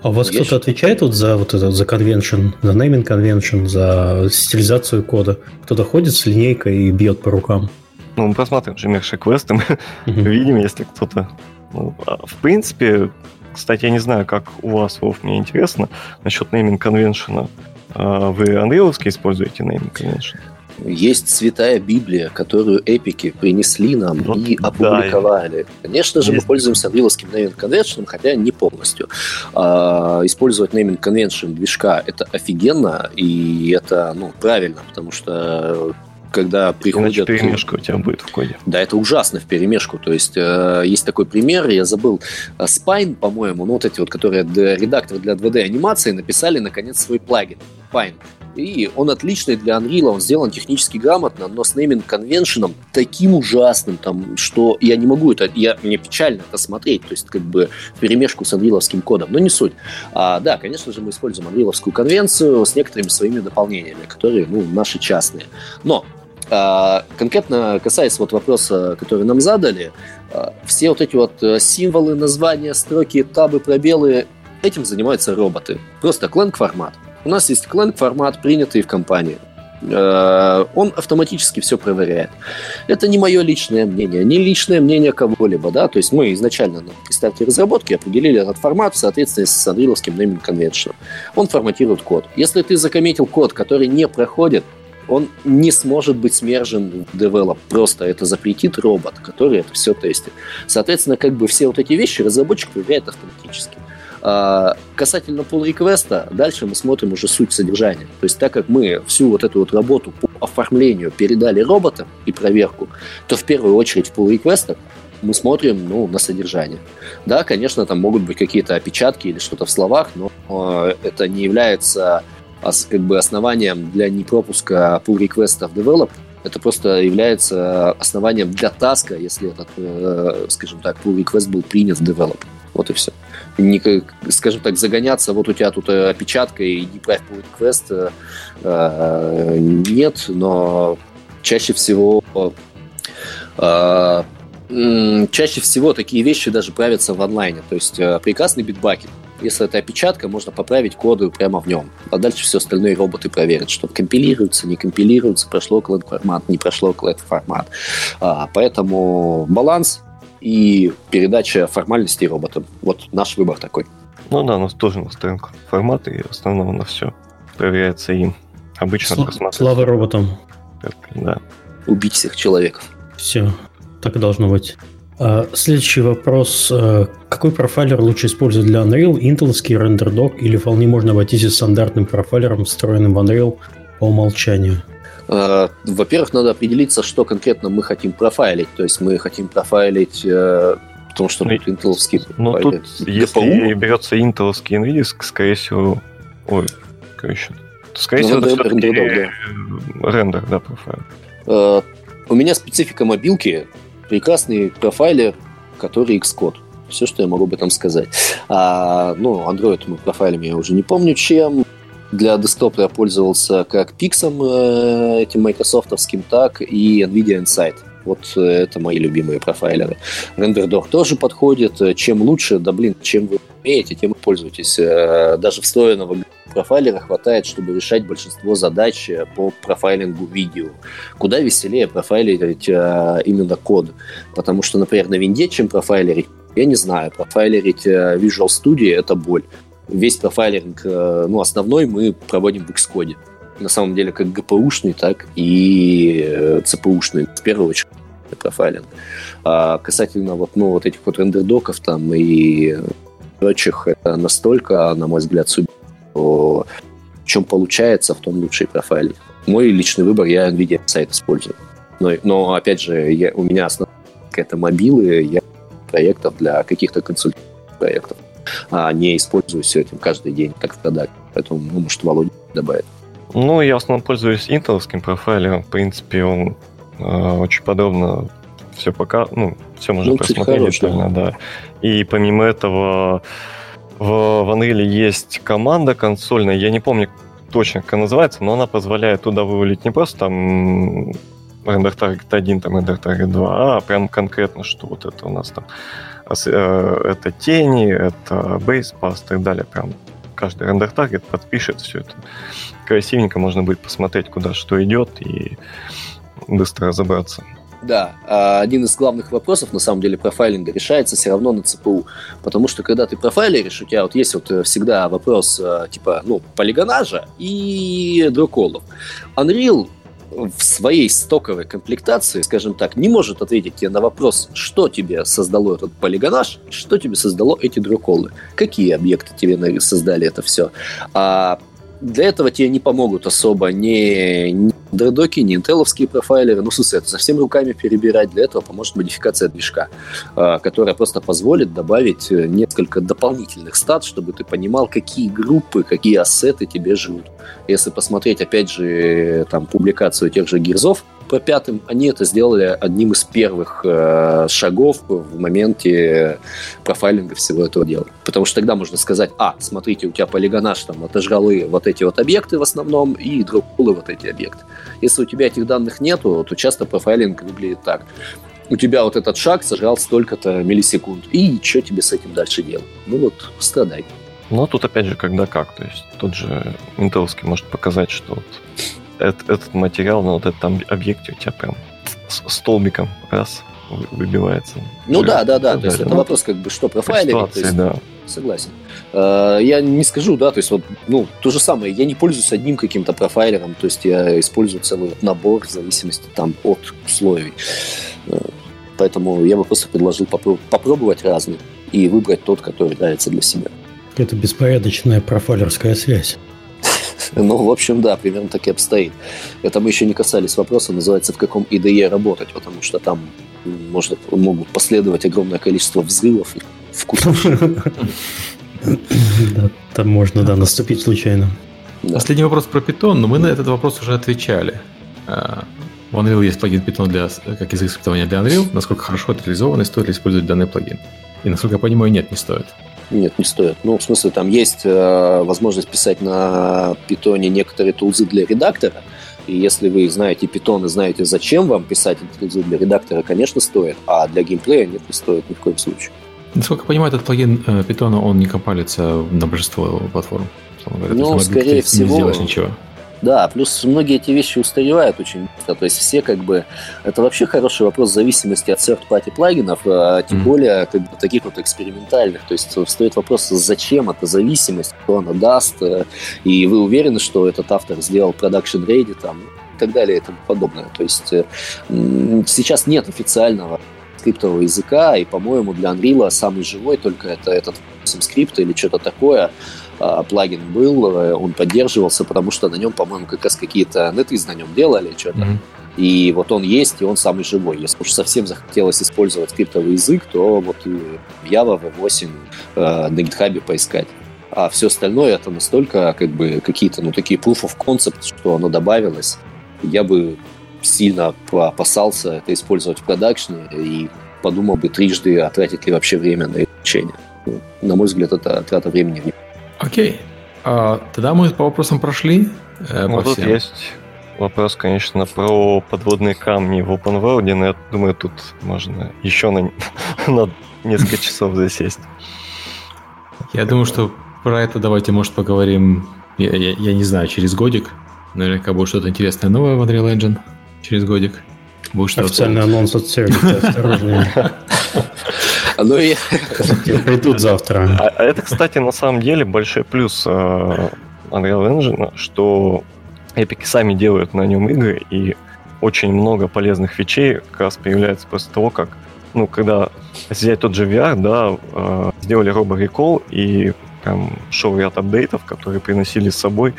А у вас кто-то отвечает вот за вот это, за convention, за naming convention, за стилизацию кода? Кто-то ходит с линейкой и бьет по рукам? Ну, мы посмотрим же квесты, мы видим, если кто-то... Ну, а, в принципе, кстати, я не знаю, как у вас, Вов, мне интересно, насчет naming convention. А, вы Unreal используете naming convention? Есть святая Библия, которую эпики принесли нам вот, и опубликовали. Да, Конечно же, мы пользуемся Unreal Naming Convention, хотя не полностью. А, использовать Naming Convention движка — это офигенно, и это ну, правильно, потому что когда приходят... Иначе перемешка у тебя будет в коде. Да, это ужасно в перемешку. То есть э, есть такой пример, я забыл, Spine, по-моему, ну вот эти вот, которые редакторы для 2D анимации написали наконец свой плагин. Spine И он отличный для Unreal, он сделан технически грамотно, но с нейминг конвеншеном таким ужасным, там, что я не могу это, я, мне печально это смотреть, то есть как бы перемешку с анриловским кодом, но не суть. А, да, конечно же, мы используем анриловскую конвенцию с некоторыми своими дополнениями, которые, ну, наши частные. Но а, конкретно касаясь вот вопроса, который нам задали, а, все вот эти вот э, символы, названия, строки, табы, пробелы, этим занимаются роботы. Просто Clang формат. У нас есть Clang формат, принятый в компании. Э, он автоматически все проверяет. Это не мое личное мнение, не личное мнение кого-либо, да, то есть мы изначально на старте разработки определили этот формат в соответствии с Unreal Naming Convention. Он форматирует код. Если ты закоммитил код, который не проходит, он не сможет быть смержен в develop. Просто это запретит робот, который это все тестит. Соответственно, как бы все вот эти вещи разработчик проверяет автоматически. А, касательно pull реквеста дальше мы смотрим уже суть содержания. То есть так как мы всю вот эту вот работу по оформлению передали роботам и проверку, то в первую очередь в pull реквестах мы смотрим ну, на содержание. Да, конечно, там могут быть какие-то опечатки или что-то в словах, но э, это не является как бы основанием для непропуска pull в develop. Это просто является основанием для таска, если этот, э, скажем так, pull request был принят в develop. Вот и все не, скажем так, загоняться, вот у тебя тут э, опечатка и не правь pull request, э, нет, но чаще всего э, чаще всего такие вещи даже правятся в онлайне. То есть э, прекрасный битбакет. Если это опечатка, можно поправить коды прямо в нем. А дальше все остальное роботы проверят, что компилируется, не компилируется, прошло клад формат, не прошло клад формат. А, поэтому баланс и передача формальностей роботам. Вот наш выбор такой. Ну да, у нас тоже настроен формат, и в основном на все проверяется им. Обычно Сл- Слава роботам. Да. Убить всех человеков. Все, так и должно быть. А, следующий вопрос. А, какой профайлер лучше использовать для Unreal? Интелский RenderDoc или вполне можно обойтись стандартным профайлером, встроенным в Unreal по умолчанию? Э, во-первых, надо определиться, что конкретно мы хотим профайлить. То есть мы хотим профайлить э, потому что ну, тут интеловский Ну, тут, если берется интеловский NVIDIA, скорее всего... Ой, короче... Скорее ну, всего, это рендер, да. рендер, да, профайл. Uh, у меня специфика мобилки, прекрасный профайлер, который Xcode. Все, что я могу об этом сказать. А, ну, Android мы профайлим, я уже не помню чем. Для десктопа я пользовался как Pixом э, этим майкрософтовским, так и NVIDIA Insight. Вот э, это мои любимые профайлеры. RenderDoc тоже подходит. Чем лучше, да блин, чем вы умеете, тем и пользуйтесь. Э, даже встроенного профайлера хватает, чтобы решать большинство задач по профайлингу видео. Куда веселее профайлерить именно код. Потому что, например, на винде чем профайлерить, я не знаю. Профайлерить Visual Studio — это боль весь профайлинг, э, ну, основной мы проводим в Xcode. На самом деле, как GPU-шный, так и э, CPU-шный, в первую очередь, профайлинг. А касательно вот, ну, вот этих вот рендердоков там и прочих, это настолько, на мой взгляд, судьба, что в чем получается, в том лучший профайлинг. Мой личный выбор, я NVIDIA сайт использую. Но, но опять же, я, у меня основная это мобилы, я проектов для каких-то консультантов проектов а не использую все этим каждый день, как в продакте. Поэтому, ну, может, Володя добавит. Ну, я в основном пользуюсь интеловским профайлером. В принципе, он э, очень подробно все пока, ну, все можно ну, просмотреть, наверное, да. И помимо этого в, Unreal есть команда консольная, я не помню точно, как она называется, но она позволяет туда вывалить не просто там рендер target 1, там рендер target 2, а прям конкретно, что вот это у нас там Э, это тени, это pass и так далее. Прям каждый рендер таргет подпишет все это. Красивенько можно будет посмотреть, куда что идет и быстро разобраться. Да, а один из главных вопросов, на самом деле, профайлинга решается все равно на ЦПУ. Потому что, когда ты профайлеришь, у тебя вот есть вот э, всегда вопрос, э, типа, ну, полигонажа и дроколов. Unreal в своей стоковой комплектации, скажем так, не может ответить тебе на вопрос, что тебе создало этот полигонаж, что тебе создало эти дроколы, какие объекты тебе создали это все. А для этого тебе не помогут особо ни, ни дредоки, ни интеловские профайлеры. Ну, в смысле, это совсем руками перебирать. Для этого поможет модификация движка, а, которая просто позволит добавить э, несколько дополнительных стат, чтобы ты понимал, какие группы, какие ассеты тебе живут. Если посмотреть, опять же, там, публикацию тех же гирзов, по пятым, они это сделали одним из первых э, шагов в моменте профайлинга всего этого дела. Потому что тогда можно сказать, а, смотрите, у тебя полигонаж там отожралы вот эти вот объекты в основном и дропулы вот эти объекты. Если у тебя этих данных нету, то часто профайлинг выглядит так. У тебя вот этот шаг сожрал столько-то миллисекунд. И что тебе с этим дальше делать? Ну вот, страдай. Ну, тут опять же, когда как. То есть тот же интеловский может показать, что вот этот, этот материал на вот этом объекте у тебя прям столбиком раз выбивается. Ну да, да, да. То есть это ну, вопрос как бы что профайлинг. Ситуации, да. Согласен. Э, я не скажу, да, то есть вот, ну, то же самое, я не пользуюсь одним каким-то профайлером, то есть я использую целый набор в зависимости там от условий. Э, поэтому я бы просто предложил попробовать разные и выбрать тот, который нравится для себя. Это беспорядочная профайлерская связь. Ну, в общем, да, примерно так и обстоит. Это мы еще не касались вопроса, называется, в каком IDE работать, потому что там может, могут последовать огромное количество взрывов и вкусов. Там можно, да, наступить случайно. Последний вопрос про Python, но мы на этот вопрос уже отвечали. А, в Unreal есть плагин Python для, как язык скриптования для Unreal. Насколько хорошо это реализовано и стоит ли использовать данный плагин? И насколько я понимаю, нет, не стоит. Нет, не стоит. Ну, в смысле, там есть э, возможность писать на питоне некоторые тулзы для редактора, и если вы знаете питон и знаете, зачем вам писать эти тулзы для редактора, конечно, стоит, а для геймплея нет, не стоит ни в коем случае. Насколько я понимаю, этот плагин э, питона, он не компалится на большинство платформ. Ну, скорее всего... Не сделаешь ничего. Да, плюс многие эти вещи устаревают очень быстро. То есть все как бы... Это вообще хороший вопрос зависимости от third-party плагинов, а тем mm-hmm. более как бы, таких вот экспериментальных. То есть стоит вопрос, зачем эта зависимость, что она даст, э, и вы уверены, что этот автор сделал production ready там, и так далее и тому подобное. То есть э, сейчас нет официального скриптового языка, и, по-моему, для Unreal самый живой только это этот скрипт или что-то такое, плагин был, э, он поддерживался, потому что на нем, по-моему, как раз какие-то неты на нем делали что-то. Mm-hmm. И вот он есть, и он самый живой. Если уж совсем захотелось использовать скриптовый язык, то вот Java V8 э, на GitHub поискать. А все остальное это настолько как бы какие-то ну такие proof of concept, что оно добавилось. Я бы сильно опасался это использовать в продакшне и подумал бы трижды, а тратить ли вообще время на изучение. Ну, на мой взгляд, это трата времени в Окей. А, тогда мы по вопросам прошли. Э, ну, тут всем. есть вопрос, конечно, про подводные камни в Open World, но я думаю, тут можно еще на, на несколько часов засесть. Я думаю, что про это давайте, может, поговорим, я, я, я не знаю, через годик. Наверняка будет что-то интересное новое в Unreal Engine через годик. Будет что Официальный анонс от Сереги, осторожнее. Ну и... Придут завтра. А, а это, кстати, на самом деле большой плюс э, Unreal Engine, что Epic сами делают на нем игры, и очень много полезных вещей как раз появляется после того, как, ну, когда взять тот же VR, да, э, сделали Robo Recall, и прям шел ряд апдейтов, которые приносили с собой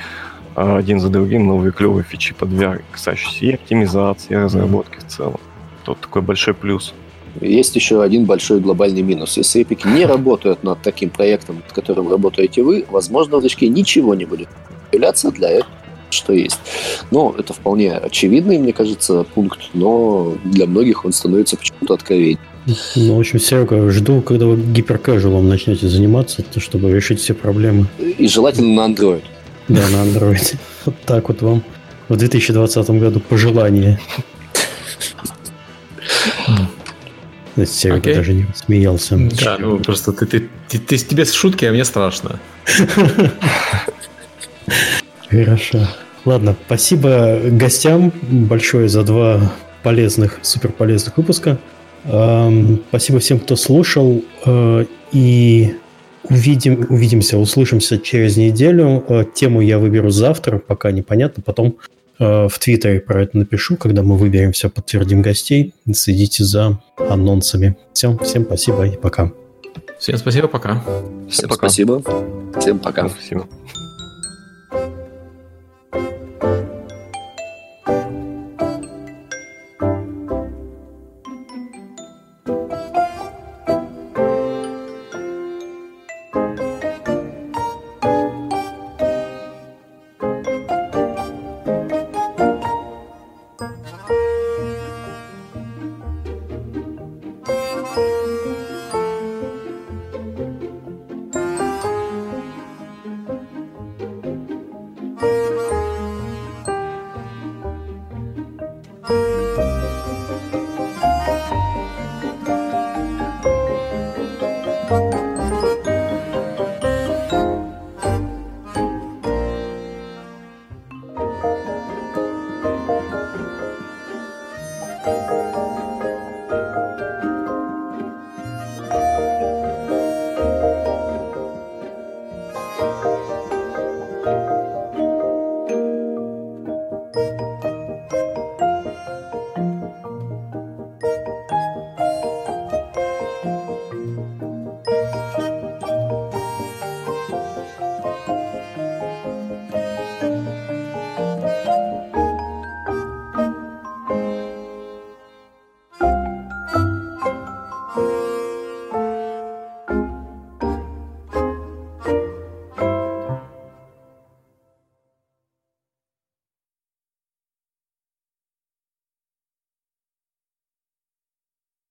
один за другим новые клевые фичи под VR, касающиеся и оптимизации, и разработки в целом. Тут такой большой плюс. Есть еще один большой глобальный минус. Если эпики не работают над таким проектом, над которым работаете вы, возможно, в движке ничего не будет появляться для этого что есть. Но это вполне очевидный, мне кажется, пункт, но для многих он становится почему-то откровением. Ну, в общем, Серега, жду, когда вы гиперкэжуалом начнете заниматься, чтобы решить все проблемы. И желательно на Android. Да, на Android. Вот так вот вам в 2020 году пожелание. Серега okay. даже не смеялся. Да, ну просто ты, ты, ты, ты, тебе шутки, а мне страшно. Хорошо. Ладно, спасибо гостям большое за два полезных, супер полезных выпуска. Спасибо всем, кто слушал. Э, и увидим, увидимся, услышимся через неделю. Э, тему я выберу завтра, пока непонятно. Потом Э, в Твиттере про это напишу, когда мы выберемся, подтвердим гостей. Следите за анонсами. Всем, всем спасибо и пока. Всем спасибо, пока. Всем, Всем пока. спасибо. Всем пока. Спасибо.